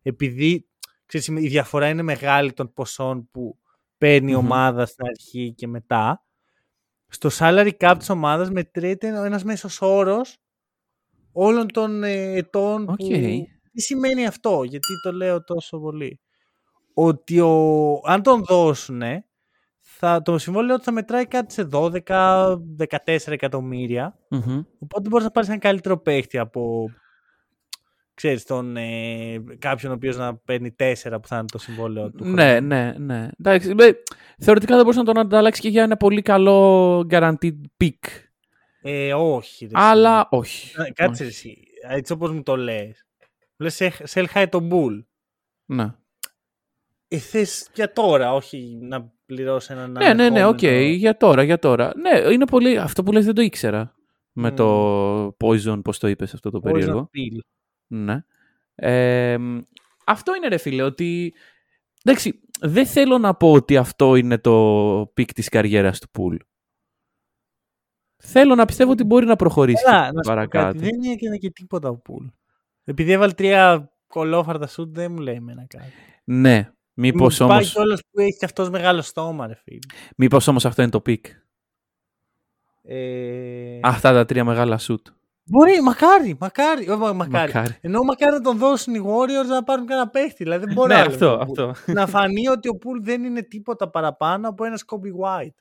Speaker 1: επειδή ξέρεις, η διαφορά είναι μεγάλη των ποσών που παίρνει η
Speaker 2: Μμμ.
Speaker 1: ομάδα στην αρχή και μετά, στο salary cap της ομάδας μετρείται ένας μέσος όρος όλων των ε, ετών
Speaker 2: Οκ.
Speaker 1: που... Τι σημαίνει αυτό, γιατί το λέω τόσο πολύ; Ότι ο, αν τον δώσουν, θα, το συμβόλαιο του θα μετράει κάτι σε 12-14 εκατομμύρια.
Speaker 2: Μμμ.
Speaker 1: Οπότε μπορείς να πάρεις ένα καλύτερο παίχτη από ξέρεις, τον, ε, κάποιον ο οποίος να παίρνει 4 που θα είναι το συμβόλαιο του.
Speaker 2: Ναι,
Speaker 1: χρόνου.
Speaker 2: ναι, ναι. Εντάξει, με- θεωρητικά θα μπορούσε να τον ανταλλάξει και για ένα πολύ καλό guaranteed pick.
Speaker 1: Ε, όχι. ρε,
Speaker 2: Αλλά όχι.
Speaker 1: εσύ. Ε, Κάτσε ρε, εσύ. Έτσι όπως μου το λες. Λες sell high τον Bull.
Speaker 2: Ναι.
Speaker 1: Ε, θες για τώρα, όχι να πληρώσεις έναν
Speaker 2: Ναι, ναι, ναι, οκ.
Speaker 1: ανερχόμενο.
Speaker 2: Για τώρα, για τώρα. Ναι, είναι πολύ. Αυτό που λες δεν το ήξερα. Με
Speaker 1: Μμμ.
Speaker 2: το Poison, πώς το είπες αυτό το
Speaker 1: Poison
Speaker 2: περίεργο.
Speaker 1: pill.
Speaker 2: Ναι. Ε, αυτό είναι ρε φίλε, ότι... Εντάξει, δεν θέλω να πω ότι αυτό είναι το peak της καριέρας του Poole. Θέλω να πιστεύω ότι μπορεί να προχωρήσει
Speaker 1: Καλά,
Speaker 2: και
Speaker 1: να σου πω
Speaker 2: παρακάτω.
Speaker 1: κάτι, δεν έκανε και τίποτα ο Poole. Επειδή έβαλε τρία κωλόφαρδα σουτ δεν μου λέει εμένα κάτι.
Speaker 2: Ναι. Μήπως
Speaker 1: Μου πάει
Speaker 2: όμως,
Speaker 1: κιόλας που έχει και αυτός μεγάλο στόμα ρε φίλε.
Speaker 2: μήπως όμως αυτό είναι το peak.
Speaker 1: Ε...
Speaker 2: Αυτά τα τρία μεγάλα σουτ.
Speaker 1: Μπορεί, μακάρι, μακάρι. όχι, μα- μακάρι.
Speaker 2: Μακάρι.
Speaker 1: Ενώ μακάρι να τον δώσουν οι Warriors να πάρουν κανένα παίχτη. Δηλαδή δεν μπορεί
Speaker 2: ναι,
Speaker 1: άλλο
Speaker 2: αυτό,
Speaker 1: ο Poole.
Speaker 2: αυτό.
Speaker 1: να φανεί ότι ο Poole δεν είναι τίποτα παραπάνω από ένας Coby White.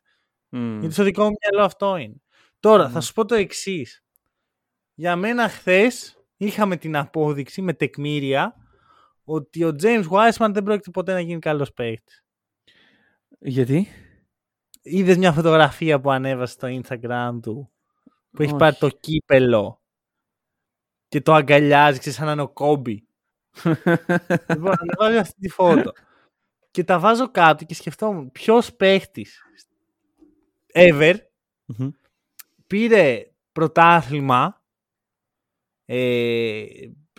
Speaker 2: Μμ.
Speaker 1: Γιατί στο δικό μου μυαλό αυτό είναι. Τώρα,
Speaker 2: Μμμ.
Speaker 1: θα σου πω το εξής. Για μένα χθες είχαμε την απόδειξη με τεκμήρια ότι ο James Wiseman δεν πρόκειται ποτέ να γίνει καλός παίχτης.
Speaker 2: Γιατί;
Speaker 1: Είδες μια φωτογραφία που ανέβασε στο Instagram του που έχει
Speaker 2: Όχι.
Speaker 1: πάρει το κύπελο και το αγκαλιάζει ξέρεις, σαν να είναι ο Κόμπι. λοιπόν, ανεβάζω αυτή τη φώτο. και τα βάζω κάτω και σκεφτόμουν ποιος παίχτης ever
Speaker 2: Μμμ.
Speaker 1: πήρε πρωτάθλημα ε,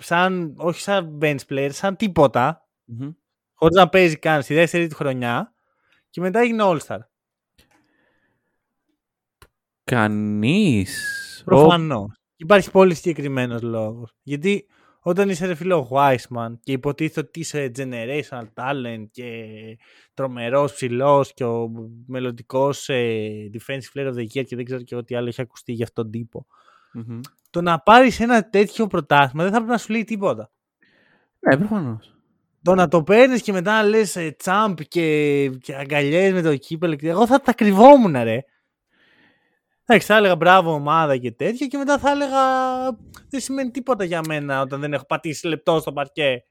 Speaker 1: σαν, όχι σαν bench player, σαν τίποτα,
Speaker 2: Μμμ.
Speaker 1: χωρίς να παίζει καν στη δεύτερη του χρονιά και μετά έγινε All-Star.
Speaker 2: Κανείς.
Speaker 1: Προφανώς. Υπάρχει πολύ συγκεκριμένος λόγος. Γιατί όταν είσαι ρε φίλε ο Wiseman και υποτίθεται ότι είσαι generational talent και τρομερός ψηλός και ο μελλοντικός defensive player of the year και δεν ξέρω και ό,τι άλλο έχει ακουστεί για αυτόν τον τύπο.
Speaker 2: Ο... Μμμ.
Speaker 1: Το να πάρεις ένα τέτοιο πρωτάθλημα δεν θα πρέπει να σου λέει τίποτα.
Speaker 2: Ναι, προφανώς.
Speaker 1: Το να το παίρνεις και μετά λες τσάμπ και, και αγκαλιές με το κύπελο. και- Εγώ θα τα κρυβόμουν, ρε. Εντάξει, θα έλεγα μπράβο ομάδα και τέτοια και μετά θα έλεγα δεν σημαίνει τίποτα για μένα όταν δεν έχω πατήσει λεπτό στο παρκέ.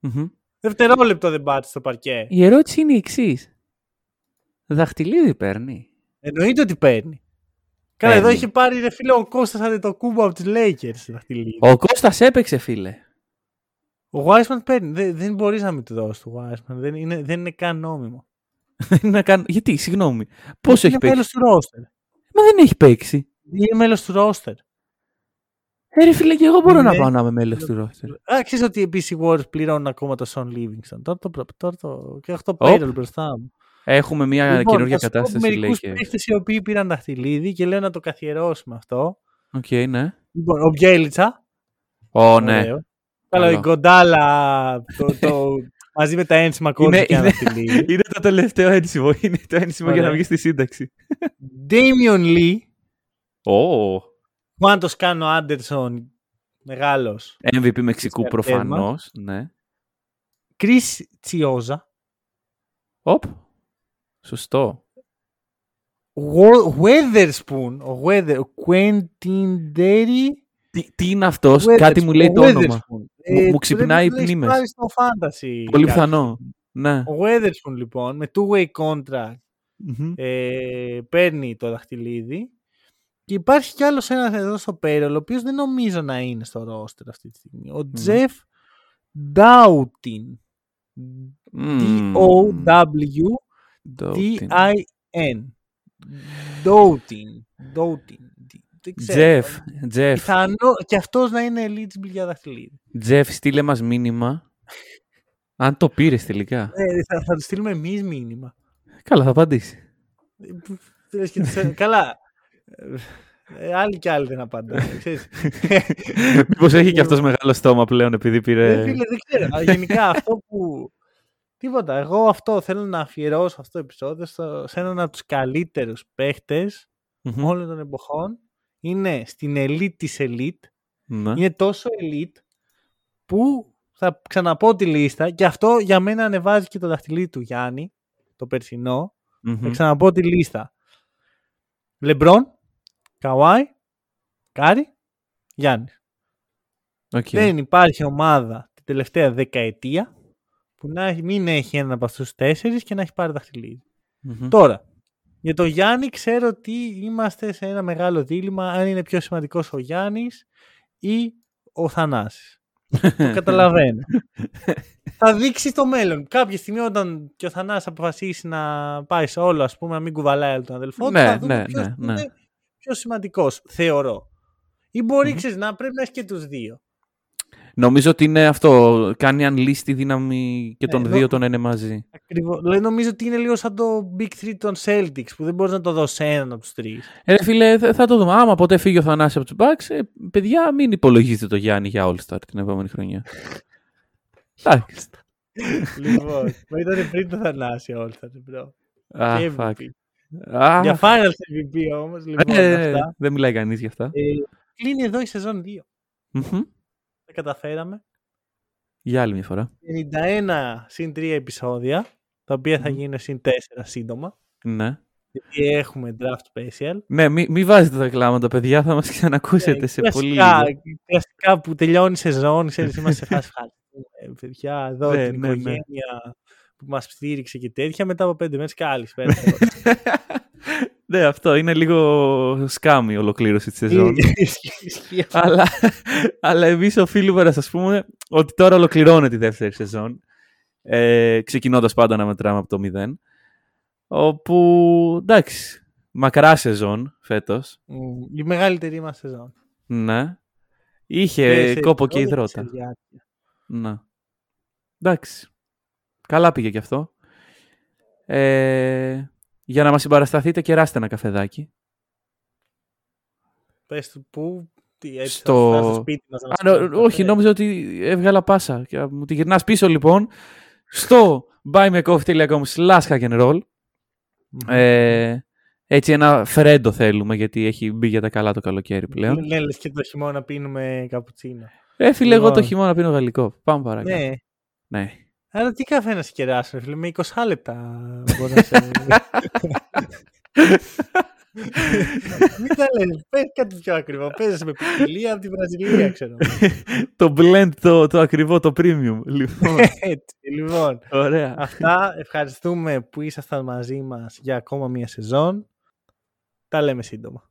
Speaker 2: Μμμ.
Speaker 1: Δευτερόλεπτο δεν πάτησε στο παρκέ.
Speaker 2: Η ερώτηση είναι η εξής. Δαχτυλίδι παίρνει;
Speaker 1: Εννοείται ότι παίρνει. Καλά, εδώ
Speaker 2: Παίρνει.
Speaker 1: είχε πάρει ρε φίλε ο Κώστας Αντετοκούμπο από τους Lakers. δαχτυλίδι.
Speaker 2: Ο Κώστας έπαιξε, φίλε.
Speaker 1: Ο Wiseman παίρνει. Δεν, δεν μπορείς να μην του δώσεις το Wiseman. Δεν είναι, δεν είναι καν νόμιμο.
Speaker 2: να κάνω... Γιατί, συγγνώμη. Πόσο έχει
Speaker 1: είναι
Speaker 2: παίξει;
Speaker 1: μέλος του roster.
Speaker 2: Μα δεν έχει παίξει.
Speaker 1: Είναι μέλος του roster.
Speaker 2: Ε, ρε φίλε, και εγώ μπορώ να
Speaker 1: Ναι.
Speaker 2: πάω να είμαι μέλος του roster.
Speaker 1: Α, ξέρεις ότι επίσης οι Warriors πληρώνουν ακόμα το Shaun Livingston. Τώρα το, προ- τώρα το, και έχω το payroll μπροστά μου.
Speaker 2: Έχουμε μια
Speaker 1: Λοιπόν,
Speaker 2: καινούργια
Speaker 1: θα σου πω
Speaker 2: κατάσταση, λέει
Speaker 1: μερικούς
Speaker 2: και...
Speaker 1: παίχτες οι οποίοι πήραν δαχτυλίδι και λέω να το καθιερώσουμε αυτό.
Speaker 2: Οκ, ναι.
Speaker 1: Λοιπόν, ο Μπιέλιτσα.
Speaker 2: Ω, ναι.
Speaker 1: ωραίο. Καλά, η
Speaker 2: Καλό.
Speaker 1: Κοντάλα το, το, μαζί με τα ένσημα κόντρα και ένα
Speaker 2: είναι-
Speaker 1: δαχτυλίδι.
Speaker 2: Είναι το τελευταίο ένσημο. Είναι το ένσημο για να
Speaker 1: Ωραία.
Speaker 2: βγεις στη σύνταξη.
Speaker 1: Damian Lee,
Speaker 2: Ω,
Speaker 1: Κουάντος Κάνο Άντερσον, μεγάλος.
Speaker 2: MVP Μεξικού
Speaker 1: Της καρτέρας μας.
Speaker 2: προφανώς. Ναι.
Speaker 1: Chris Τσιόζα,
Speaker 2: Οπ. Σωστό.
Speaker 1: Wa- Weatherspoon, ο, Weather, ο Quentin Derry
Speaker 2: Τι, τι είναι αυτός,
Speaker 1: Weatherspoon,
Speaker 2: κάτι μου λέει το
Speaker 1: ο
Speaker 2: όνομα.
Speaker 1: Weatherspoon.
Speaker 2: Μου- μου
Speaker 1: του
Speaker 2: ξυπνάει
Speaker 1: πρέπει να
Speaker 2: οι
Speaker 1: έχεις
Speaker 2: μνήμες.
Speaker 1: πάρει στο fantasy
Speaker 2: Πολύ
Speaker 1: κάποια
Speaker 2: πιθανό.
Speaker 1: στιγμή.
Speaker 2: Ναι.
Speaker 1: Ο Weatherspoon λοιπόν με two-way contract
Speaker 2: Μμμ.
Speaker 1: ε, παίρνει το δαχτυλίδι και υπάρχει κι άλλος ένας εδώ στο payroll ο οποίος δεν νομίζω να είναι στο roster αυτή τη στιγμή. Ο Jeff Doughtin.
Speaker 2: Μμμ.
Speaker 1: D-O-W-T-I-N. Doughtin. Doughtin. Δεν ξέρω.
Speaker 2: Τζεφ, Τζεφ,
Speaker 1: Πιθανό και αυτός να είναι eligible για δαχτυλίδι.
Speaker 2: Τζεφ, στείλε μας μήνυμα. Αν το πήρες τελικά.
Speaker 1: Ε, θα, θα του στείλουμε εμείς μήνυμα.
Speaker 2: Καλά, θα απαντήσει.
Speaker 1: Ε, λες και τους- Καλά. Ε, άλλοι κι άλλοι δεν απαντάνε. ξέρεις.
Speaker 2: Μήπως έχει και αυτός μεγάλο στόμα πλέον επειδή
Speaker 1: Ε,
Speaker 2: πήρε.
Speaker 1: φίλε, δεν ξέρω. Αλλά Γενικά αυτό που. Τίποτα. Εγώ αυτό θέλω να αφιερώσω αυτό το επεισόδιο στο- σε έναν από τους καλύτερους παίχτες
Speaker 2: Μμμ.
Speaker 1: όλων των εποχών. Είναι στην elite της elite.
Speaker 2: Ναι.
Speaker 1: Είναι τόσο elite που θα ξαναπώ τη λίστα και αυτό για μένα ανεβάζει και το δαχτυλίδι του Γιάννη, το περσινό.
Speaker 2: Μμμ.
Speaker 1: Θα ξαναπώ τη λίστα. Λεμπρόν, Καουάι, Κάρι, Γιάννης.
Speaker 2: Οκ.
Speaker 1: Δεν υπάρχει ομάδα την τελευταία δεκαετία που να έχει- μην έχει έναν από αυτούς τους τέσσερις και να έχει πάρει δαχτυλίδι.
Speaker 2: Μμμ.
Speaker 1: Τώρα, για το Γιάννη ξέρω ότι είμαστε σε ένα μεγάλο δίλημα αν είναι πιο σημαντικός ο Γιάννης ή ο Θανάσης. το καταλαβαίνω. θα δείξει το μέλλον. Κάποια στιγμή όταν και ο Θανάσης αποφασίσει να πάει σε όλο, ας πούμε, να μην κουβαλάει άλλο τον αδελφό του,
Speaker 2: Ναι,
Speaker 1: θα δούμε
Speaker 2: ναι,
Speaker 1: ποιος
Speaker 2: ναι,
Speaker 1: είναι
Speaker 2: ναι.
Speaker 1: πιο σημαντικός, θεωρώ. Ή μπορεί,
Speaker 2: Μμμ.
Speaker 1: ξέρεις, να πρέπει να έχει και τους δύο.
Speaker 2: Νομίζω ότι είναι αυτό. Κάνει unleash τη δύναμη και
Speaker 1: Ναι,
Speaker 2: των
Speaker 1: εδώ-
Speaker 2: δύο τον είναι μαζί.
Speaker 1: Ακριβώς. Δηλαδή, νομίζω ότι είναι λίγο σαν το Big Three των Celtics που δεν μπορείς να το δώσεις σε έναν από τους τρεις.
Speaker 2: Ε, ρε φίλε, θα θα το δούμε. Άμα ποτέ φύγει ο Θανάσης από τους Bucks, ε, παιδιά, μην υπολογίζετε το Γιάννη για All-Star την επόμενη χρονιά. Εντάξει.
Speaker 1: λοιπόν, μα ήταν πριν το Θανάση όλα αυτά, bro.
Speaker 2: Α,
Speaker 1: Και
Speaker 2: fuck.
Speaker 1: MVP.
Speaker 2: Α,
Speaker 1: Για Finals MVP όμως, λοιπόν,
Speaker 2: ε, ε,
Speaker 1: αυτά.
Speaker 2: Δεν μιλάει κανείς γι' αυτά.
Speaker 1: Ε, κλείνει εδώ η σεζόν 2.
Speaker 2: Μμμ.
Speaker 1: Τα καταφέραμε.
Speaker 2: Για άλλη μια φορά.
Speaker 1: 91 συν 3 επεισόδια, τα οποία θα
Speaker 2: Μμμ.
Speaker 1: γίνουν συν 4 σύντομα.
Speaker 2: Ναι.
Speaker 1: Γιατί έχουμε draft special.
Speaker 2: Ναι, μην μη βάζετε τα κλάματα, παιδιά. Θα μας ξανακούσετε
Speaker 1: Ε,
Speaker 2: σε πολύ
Speaker 1: κλασικά,
Speaker 2: λίγο.
Speaker 1: κλασικά που τελειώνει η σεζόν, ξέρεις, είμαστε σε φάση ευχαριστούμε, παιδιά, εδώ
Speaker 2: Ναι,
Speaker 1: την
Speaker 2: ναι, ναι.
Speaker 1: οικογένεια που μας στήριξε και τέτοια. Μετά από πέντε μέρες και άλλη
Speaker 2: ναι, αυτό είναι λίγο σκάμι η ολοκλήρωση της σεζόν.
Speaker 1: Ισχύει.
Speaker 2: αλλά, αλλά εμείς οφείλουμε να σας πούμε ότι τώρα ολοκληρώνεται η δεύτερη σεζόν. Ε, ξεκινώντας πάντα να μετράμε από το 0. Όπου, εντάξει, μακρά σεζόν φέτος.
Speaker 1: Μμ, Η μεγαλύτερη μας σεζόν.
Speaker 2: Ναι. Είχε
Speaker 1: Και σε
Speaker 2: κόπο και
Speaker 1: επεισόδια
Speaker 2: υδρότα.
Speaker 1: σε διάρκεια.
Speaker 2: Ναι. Εντάξει. Καλά πήγε και αυτό. Ε, για να μας συμπαρασταθείτε, κεράστε ένα καφεδάκι.
Speaker 1: Πες του πού, τι, έτσι
Speaker 2: Στο-
Speaker 1: θα φτάσει στο σπίτι μας να
Speaker 2: Α,
Speaker 1: μας
Speaker 2: νο-
Speaker 1: φέρει καφέ.
Speaker 2: όχι, νόμιζα ότι έβγαλα πάσα. Και Μου τη γυρνάς πίσω λοιπόν στο buymecoffee.com slash hack and roll.
Speaker 1: Μμμ.
Speaker 2: Ε, έτσι ένα φρέντο θέλουμε γιατί έχει μπει για τα καλά το καλοκαίρι πλέον.
Speaker 1: Ναι, λες και το χειμώνα πίνουμε καπουτσίνο.
Speaker 2: Ε, φίλε, εγώ το
Speaker 1: Λοιπόν.
Speaker 2: χειμώνα πίνω γαλλικό. Πάμε παρακάτω.
Speaker 1: Ναι.
Speaker 2: Ναι.
Speaker 1: Άρα τι καφέ να σε κεράσω, ρε φίλε, με 20 λεπτά μπορεί να σε... Μην τα λες, πες κάτι πιο ακριβό. Παίζεις με ποικιλία από τη Βραζιλία, ξέρω.
Speaker 2: το blend, το, το ακριβό, το premium. Λοιπόν,
Speaker 1: Έτσι, λοιπόν.
Speaker 2: ωραία.
Speaker 1: Αυτά, ευχαριστούμε που ήσασταν μαζί μας για ακόμα μία σεζόν. Τα λέμε σύντομα.